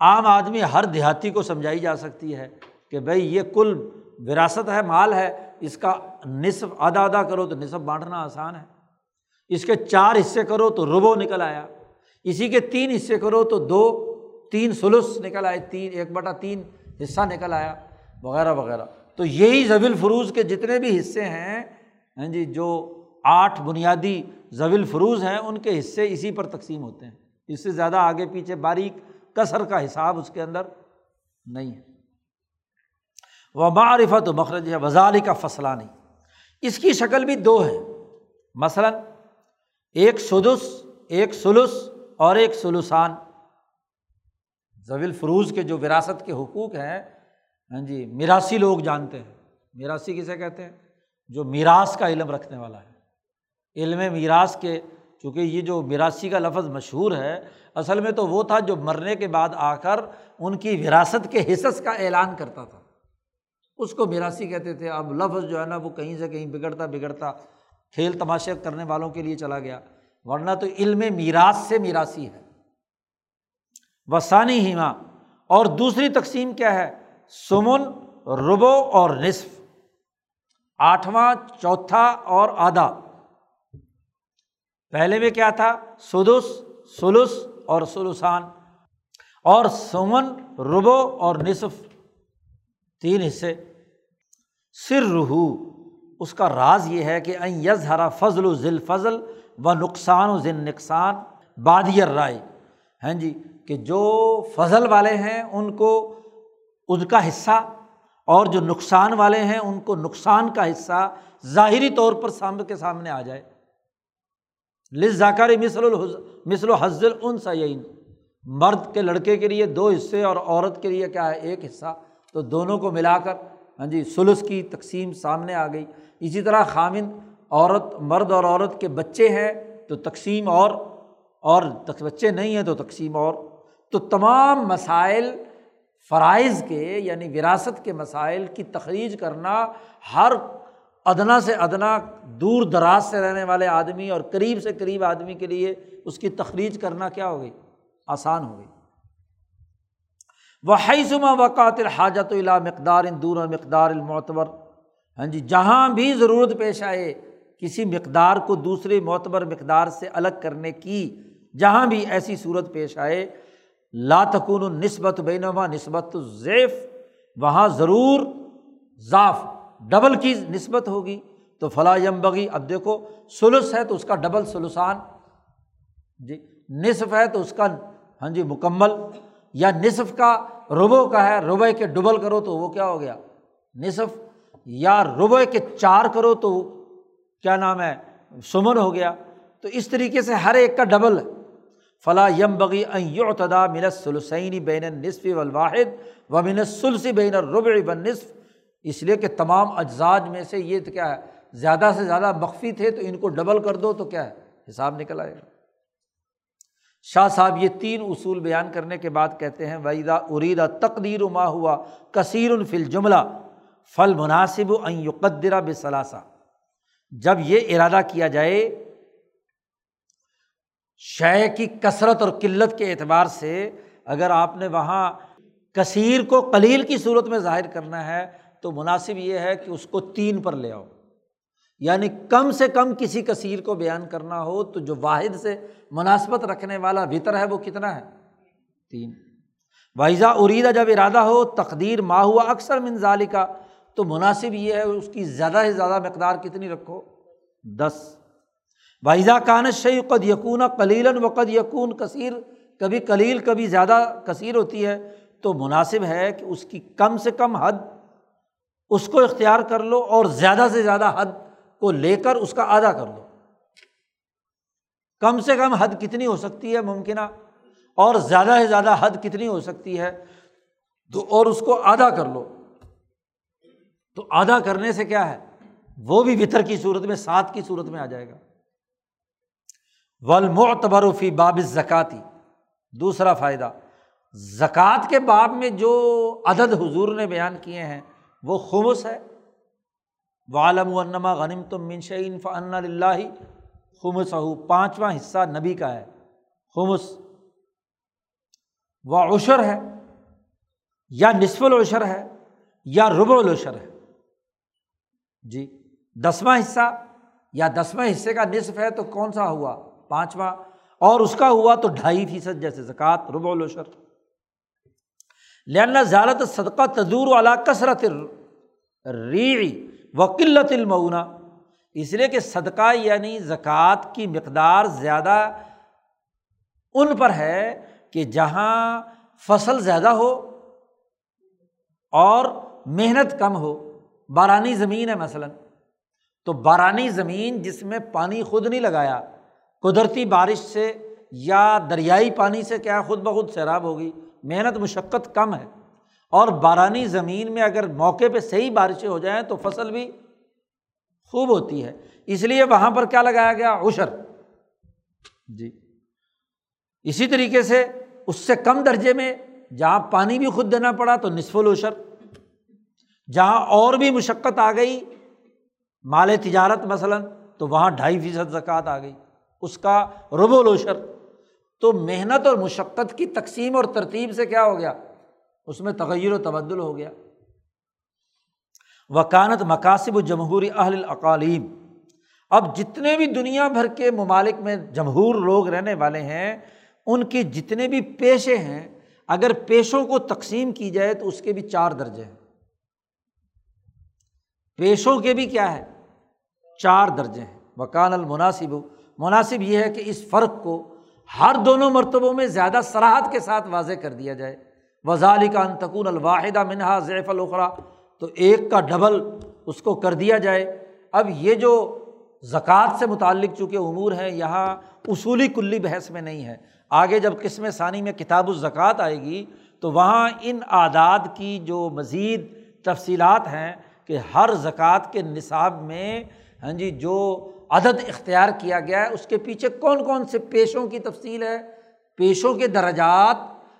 عام آدمی ہر دیہاتی کو سمجھائی جا سکتی ہے کہ بھائی یہ کل وراثت ہے، مال ہے۔ اس کا نصف آدھا آدھا کرو تو نصف بانٹنا آسان ہے۔ اس کے چار حصے کرو تو ربو نکل آیا۔ اسی کے تین حصے کرو تو دو، تین سلس نکل آئے، تین ایک بٹا تین حصہ نکل آیا، وغیرہ وغیرہ۔ تو یہی زویل فروز کے جتنے بھی حصے ہیں ہاں جی جو آٹھ بنیادی زویل فروز ہیں، ان کے حصے اسی پر تقسیم ہوتے ہیں۔ اس سے زیادہ آگے پیچھے باریک کثر کا حساب اس کے اندر نہیں ہے۔ وہ معرفت و مخرج ہے وزالی کا فصلہ نہیں اس کی شکل بھی دو ہے مثلاً، ایک سدس، ایک سلس اور ایک سلوسان زویل فروز کے جو وراثت کے حقوق ہیں ہاں جی میراثی لوگ جانتے ہیں۔ میراثی کسے کہتے ہیں؟ جو میراث کا علم رکھنے والا ہے۔ علم میراث کے، چونکہ یہ جو میراثی کا لفظ مشہور ہے، اصل میں تو وہ تھا جو مرنے کے بعد آ کر ان کی وراثت کے حصص کا اعلان کرتا تھا۔ اس کو میراثی کہتے تھے۔ اب لفظ جو ہے نا وہ کہیں سے کہیں بگڑتا بگڑتا کھیل تماشے کرنے والوں کے لیے چلا گیا۔ ورنہ تو علم میراث سے میراثی ہے۔ وسانی ہیما اور دوسری تقسیم کیا ہے؟ سمن ربو اور نصف۔ آٹھواں، چوتھا اور آدھا۔ پہلے میں کیا تھا؟ سدس، سلس اور سلوسان اور سمن ربو اور نصف۔ تین حصے۔ سر رحو اس کا راز یہ ہے کہ این یز ہرا فضل و ذیل فضل و نقصان و ذن نقصان بادیر رائے ہیں جی کہ جو فضل والے ہیں، ان کو ان کا حصہ، اور جو نقصان والے ہیں، ان کو نقصان کا حصہ ظاہری طور پر سامنے کے سامنے آ جائے۔ لس مثل الحز، مثل و حضل ان سعین مرد کے لڑکے کے لیے دو حصے اور عورت کے لیے کیا ہے؟ ایک حصہ۔ تو دونوں کو ملا کر ہاں جی سلس کی تقسیم سامنے آ گئی۔ اسی طرح خامن، عورت، مرد اور عورت کے بچے ہیں تو تقسیم اور اور بچے نہیں ہیں تو تقسیم اور۔ تو تمام مسائل فرائض کے یعنی وراثت کے مسائل کی تخریج کرنا ہر ادنا سے ادنا دور دراز سے رہنے والے آدمی اور قریب سے قریب آدمی کے لیے اس کی تخریج کرنا کیا ہو گئی؟ آسان ہو گئی۔ وہ حیثما وقات الحاجت اللہ مقدار دور مقدار المعتبر۔ ہاں جی جہاں بھی ضرورت پیش آئے، کسی مقدار کو دوسرے معتبر مقدار سے الگ کرنے کی جہاں بھی ایسی صورت پیش آئے تکون نسبت بینما نسبت ضیف وہاں ضرور ضاف ڈبل کی نسبت ہوگی۔ تو فلاں یمبگی اب دیکھو سلس ہے تو اس کا ڈبل سلسان جی نصف ہے تو اس کا ہاں جی مکمل۔ یا نصف کا ربو کا ہے ربے کے ڈبل کرو تو وہ کیا ہو گیا؟ نصف۔ یا ربے کے چار کرو تو کیا نام ہے؟ سمن ہو گیا۔ تو اس طریقے سے ہر ایک کا ڈبل ہے۔ فلاں یم بغی ایوتدا من سلسعینی بین نصف والواحد و من سلسی بین الربع و نصف اس لیے کہ تمام اجزاج میں سے یہ تو کیا ہے؟ زیادہ سے زیادہ مخفی تھے تو ان کو ڈبل کر دو تو کیا ہے؟ حساب نکل آئے گا۔ شاہ صاحب یہ تین اصول بیان کرنے کے بعد کہتے ہیں ویدا اریدا تقدیر ما ہوا کثیر الفل جملہ فل مناسب یقدرا بثلاثہ جب یہ ارادہ کیا جائے، شے کی کثرت اور قلت کے اعتبار سے اگر آپ نے وہاں کثیر کو کلیل کی صورت میں ظاہر کرنا ہے، تو مناسب یہ ہے کہ اس کو تین پر لے آؤ۔ یعنی کم سے کم کسی کثیر کو بیان کرنا ہو تو جو واحد سے مناسبت رکھنے والا بھیتر ہے وہ کتنا ہے؟ تین۔ وائزا اریدا جب ارادہ ہو، تقدیر ماں ہوا اکثر منظالی کا تو مناسب یہ ہے اس کی زیادہ سے زیادہ مقدار کتنی رکھو؟ دس۔ وائزا کانت شعی قد یقون کلیلاً و قد یقون کثیر کبھی کلیل کبھی زیادہ کثیر ہوتی ہے، تو مناسب ہے کہ اس کی کم سے کم حد اس کو اختیار کر لو اور زیادہ سے زیادہ حد کو لے کر اس کا آدھا کر لو۔ کم سے کم حد کتنی ہو سکتی ہے ممکنہ؟ اور زیادہ سے زیادہ حد کتنی ہو سکتی ہے؟ تو اور اس کو آدھا کر لو۔ تو آدھا کرنے سے کیا ہے؟ وہ بھی بتر کی صورت میں سات کی صورت میں آ جائے گا۔ ولمعتبرفی باب زکاتی دوسرا فائدہ، زکوٰۃ کے باب میں جو عدد حضور نے بیان کیے ہیں، وہ خمس ہے۔ والم ونما غنم تم منشین فن اللہ خمس پانچواں حصہ نبی کا ہے۔ خمس و عشر ہے، یا نصف العشر ہے، یا رب العشر ہے۔ جی دسواں حصہ، یا دسواں حصے کا نصف ہے تو کون سا ہوا؟ پانچواں۔ اور اس کا ہوا تو ڈھائی فیصد جیسے زکوٰۃ رب العشر۔ لینا زیادہ صدقہ تدور والا کثرت ری و قلت المعنا اس لیے کہ صدقہ یعنی زکوٰۃ کی مقدار زیادہ ان پر ہے کہ جہاں فصل زیادہ ہو اور محنت کم ہو۔ بارانی زمین ہے مثلاً۔ تو بارانی زمین جس میں پانی خود نہیں لگایا، قدرتی بارش سے یا دریائی پانی سے کیا خود بخود سیراب ہوگی؟ محنت مشقت کم ہے۔ اور بارانی زمین میں اگر موقع پہ صحیح بارشیں ہو جائیں تو فصل بھی خوب ہوتی ہے۔ اس لیے وہاں پر کیا لگایا گیا؟ عشر۔ جی۔ اسی طریقے سے اس سے کم درجے میں جہاں پانی بھی خود دینا پڑا تو نصف العشر۔ جہاں اور بھی مشقت آ گئی، مال تجارت مثلاً، تو وہاں ڈھائی فیصد زکوٰۃ آ گئی۔ اس کا رب الوشر تو محنت اور مشقت کی تقسیم اور ترتیب سے کیا ہو گیا؟ اس میں تغیر و تبدل ہو گیا۔ وکانت مقاصب و جمہوری اہل الاقالیم۔ اب جتنے بھی دنیا بھر کے ممالک میں جمہور لوگ رہنے والے ہیں، ان کے جتنے بھی پیشے ہیں، اگر پیشوں کو تقسیم کی جائے تو اس کے بھی چار درجے ہیں۔ پیشوں کے بھی کیا ہے؟ چار درجے ہیں۔ وکان المناسب۔ مناسب یہ ہے کہ اس فرق کو ہر دونوں مرتبوں میں زیادہ سراہد کے ساتھ واضح کر دیا جائے۔ وزال کا انتقون الواحدہ منہا ضیف الخرا تو ایک کا ڈبل اس کو کر دیا جائے۔ اب یہ جو زکوٰۃ سے متعلق چونکہ امور ہیں، یہاں اصولی کلی بحث میں نہیں ہے۔ آگے جب قسم ثانی میں کتاب الزکوٰۃ آئے گی، تو وہاں ان اعداد کی جو مزید تفصیلات ہیں کہ ہر زکوٰۃ کے نصاب میں ہاں جی جو عدد اختیار کیا گیا ہے، اس کے پیچھے کون کون سے پیشوں کی تفصیل ہے؟ پیشوں کے درجات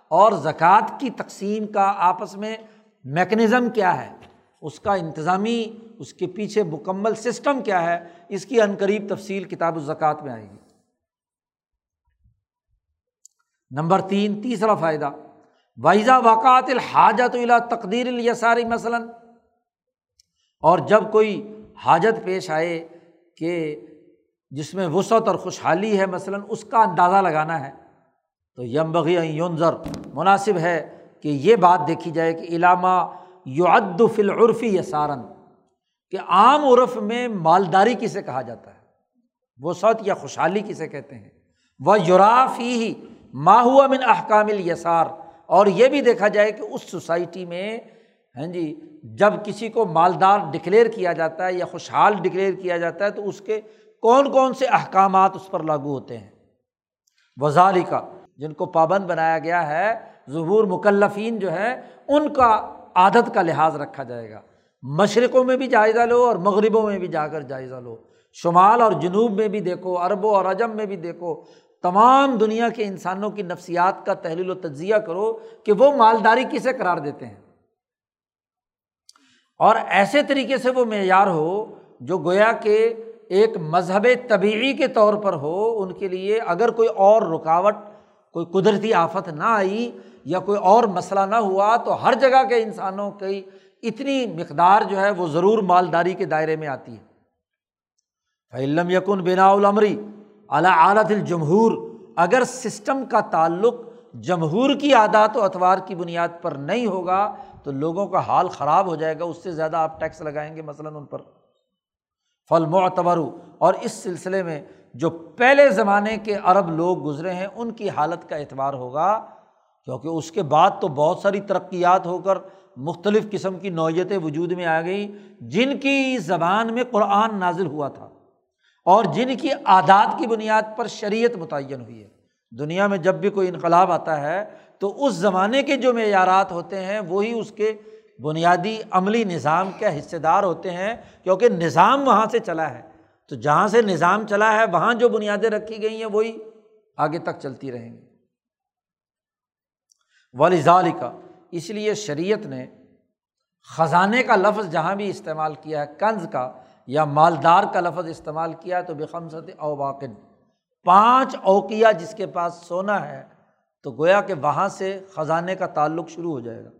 اور زکوٰۃ کی تقسیم کا آپس میں میکنزم کیا ہے؟ اس کا انتظامی، اس کے پیچھے مکمل سسٹم کیا ہے؟ اس کی عنقریب تفصیل کتاب الزکوٰۃ میں آئے گی۔ نمبر تین، تیسرا فائدہ۔ وائزہ واقعات الحاجت الا تقدیر الیساری مثلاً۔ اور جب کوئی حاجت پیش آئے کہ جس میں وسعت اور خوشحالی ہے مثلاً، اس کا اندازہ لگانا ہے۔ تو یمبغی یونظر مناسب ہے کہ یہ بات دیکھی جائے کہ علامہ یعد فل عرفی یا سارن کہ عام عرف میں مالداری کسے کہا جاتا ہے؟ وہ سوت یا خوشحالی کسے کہتے ہیں؟ وہ یورافی ہی ماہو من احکام یسار اور یہ بھی دیکھا جائے کہ اس سوسائٹی میں ہاں جی جب کسی کو مالدار ڈکلیئر کیا جاتا ہے یا خوشحال ڈکلیئر کیا جاتا ہے، تو اس کے کون کون سے احکامات اس پر لاگو ہوتے ہیں؟ وزاری کا جن کو پابند بنایا گیا ہے، ظہور مکلفین جو ہے ان کا عادت کا لحاظ رکھا جائے گا۔ مشرقوں میں بھی جائزہ لو اور مغربوں میں بھی جا کر جائزہ لو۔ شمال اور جنوب میں بھی دیکھو عرب و اور عجم میں بھی دیکھو۔ تمام دنیا کے انسانوں کی نفسیات کا تحلیل و تجزیہ کرو کہ وہ مالداری کسے قرار دیتے ہیں۔ اور ایسے طریقے سے وہ معیار ہو جو گویا کہ ایک مذہب طبعی کے طور پر ہو، ان کے لیے اگر کوئی اور رکاوٹ کوئی قدرتی آفت نہ آئی یا کوئی اور مسئلہ نہ ہوا تو ہر جگہ کے انسانوں کی اتنی مقدار جو ہے وہ ضرور مالداری کے دائرے میں آتی ہے۔ فلم یقن بنا العمری اعلیٰ اعلیٰ الجمہور اگر سسٹم کا تعلق جمہور کی عادات و اطوار کی بنیاد پر نہیں ہوگا تو لوگوں کا حال خراب ہو جائے گا، اس سے زیادہ آپ ٹیکس لگائیں گے مثلاً ان پر۔ فل معتبر اور اس سلسلے میں جو پہلے زمانے کے عرب لوگ گزرے ہیں، ان کی حالت کا اعتبار ہوگا، کیونکہ اس کے بعد تو بہت ساری ترقیات ہو کر مختلف قسم کی نوعیتیں وجود میں آ گئیں، جن کی زبان میں قرآن نازل ہوا تھا اور جن کی عادات کی بنیاد پر شریعت متعین ہوئی ہے۔ دنیا میں جب بھی کوئی انقلاب آتا ہے، تو اس زمانے کے جو معیارات ہوتے ہیں، وہی اس کے بنیادی عملی نظام کے حصے دار ہوتے ہیں، کیونکہ نظام وہاں سے چلا ہے۔ تو جہاں سے نظام چلا ہے، وہاں جو بنیادیں رکھی گئی ہیں، وہی آگے تک چلتی رہیں گی۔ ولیزال کا اس لیے شریعت نے خزانے کا لفظ جہاں بھی استعمال کیا ہے، کنز کا یا مالدار کا لفظ استعمال کیا تو بخمسط اوباقن پانچ اوقیہ جس کے پاس سونا ہے، تو گویا کہ وہاں سے خزانے کا تعلق شروع ہو جائے گا۔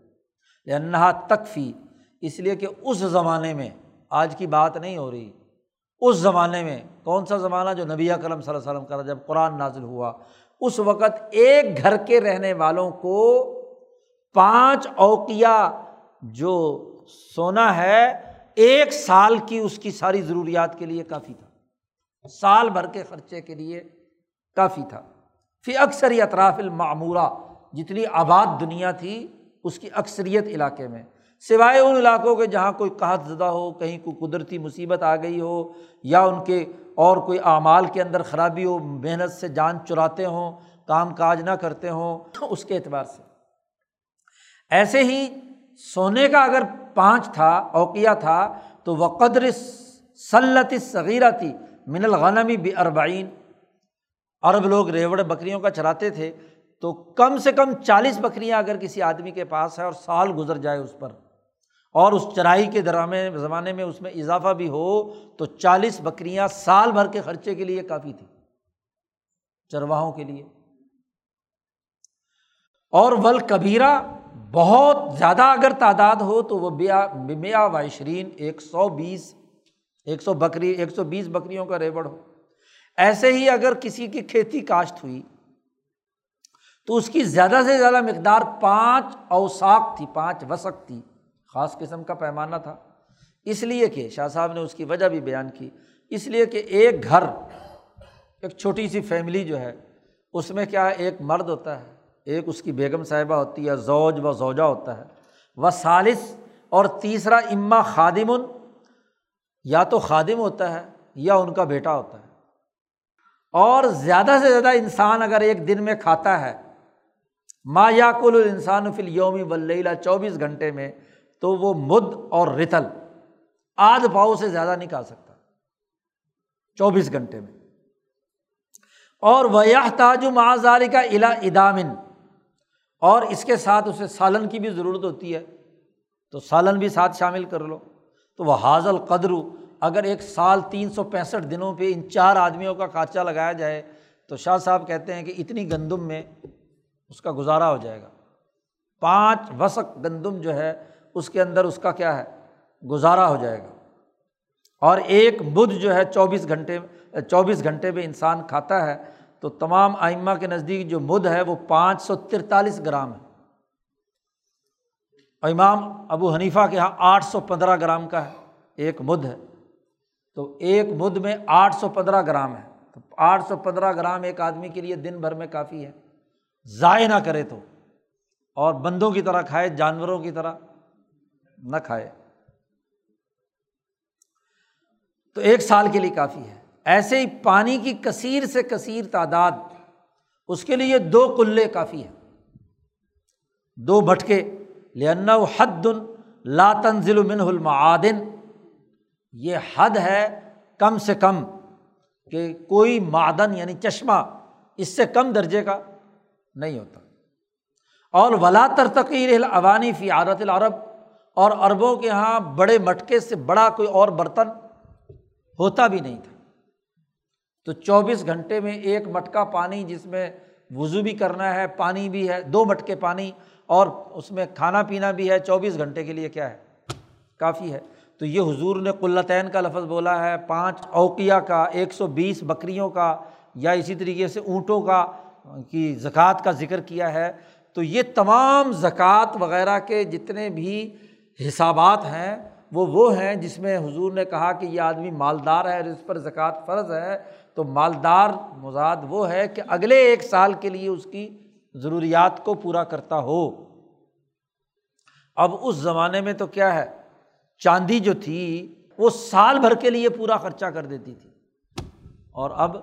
انہا تکفی اس لیے کہ اس زمانے میں آج کی بات نہیں ہو رہی۔ اس زمانے میں کون سا زمانہ جو نبی کرم صلی اللہ علیہ وسلم کا جب قرآن نازل ہوا، اس وقت ایک گھر کے رہنے والوں کو پانچ اوقیہ جو سونا ہے، ایک سال کی اس کی ساری ضروریات کے لیے کافی تھا۔ سال بھر کے خرچے کے لیے کافی تھا۔ پھر اکثر اطراف المعمورہ، جتنی آباد دنیا تھی، اس کی اکثریت علاقے میں۔ سوائے ان علاقوں کے جہاں کوئی قحط زدہ ہو، کہیں کوئی قدرتی مصیبت آ گئی ہو، یا ان کے اور کوئی اعمال کے اندر خرابی ہو، محنت سے جان چراتے ہوں، کام کاج نہ کرتے ہوں اس کے اعتبار سے۔ ایسے ہی سونے کا اگر پانچ تھا، اوقیہ تھا، تو وہ قدر سلت صغیرہ تھی، من الغنمی بھی اربعین عرب لوگ ریوڑ بکریوں کا چلاتے تھے، تو کم سے کم چالیس بکریاں اگر کسی آدمی کے پاس ہے اور سال گزر جائے اس پر۔ اور اس چرائی کے درامے زمانے میں اس میں اضافہ بھی ہو تو چالیس بکریاں سال بھر کے خرچے کے لیے کافی تھی چرواہوں کے لیے۔ اور ول کبیرہ بہت زیادہ اگر تعداد ہو تو وہ بیا وائشرین، ایک سو بیس، ایک سو بکری، ایک سو بیس بکریوں کا ریوڑ ہو۔ ایسے ہی اگر کسی کی کھیتی کاشت ہوئی تو اس کی زیادہ سے زیادہ مقدار پانچ اوساک تھی، پانچ وسق تھی۔ خاص قسم کا پیمانہ تھا۔ اس لیے کہ شاہ صاحب نے اس کی وجہ بھی بیان کی۔ اس لیے کہ ایک گھر، ایک چھوٹی سی فیملی جو ہے، اس میں کیا ایک مرد ہوتا ہے، ایک اس کی بیگم صاحبہ ہوتی ہے، زوج و زوجہ ہوتا ہے۔ وہ سالس اور تیسرا اما خادم، یا تو خادم ہوتا ہے یا ان کا بیٹا ہوتا ہے۔ اور زیادہ سے زیادہ انسان اگر ایک دن میں کھاتا ہے، ما یا کل انسان فل یومی ولیلا چوبیس گھنٹے میں تو وہ مد اور رتل آدھ پاؤ سے زیادہ نہیں کھا سکتا۔ چوبیس گھنٹے میں۔ اور وہ تاج معذاری کا الا ادامن اور اس کے ساتھ اسے سالن کی بھی ضرورت ہوتی ہے۔ تو سالن بھی ساتھ شامل کر لو۔ تو وہ حاضل قدر اگر ایک سال تین سو پینسٹھ دنوں پہ ان چار آدمیوں کا خرچہ لگایا جائے، تو شاہ صاحب کہتے ہیں کہ اتنی گندم میں اس کا گزارا ہو جائے گا۔ پانچ وسق گندم جو ہے اس کے اندر اس کا کیا ہے؟ گزارا ہو جائے گا۔ اور ایک بدھ جو ہے چوبیس گھنٹے چوبیس گھنٹے میں انسان کھاتا ہے، تو تمام آئمہ کے نزدیک جو مد ہے وہ پانچ سو ترتالیس گرام ہے۔ امام ابو حنیفہ کے یہاں آٹھ سو پندرہ گرام کا ہے، ایک مد ہے۔ تو ایک مد میں آٹھ سو پندرہ گرام ہے۔ تو آٹھ سو پندرہ گرام ایک آدمی کے لیے دن بھر میں کافی ہے۔ ضائع نہ کرے تو۔ اور بندوں کی طرح کھائے، جانوروں کی طرح۔ نہ کھائے۔ تو ایک سال کے لیے کافی ہے۔ ایسے ہی پانی کی کثیر سے کثیر تعداد، اس کے لیے دو کلے کافی ہیں۔ دو بھٹکے لن حد لا تنزل منہ المعادن۔ یہ حد ہے کم سے کم کہ کوئی معدن یعنی چشمہ اس سے کم درجے کا نہیں ہوتا۔ اور ولا ترتقیر عوانی فی عادت العرب۔ اور عربوں کے یہاں بڑے مٹکے سے بڑا کوئی اور برتن ہوتا بھی نہیں تھا۔ تو چوبیس گھنٹے میں ایک مٹکا پانی جس میں وضو بھی کرنا ہے، پانی بھی ہے، دو مٹکے پانی اور اس میں کھانا پینا بھی ہے، چوبیس گھنٹے کے لیے کیا ہے؟ کافی ہے۔ تو یہ حضور نے قلطین کا لفظ بولا ہے، پانچ اوقیہ کا، ایک سو بیس بکریوں کا یا اسی طریقے سے اونٹوں کا کی زکوٰۃ کا ذکر کیا ہے۔ تو یہ تمام زکوٰۃ وغیرہ کے جتنے بھی حسابات ہیں، وہ وہ ہیں جس میں حضور نے کہا کہ یہ آدمی مالدار ہے اور اس پر زکوٰۃ فرض ہے، تو مالدار مزاد وہ ہے کہ اگلے ایک سال کے لیے اس کی ضروریات کو پورا کرتا ہو۔ اب اس زمانے میں تو کیا ہے، چاندی جو تھی، وہ سال بھر کے لیے پورا خرچہ کر دیتی تھی۔ اور اب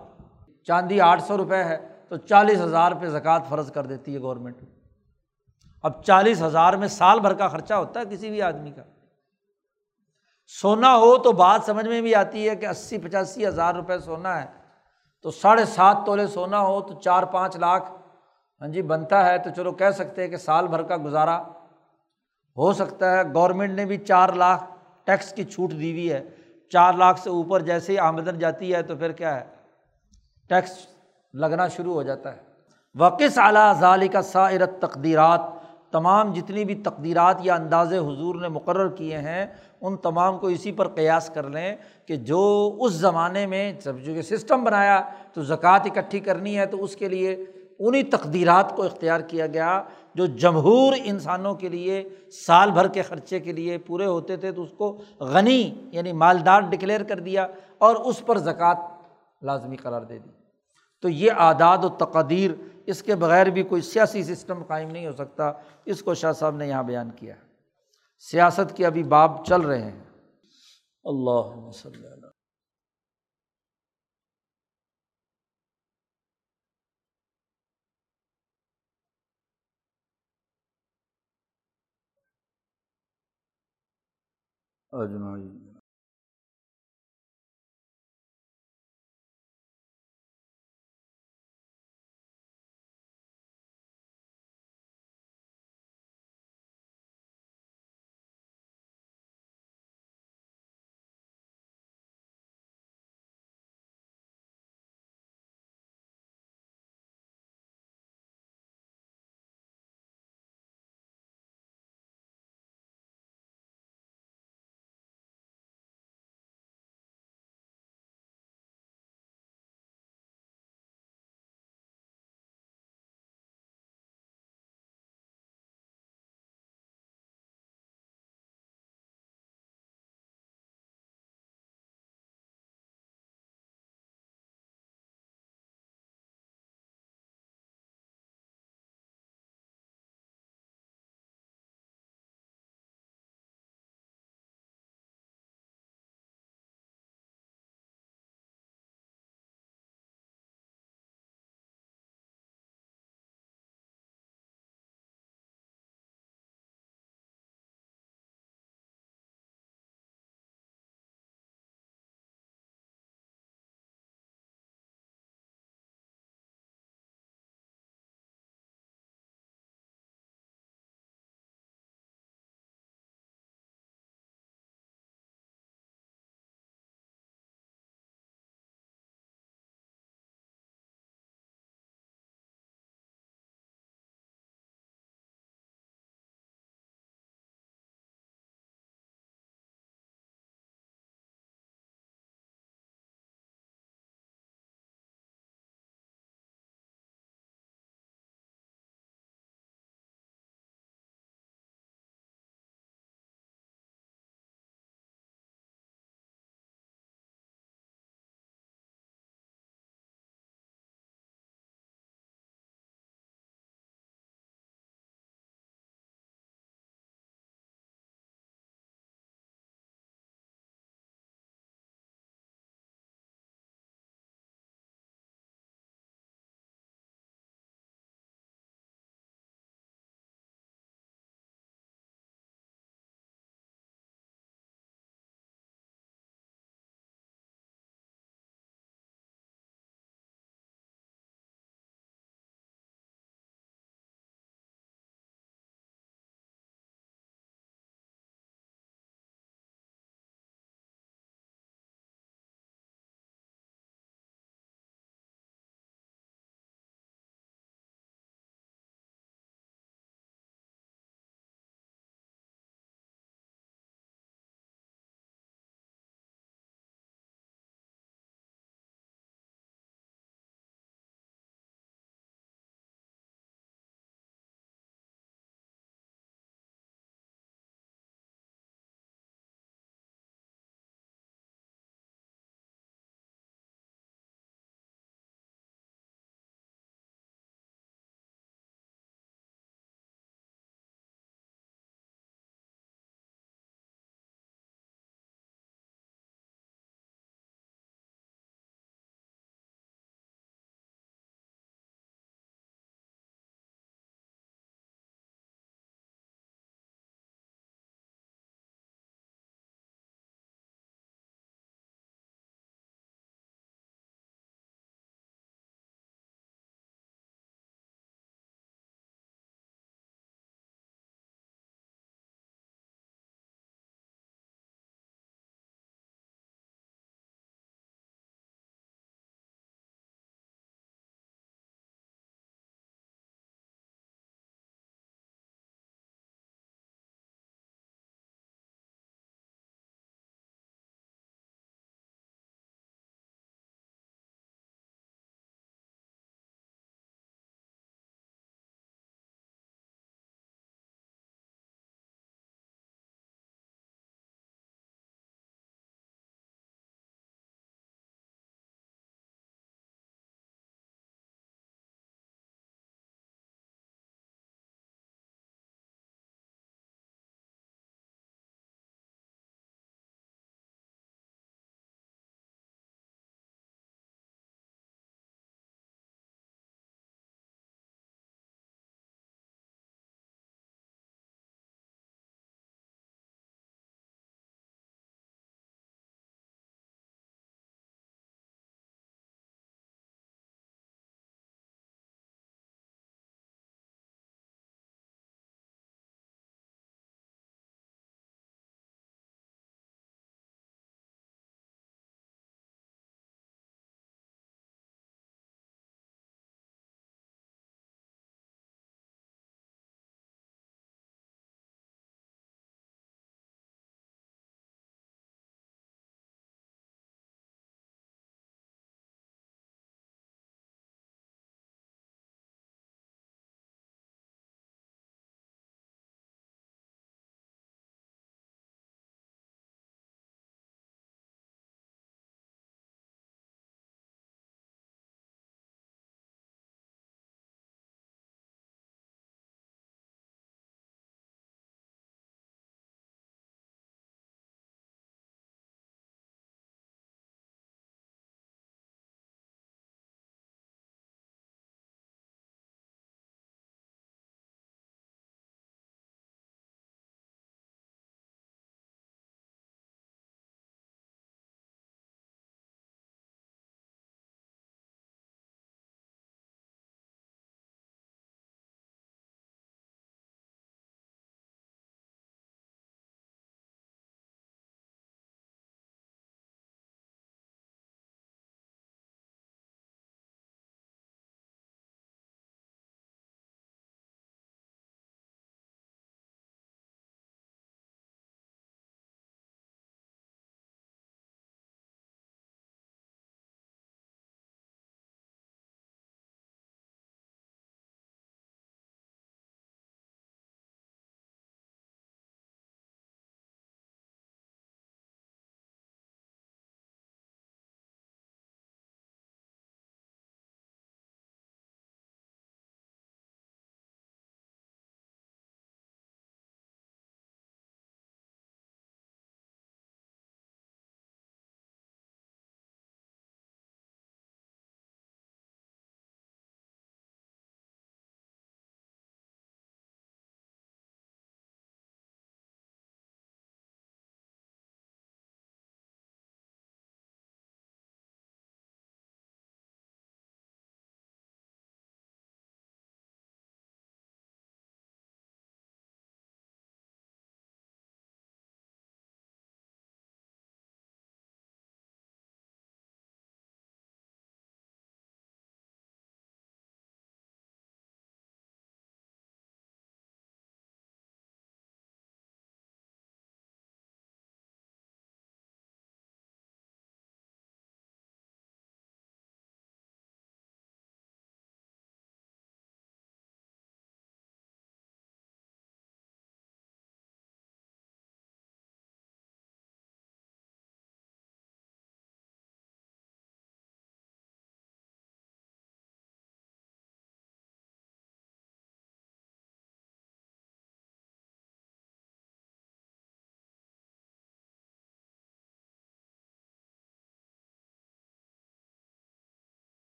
چاندی آٹھ سو روپئے ہے، تو چالیس ہزار پہ زکوٰۃ فرض کر دیتی ہے گورنمنٹ۔ اب چالیس ہزار میں سال بھر کا خرچہ ہوتا ہے کسی بھی آدمی کا۔ سونا ہو تو بات سمجھ میں بھی آتی ہے کہ اسی پچاسی ہزار روپئے سونا ہے۔ تو ساڑھے سات تولے سونا ہو تو چار پانچ لاکھ۔ ہاں جی بنتا ہے تو چلو کہہ سکتے ہیں کہ سال بھر کا گزارا۔ ہو سکتا ہے، گورنمنٹ نے بھی چار لاکھ ٹیکس کی چھوٹ دی ہوئی ہے۔ چار لاکھ سے اوپر جیسے ہی آمدن جاتی ہے تو پھر کیا ہے؟ ٹیکس لگنا شروع ہو جاتا ہے۔ وقص اعلیٰ ظالی کا سائرت تقدیرات تمام جتنی بھی تقدیرات یا انداز حضور نے مقرر کیے ہیں، ان تمام کو اسی پر قیاس کر لیں کہ جو اس زمانے میں جب جو کہ سسٹم بنایا تو زکوٰۃ اکٹھی کرنی ہے، تو اس کے لیے انہیں تقدیرات کو اختیار کیا گیا جو جمہور انسانوں کے لیے سال بھر کے خرچے کے لیے پورے ہوتے تھے، تو اس کو غنی یعنی مالدار ڈکلیئر کر دیا اور اس پر زکوٰۃ لازمی قرار دے دی۔ تو یہ اعداد و تقدیر اس کے بغیر بھی کوئی سیاسی سسٹم قائم نہیں ہو سکتا۔ اس کو شاہ صاحب نے یہاں بیان کیا۔ سیاست کے ابھی باب چل رہے ہیں۔ اللہ وسلم۔ اجمعین۔